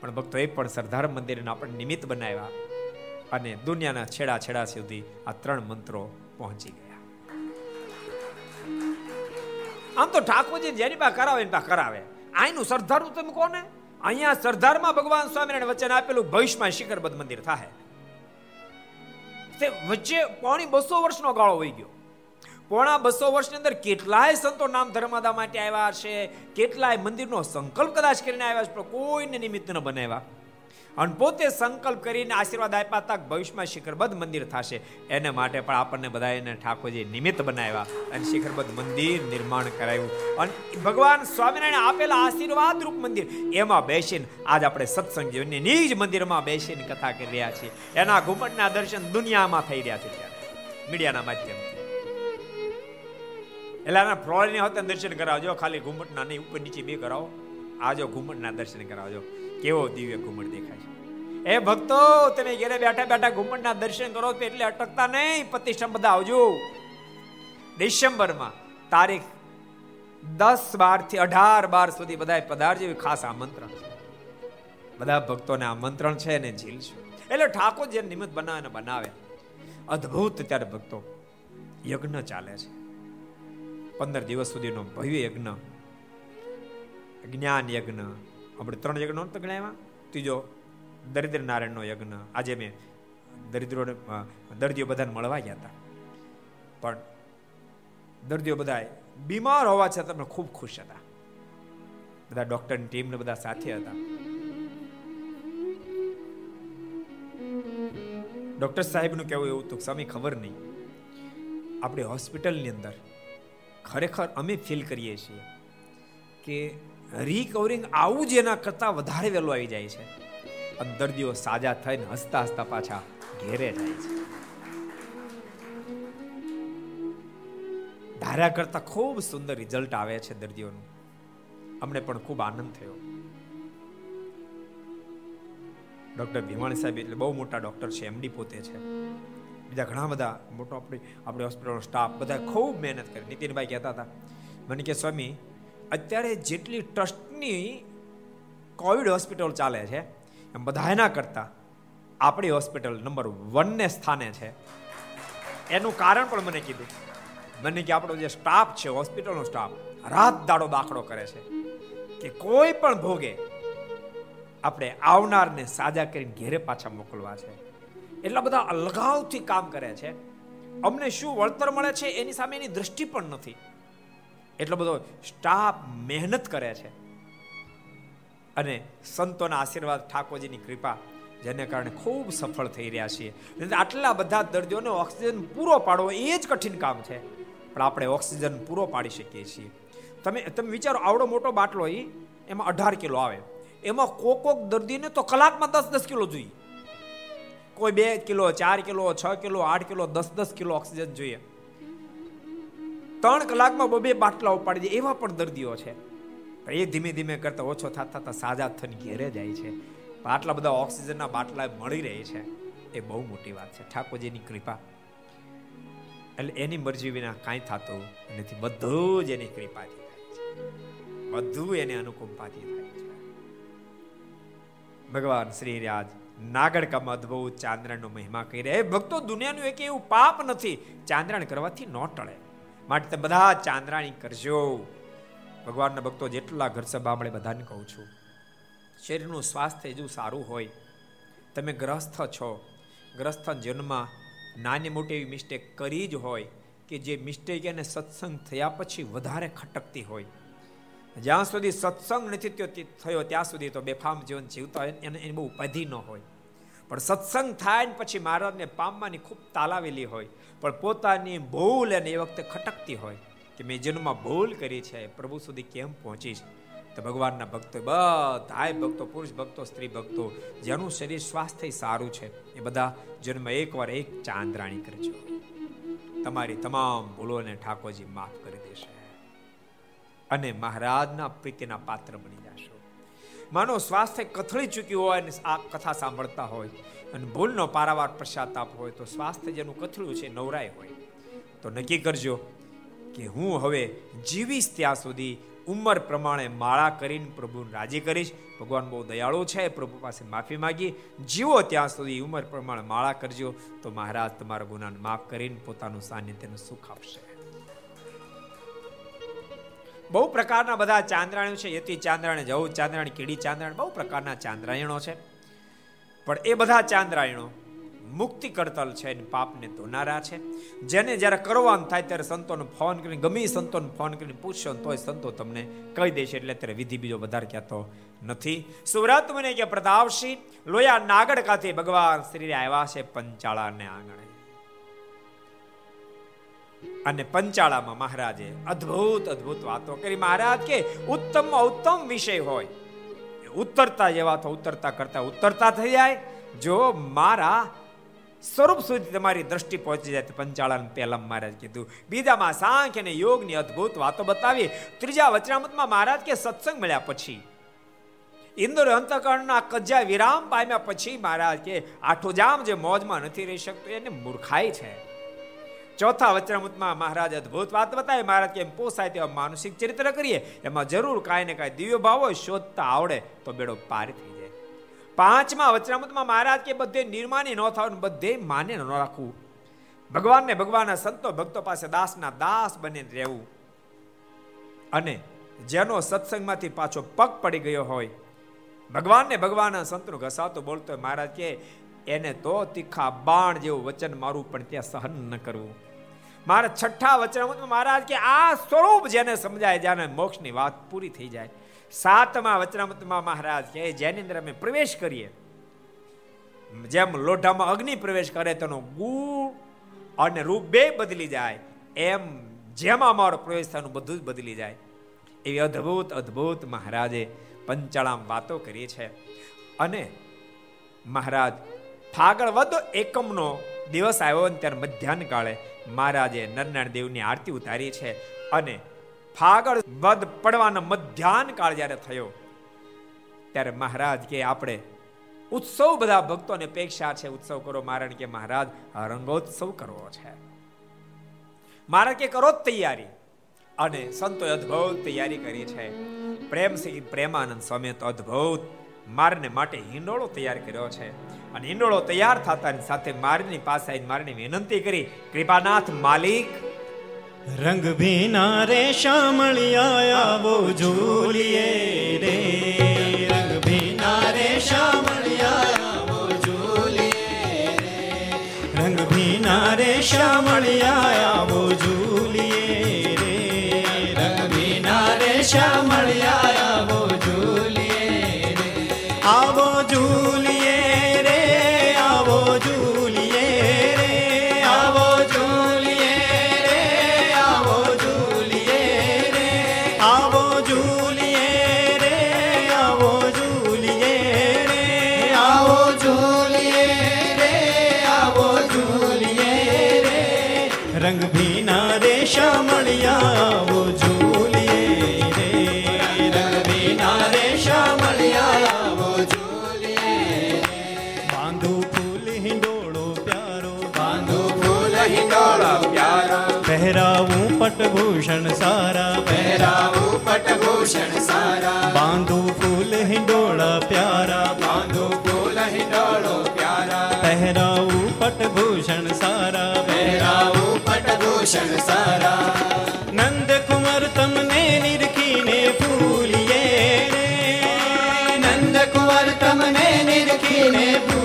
પણ ભક્તો એ પણ સરદાર મંદિરના આપણે નિમિત્ત બનાવ્યા અને દુનિયાના છેડા છેડા સુધી આ ત્રણ મંત્રો પહોંચી ગયા. આમ તો ઠાકોરજી જેની પા કરાવે એની પા કરાવે. આનું સરદારનું તમે કોને? અહીંયા સરદારમાં ભગવાન સ્વામિનારાયણ વચન આપેલું ભવિષ્યમાં શિખરબદ્ધ મંદિર થાય તે વચ્ચે પોણી બસો વર્ષનો ગાળો વહી ગયો. પોણા બસો વર્ષની અંદર કેટલાય સંતો નામ ધર્માદા માટે આવ્યા છે, કેટલાય મંદિરનો સંકલ્પ કદાચ કરીને આવ્યા છે કોઈને નિમિત્ત ન બનાવ્યા. અને પોતે સંકલ્પ કરીને આશીર્વાદ આપ્યા તક ભવિષ્યમાં શિખરબદ્ધ મંદિર થશે. એને માટે પણ આપણને બધા એને ઠાકોરજી નિમિત્ત બનાવ્યા અને શિખરબદ્ધ મંદિર નિર્માણ કરાવ્યું અને ભગવાન સ્વામિનારાયણ આપેલા આશીર્વાદ રૂપ મંદિર, એમાં બેસીને આજ આપણે સત્સંગ જીવનની નિજ મંદિરમાં બેસીને કથા કરી રહ્યા છીએ. એના ઘુમટના દર્શન દુનિયામાં થઈ રહ્યા છે ત્યારે. મીડિયાના માધ્યમથી. એટલે આના ફ્લોરની હતા દર્શન કરાવજો, ખાલી ઘુમટના નહીં, ઉપર નીચે બે કરાવો. આજો ઘુમટના દર્શન કરાવજો. કેવો દિવ્ય ઘુમડ દેખાય છે. એ ભક્તો તમે ઘેરે બેઠા બેઠા ઘુમટના દર્શન કરો તો એટલે અટકતા નહીં, પ્રતિષ્ઠા બધા આવજો. ડિસેમ્બરમાં તારીખ દસ બારથી અઢાર બાર સુધી બધા પધારજો ખાસ આમંત્રણ છે. બધા ભક્તોને આમંત્રણ છે ને છે. એટલે ઠાકોર જે નિમિત્ત બનાવે બનાવે. અદ્ભુત ત્યારે ભક્તો, યજ્ઞ ચાલે છે. પંદર દિવસ સુધીનો ભવ્ય યજ્ઞ. જ્ઞાન યજ્ઞ. આપણે ત્રણ યજ્ઞ નહોતો ગણાવ્યા ત્રીજો દરિદ્ર નારાયણનો યજ્ઞ. આજે મેં દરિદ્રો દર્દીઓ બધાને મળવા ગયા હતા. પણ દર્દીઓ બધા બીમાર હોવા છતાં તમે ખૂબ ખુશ હતા. બધા ડોક્ટરની ટીમને બધા સાથે હતા. ડોક્ટર સાહેબનું કહેવું એવું તો સ્વામી ખબર નહીં. આપણે હોસ્પિટલની અંદર ખરેખર અમે ફીલ કરીએ છીએ કે રિકવરિંગ આવું જ એના કરતાં વધારે વહેલું આવી જાય છે. અને દર્દીઓ સાજા થઈને હસતા હસતા પાછા ઘેરે જાય છે. ધાર્યા કરતા ખૂબ સુંદર રિઝલ્ટ આવે છે દર્દીઓનું. અમને પણ ખૂબ આનંદ થયો. ડોક્ટર ભીમાણી સાહેબ એટલે બહુ મોટા ડોક્ટર છે, એમડી પોતે છે. બીજા ઘણા બધા મોટો આપણી આપણી હોસ્પિટલનો સ્ટાફ બધા ખૂબ મહેનત કરી. નીતિનભાઈ કહેતા હતા. મને કે સ્વામી અત્યારે જેટલી ટ્રસ્ટની કોવિડ હોસ્પિટલ ચાલે છે, એમ બધા એના કરતા. આપણી હોસ્પિટલ નંબર વનને સ્થાને છે. એનું કારણ પણ મને કીધું. મને કે આપણો જે સ્ટાફ છે, હોસ્પિટલનો સ્ટાફ રાત દાડો દાખલો કરે છે કે કોઈ પણ ભોગે આપણે આવનારને સાજા કરીને ઘેરે પાછા મોકલવા છે. એટલા બધા અલગાવથી કામ કરે છે. અમને શું વળતર મળે છે, એની સામે એની દ્રષ્ટિ પણ નથી. એટલો બધો સ્ટાફ મહેનત કરે છે. અને સંતોના આશીર્વાદ ઠાકોરજીની કૃપા જેને કારણે ખૂબ સફળ થઈ રહ્યા છીએ. આટલા બધા દર્દીઓને ઓક્સિજન પૂરો પાડવો એ જ કઠિન કામ છે. પણ આપણે ઓક્સિજન પૂરો પાડી શકીએ છીએ. તમે તમે વિચારો, આવડો મોટો બાટલો એ એમાં અઢાર કિલો આવે. એમાં કોક કોક દર્દીને તો કલાકમાં દસ દસ કિલો જોઈએ. કોઈ બે કિલો, ચાર કિલો, છ કિલો, આઠ કિલો, દસ દસ કિલો ઓક્સિજન જોઈએ. ત્રણ કલાકમાં બબે બાટલા ઉપાડી દે, એવા પણ દર્દીઓ છે. એ ધીમે ધીમે કરતા ઓછો થતા થતા સાજા થઈને ઘેરે જાય છે. આટલા બધા ઓક્સિજનના બાટલા મળી રહે છે, એ બહુ મોટી વાત છે. ઠાકોરજીની કૃપા. એટલે એની મરજી વિના કાંઈ થતું નથી. બધું જ એની કૃપાથી થાય છે. બધું એને અનુકંપાથી થાય છે. ભગવાન શ્રી રાજ નાગડકામાં અદભુત ચાંદ્રણનો મહિમા કહી રહ્યા. ભક્તો દુનિયાનું એક એવું પાપ નથી. ચાંદ્રણ કરવાથી ન ટળે. માટે બધા ચાંદ્રાણી કરજો. ભગવાનના ભક્તો જેટલા ઘર સભામળે બધાને કહું છું, શરીરનું સ્વાસ્થ્ય જો સારું હોય, તમે ગ્રસ્થ છો, ગ્રસ્થ જન્મમાં નાની મોટી એવી મિસ્ટેક કરી જ હોય કે જે મિસ્ટેક એને સત્સંગ થયા પછી વધારે ખટકતી હોય. જ્યાં સુધી સત્સંગ નથી થયો ત્યાં સુધી તો બેફામ જીવન જીવતા હોય એને એની બહુ ઉપાધિ ન હોય. પણ સત્સંગ થાય ને પછી મહારાજને પામવાની ખૂબ તાલાવેલી હોય. પણ પોતાની ભૂલ એને એ વખતે ખટકતી હોય કે મેં જન્મમાં ભૂલ કરી છે પ્રભુ સુધી કેમ પહોંચી છે? તો ભગવાનના ભક્તો બધાય ભક્તો, પુરુષ ભક્તો, સ્ત્રી ભક્તો, જેનું શરીર સ્વાસ્થ્ય સારું છે, એ બધા જન્મ એકવાર એક ચાંદરાણી કરજો. તમારી તમામ ભૂલોને ઠાકોરજી માફ કરી દેશે. અને મહારાજના પ્રીતિના પાત્ર બની માનો સ્વાસ્થ્ય કથળી ચૂક્યું હોય અને આ કથા સાંભળતા હોય અને ભૂલનો પારાવાર પશ્ચાતાપ હોય તો સ્વાસ્થ્ય જેનું કથળું છે, નવરાય હોય. તો નક્કી કરજો કે હું હવે જીવીશ ત્યાં સુધી, ઉંમર પ્રમાણે માળા કરીને પ્રભુને રાજી કરીશ. ભગવાન બહુ દયાળુ છે, પ્રભુ પાસે માફી માગી. જીવો ત્યાં સુધી ઉંમર પ્રમાણે માળા કરજો તો મહારાજ તમારા ગુનાને માફ કરીને પોતાનું સાનિધ્યનું સુખ આપશે. બહુ પ્રકારના બધા ચાંદ્રાયણો છે. યતિ ચાંદ્રાયણ, જવું ચાંદ્રાયણ, કીડી ચાંદ્રાયણ બહુ પ્રકારના ચાંદ્રાયણો છે. પણ એ બધા ચાંદ્રાયણો મુક્તિ કરતલ છે અને પાપને ધોનારા છે. જેને જ્યારે કરવાનું થાય ત્યારે સંતોને ફોન કરીને, ગમે સંતોને ફોન કરીને પૂછશો તોય સંતો તમને કહી દેશે, એટલે ત્યારે વિધિ બીજો વધારે કહેતો નથી. સુરત મને કે પ્રતાપસિંહ લોયા નાગડ કાથી ભગવાન શ્રી આવ્યા છે પંચાળાને આંગણે. અને પંચાળામાં મહારાજે અદ્ભુત અદ્ભુત વાતો કરી. મહારાજ કે, ઉત્તમ ઉત્તમ વિષય હોય. ઉત્તરતા જેવા તો ઉત્તરતા કરતા ઉત્તરતા થઈ જાય. જો મારા સ્વરૂપ સુધી તમારી દ્રષ્ટિ પહોંચી જાય પંચાળન પહેલા મહારાજ કીધું. બીજામાં સાંખ અને યોગની અદ્ભુત વાતો બતાવી ત્રીજા વચનામતમાં મહારાજ કે, સત્સંગ મળ્યા પછી. ઇન્દ્ર અંતકરણના કજ્જા વિરામ પામ્યા પછી મહારાજ કે, આઠો જામ જે મોજમાં નથી રહી શકતો, એને મૂર્ખાઈ છે. ચોથા વચનામૃતમાં મહારાજ અદ્ભુત વાત બતાવી. મહારાજ કે એમ પોસાય તેવા માનસિક ચરિત્ર કરીએ, એમાં જરૂર કાંઈ ને કાંઈ દિવ્ય ભાવો શોધતા આવડે તો બેડો પાર થઈ જાય. પાંચમા વચનામૃતમાં મહારાજ કે બધે નિર્માની ન થવાનું બધે માને ન રાખવું. ભગવાનને ભગવાનના સંતો ભક્તો પાસે દાસના દાસ બનીને રહેવું. અને જેનો સત્સંગમાંથી પાછો પગ પડી ગયો હોય, ભગવાનને ભગવાનના સંતનું ઘસાતો બોલતો મહારાજ કે એને તો તીખા બાણ જેવું વચન મારું પણ ત્યાં સહન ન કરવું. મારા છઠ્ઠા વચન મહારાજ કે આ સ્વરૂપ જેને સમજાય જેને મોક્ષની વાત પૂરી થઈ જાય. સાતમા વચનામૃતમાં મહારાજ કે જેની અંદર અમે પ્રવેશ કરીએ. જેમ લોઢામાં અગ્નિ પ્રવેશ કરે તેનો ગુણ અને રૂપ બે બદલી જાય. એમ જેમાં અમારો પ્રવેશ થવાનું બધું જ બદલી જાય. એવી અદ્ભુત અદ્ભુત મહારાજે પંચાળામ વાતો કરી છે. અને મહારાજ ફાગળ વધો એકમનો દિવસ આવ્યો ત્યારે મધ્યાહન કાળે મહારાજે નરનારાયણ દેવની આરતી ઉતારી છે અને ફાગળ વધ પડવાનો મધ્યાહન કાળ જ્યારે થયો, ત્યારે મહારાજ કે, આપણે ઉત્સવ બધા ભક્તોને અપેક્ષા છે, ઉત્સવ કરો, મારણ કે મહારાજ, રંગોત્સવ કરવો છે. મહારાજ કે કરો તૈયારી અને સંતો અદ્ભુત તૈયારી કરી છે. પ્રેમ સિંહ પ્રેમાનંદ સ્વામી તો અદ્ભુત મારને માટે હિંડોળો તૈયાર કર્યો છે. અને ઈંડોળો તૈયાર થતા સાથે મારીની પાસે આવીને મારની વિનંતી કરી, કૃપાનાથ માલિક. રંગ ભીના રે શામળિયા આવો ઝૂલીએ રે. રંગ ભીના રે શામળિયા આવો ઝૂલીએ રે. રંગ ભીના રે શામળિયા આવો ઝૂલીએ રે. રંગ ભીના રે શામળિયા પહેરાવું પટભૂષણ સારા. પહેરાવું પટભૂષણ સારા. બાંધો ફૂલ હિંડોળા પ્યારા. બાંધો ફૂલ હિંડોળો પ્યારા. પહેરાવું પટભૂષણ સારા. પહેરાવું પટભૂષણ સારા. નંદ કુમાર તમને નિરખીને ફૂલીએ રે નંદ તમને નિરખીને ફૂલીએ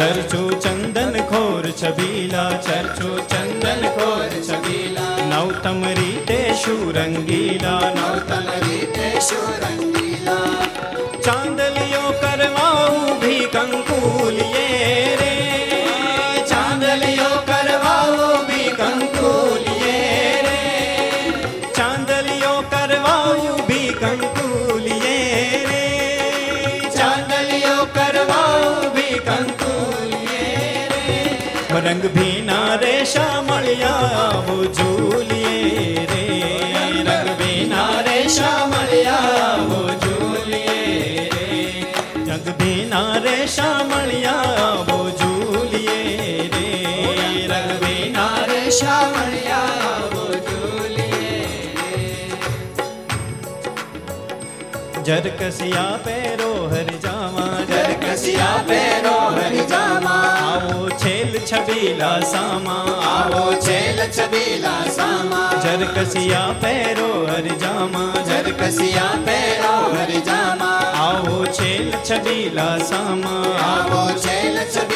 चरचो चंदन खोर छबीला चरचो चंदन खोर छबीला। नौतम रीते शूरंगीला नौतम रीते शूरंगीला चांदलियो करवाऊ भी कंकूलिए रे। चांदलियो करवाऊ भी कंकूलिए रे। चांदलियो करवाऊ भी कंकूलिए रे। चांदलियो करवाऊ भी कंकु રંગ ભીના રે શા મળ્યા ઝૂલીએ રે રંગ ભીના રે શા મળ્યા ઝૂલીએ રે રંગ ભીના રે શા મળ્યા ઝૂલીએ રે રંગ ભીના રે શા મળ્યા ઝરકસી આપે જરકસિયા પહેરો હરિજામા. આવો છેલ છબીલા સામા. આવો છેલ છબીલા સામા. જરકસિયા પહેરો હર જામા જરકસિયા પહેરો હરિજામા. આવો છેલ છબીલા સામા. આવો છેલ છબીલા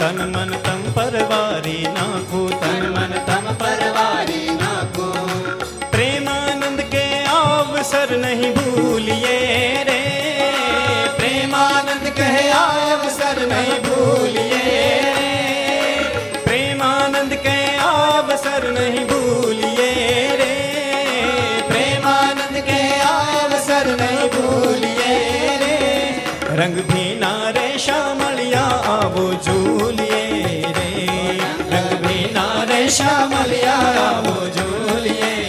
તન મન તમ પરવારી નાખું તન મન તમ પરવારી अवसर नहीं भूलिए रे। प्रेमानंद कहे, आए अवसर नहीं भूलिए प्रेमानंद कहे, अवसर नहीं भूलिए रे। प्रेमानंद के आए अवसर नहीं भूलिए रे। रंग भी नारे श्यामलिया आबो झूलिए रे। रंग भी नारे श्यामलिया आबो झूलिए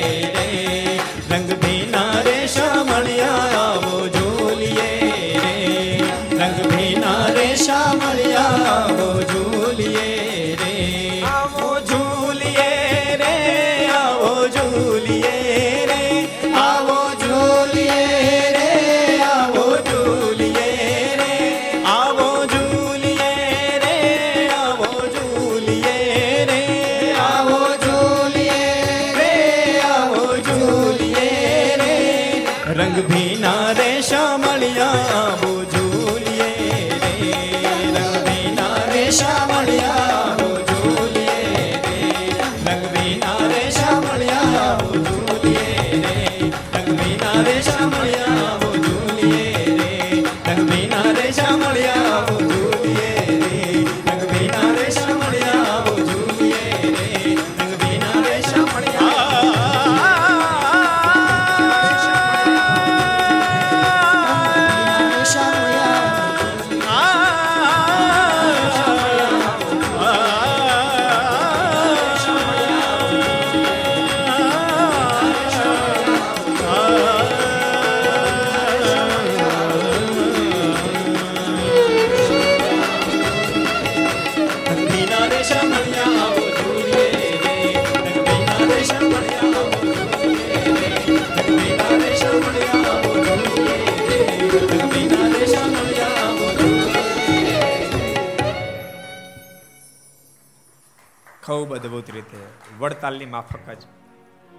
વડતાલની માફક જ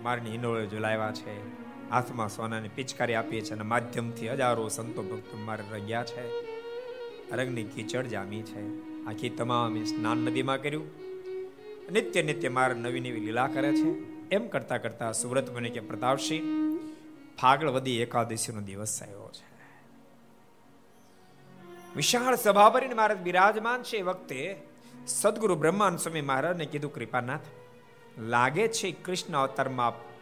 મારની હિંડોળે ઝુલાવ્યા છે. હાથમાં સોનાની પિચકારી આપીએ છે અને માધ્યમથી હજારો સંતો ભક્તો મારે રહ્યા છે. રંગની કીચડ જામી છે. આખી તમામ સ્નાન નદીમાં કર્યું. નિત્ય નિત્ય મારે નવી નવી લીલા કરે છે. એમ કરતા કરતા સુરત બને કે પ્રતાપસિંહ ફાગળવદી એકાદશીનો દિવસ આવ્યો છે. વિશાળ સભા ભરીને મહારાજ બિરાજમાન છે એ વખતે સદગુરુ બ્રહ્માન સ્વામી મહારાજને કીધું, કૃપાનાથ લાગે છે કૃષ્ણ અવતારમાં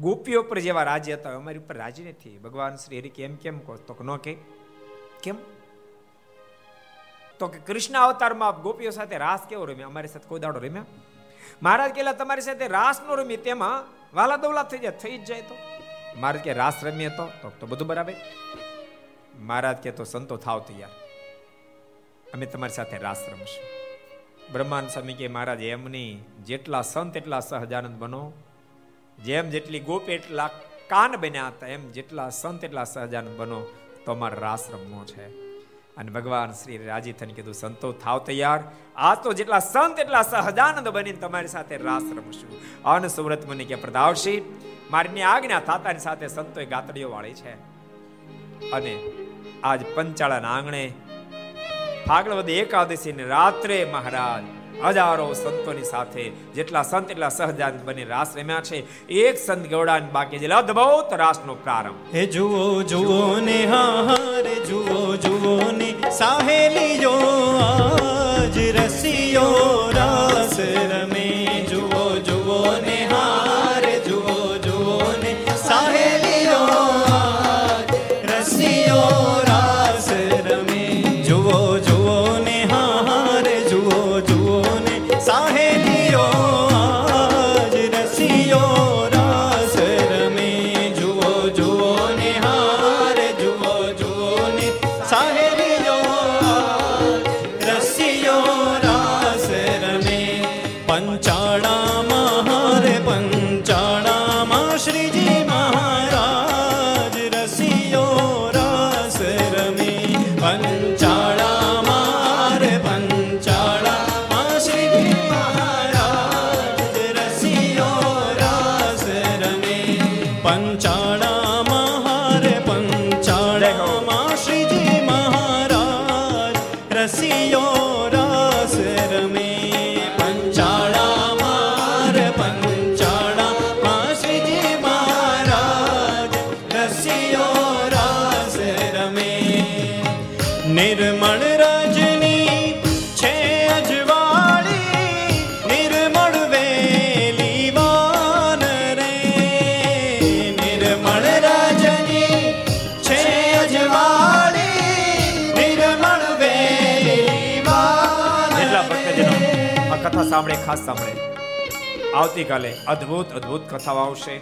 ગોપીઓ પર જેવા રાજ્ય હતા, અમારી ઉપર રાજી નથી. ભગવાન શ્રી હરિ કેમ કેમ કહો? તો ન કે. કેમ? તો કે કૃષ્ણ અવતારમાં ગોપીઓ સાથે રાસ કેવો રમ્યા? અમારી સાથે કોઈ દાડો રમ્યા? મહારાજ કેલા તમારી સાથે રાસ નો રમી, તેમાં વાલા દવલા થઈ જાય, થઈ જ જાય તો. મહારાજ કે, રાસ રમીએ તો તો બધું બરાબર. મહારાજ કે, તો સંતો થાવ તૈયાર. અમે તમારી સાથે રાસ રમશું. બ્રહ્માંડ સ્વામી કે મહારાજ, એમની જેટલા સંત એટલા સહજાનંદ બનો. જેમ જેટલી ગોપ એટલા કાન બન્યા હતા, એમ જેટલા સંત એટલા સહજાનંદ બનો. તો અમારો રાસ રમવો છે. અને ભગવાન શ્રી રાજી થઈને કીધું, સંતો, થાવ તૈયાર. આ તો જેટલા સંત એટલા સહજાનંદ બનીને તમારી સાથે રાસ રમશું અન સુરત મને કે પ્રદાવશી મારી આજ્ઞા થાતાની સાથે સંતોએ ગાતડીઓ વાળી છે. અને આજ પંચાળાના આંગણે ફાગણવદ એકાદશી ને રાત્રે મહારાજ હજારો સંતોની સાથે જેટલા સંત, એટલા સહજાન બની રાસ રમ્યા છે. એક સંત ગૌડાન બાકી છે. અદભુત રાસનો પ્રારંભ. હે જુઓ જુઓ ને હાર જુઓ જુઓ ને સાહેલીઓ આજ રસિયો રાસ રમે. જુઓ જુઓ ને સાંભળે, ખાસ સાંભળે. આવતીકાલે અદ્ભુત અદ્ભુત કથાઓ આવશે.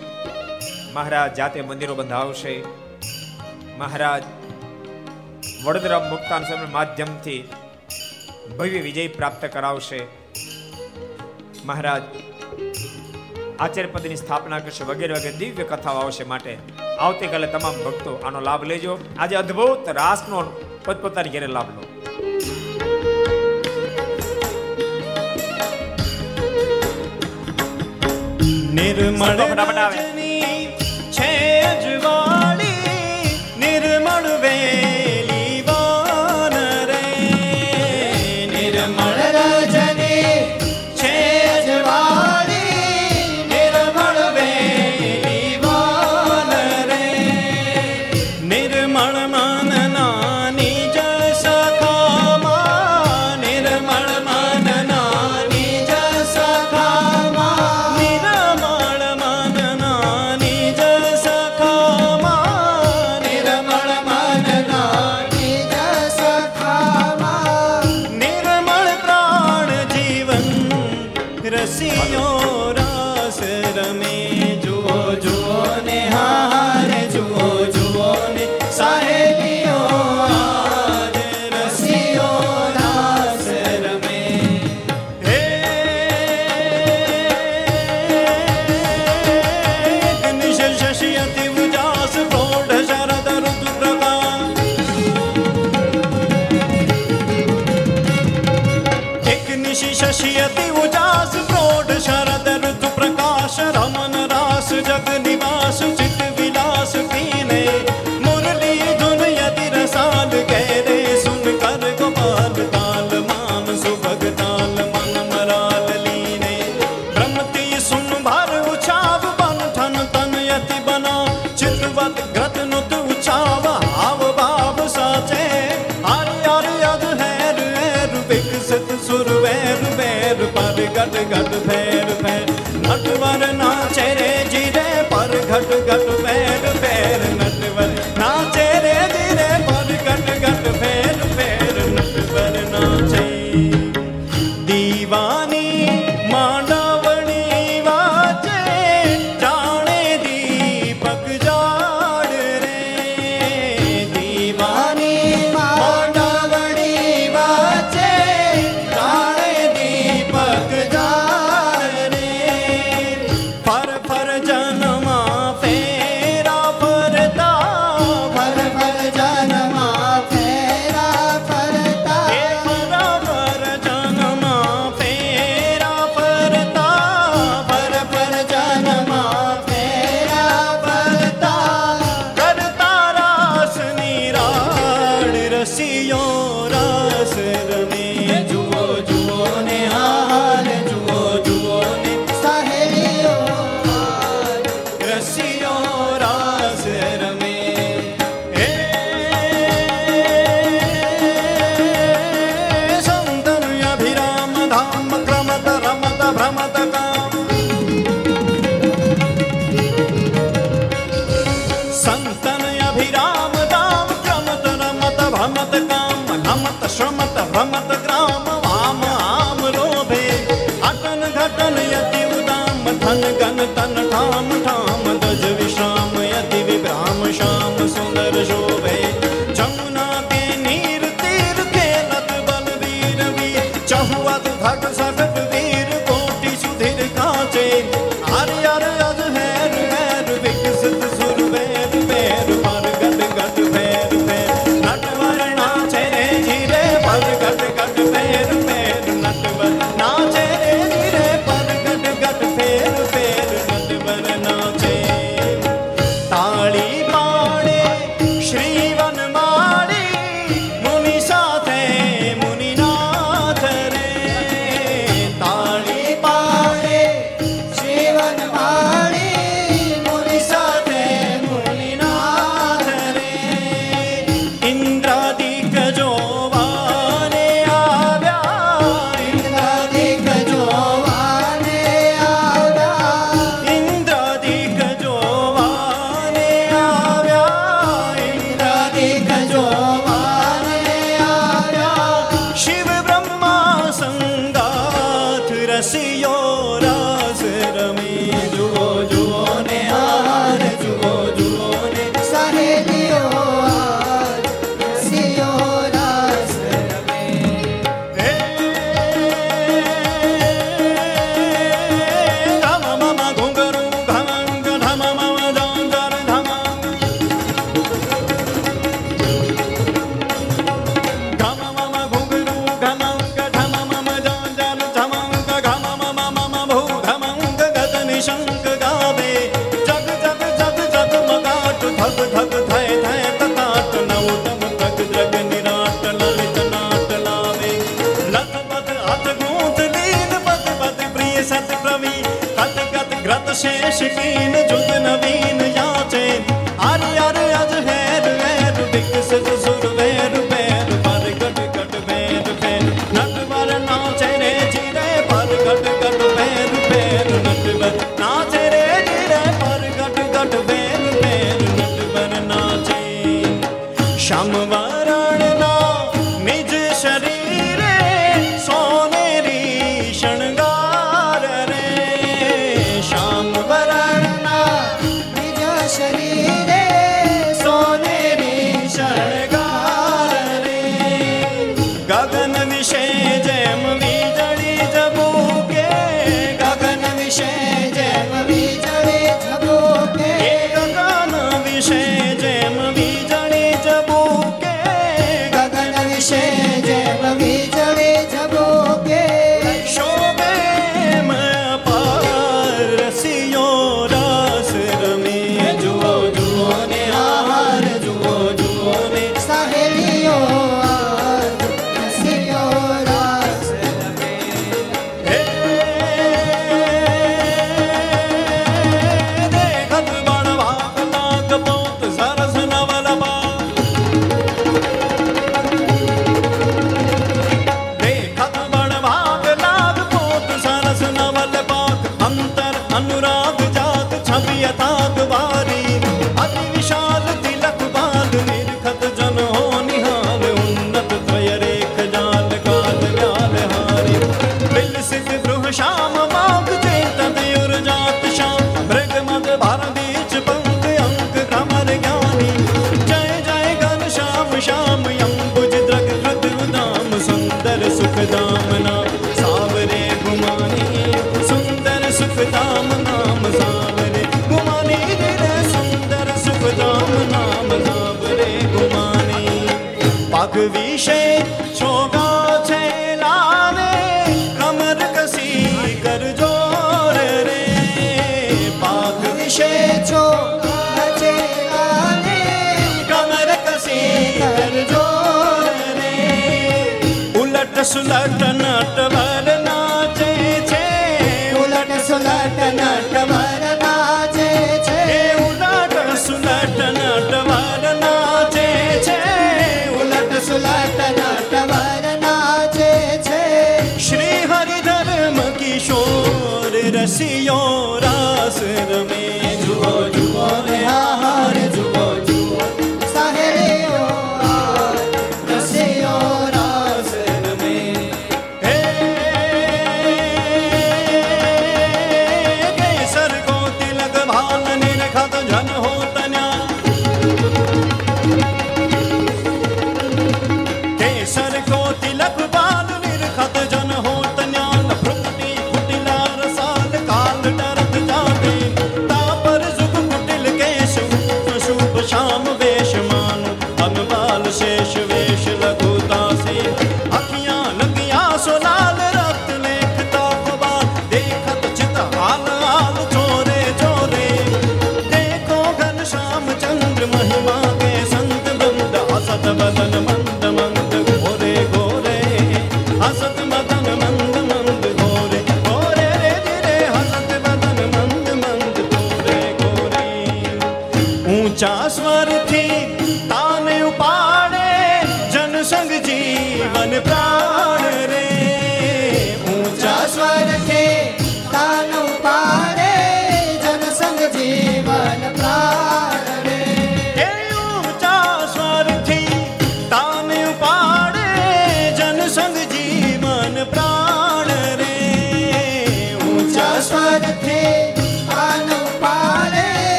મહારાજ જાતે મંદિરો બંધાવશે. મહારાજ વડોદરા મુક્તાન સ્વામી માધ્યમથી ભવ્ય વિજય પ્રાપ્ત કરાવશે. મહારાજ આચાર્ય પદની સ્થાપના કરશે, વગેરે વગેરે દિવ્ય કથાઓ આવશે માટે. આવતીકાલે તમામ ભક્તો આનો લાભ લેજો. આજે અદ્ભુત રાસનો પોતપોતાની ઘેરે લાભ લો. નિર્મળ. રજની છે અજવાળી નિર્મળ વેલી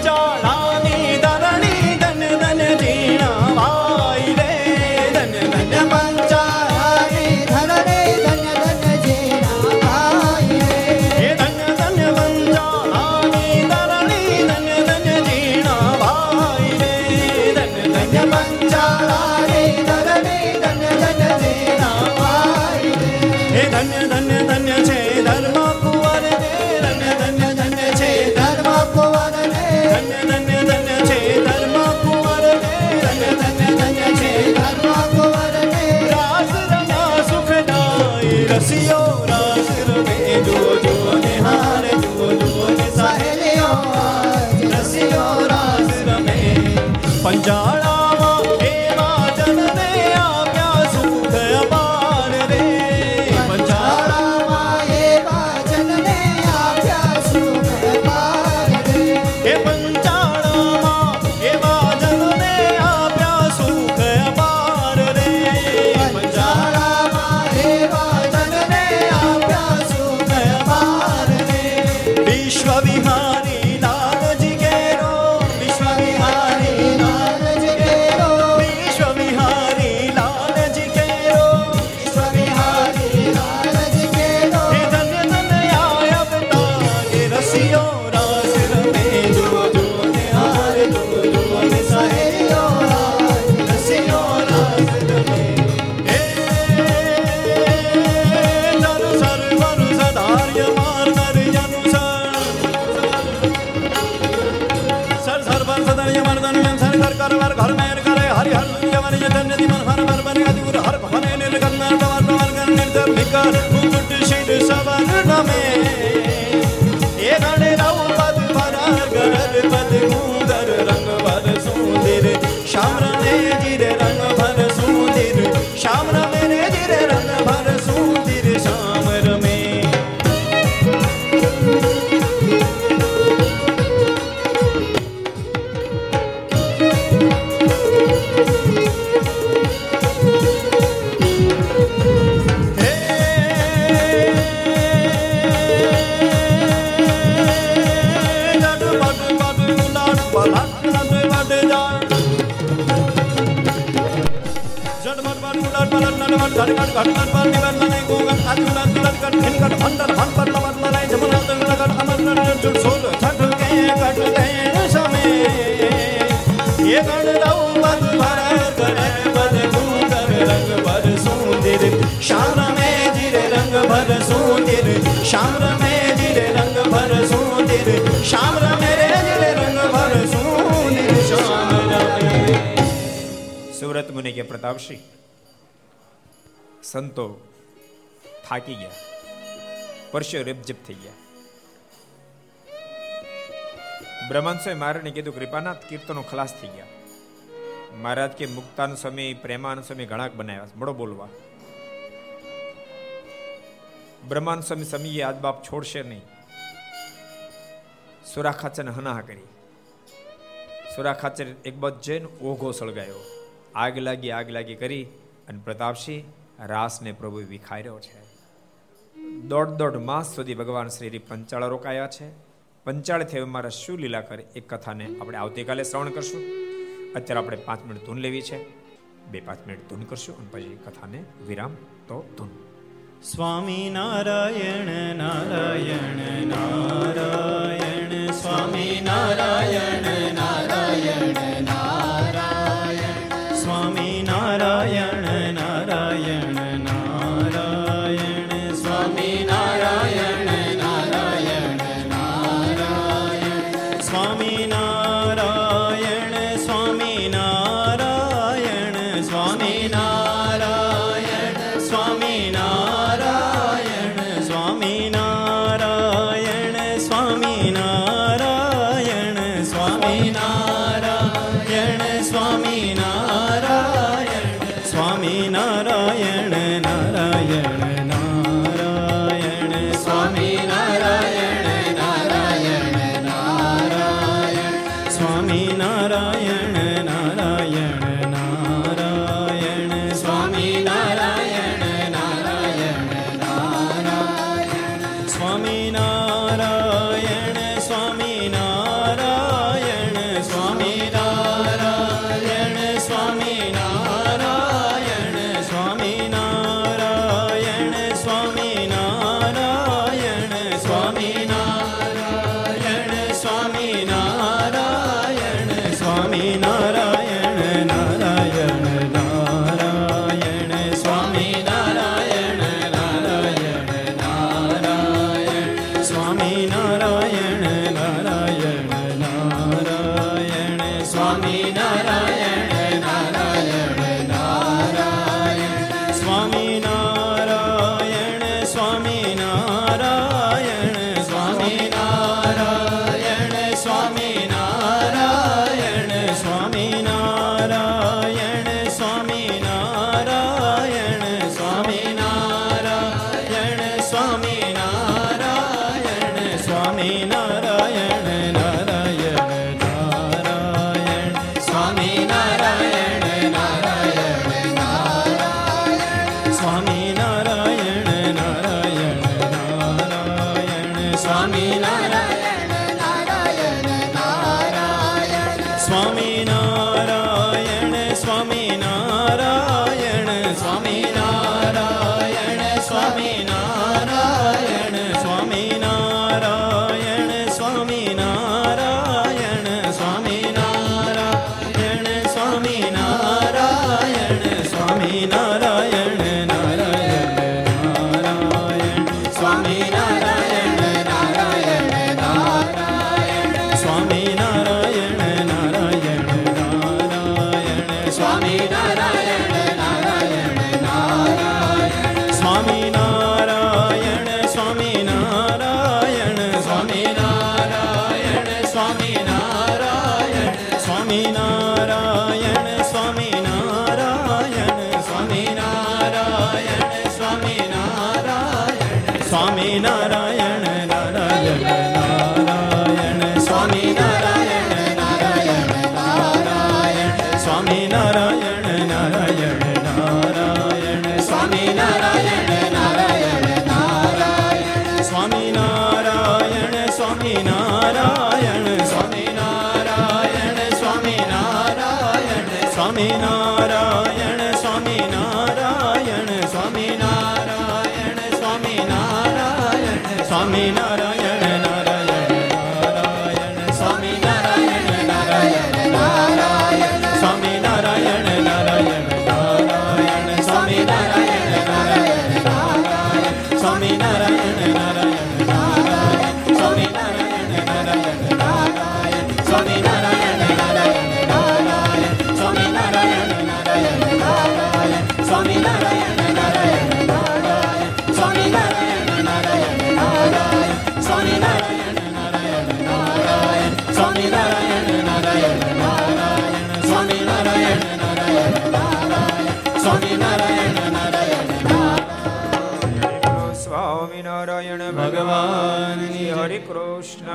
蟑螂 कटकट पर निबंध नहीं गोगन अतुलन तुलन कट खिनकट भंडन भन पर नमन मनाय जमुना तुम नगर अमर नर जुट सोल छठ के में जिर में जिर रंग भर सुंदर शाम रंग भर सुंदर शाम सुव्रत के प्रताप सिंह સંતો થાકી ગયા. પરસ્યો રેપજપ થઈ ગયા. બ્રહ્માંશોએ મહારાજને કીધું, કૃપાનાથ, કીર્તનો ખલાસ થઈ ગયા. મહારાજ કે, મુક્તાન સ્વામી, પ્રેમાન સ્વામી ઘણાક બનાવ્યા મળો બોલવા. બ્રહ્માંડ સ્વામી સમીએ આજ બાપ છોડશે નહીં. સુરા ખાચર હનાહા કરી. સુરા ખાચર એક બાજુ જઈને ઓઘો સળગાયો આગ લાગી આગ લાગી કરી અને પ્રતાપસિંહ રાસને પ્રભુ વિખાર્યો છે. દોઢ દોઢ માસ સુધી ભગવાન શ્રી પંચાળ રોકાયા છે. પંચાળ થયું મારા શું લીલા કરે એ કથાને આપણે આવતીકાલે શ્રવણ કરશું. અત્યારે આપણે પાંચ મિનિટ ધૂન લેવી છે. બે પાંચ મિનિટ ધૂન કરશું અને પછી કથાને વિરામ તો ધૂન. સ્વામી નારાયણ નારાયણ નારાયણ, સ્વામી નારાયણ નારાયણ નારાયણ, સ્વામી નારાયણ.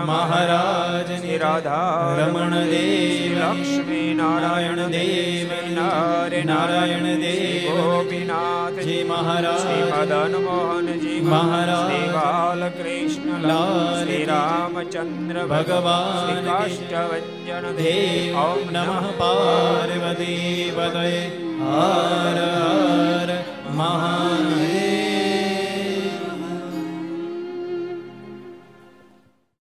મહારાજ રાધા રમણ દેવ લક્ષ્મી નારાયણ દેવ નારે નારાયણ દેવ ગોપીનાથજી મહારાજ મદન મોહનજી મહારાજ બાલકૃષ્ણ લાલ શ્રી રામચંદ્ર ભગવાન કાષ્ટભન દેવ ઓમ નમઃ પાર્વતી પદય હર હર મહાદેવ.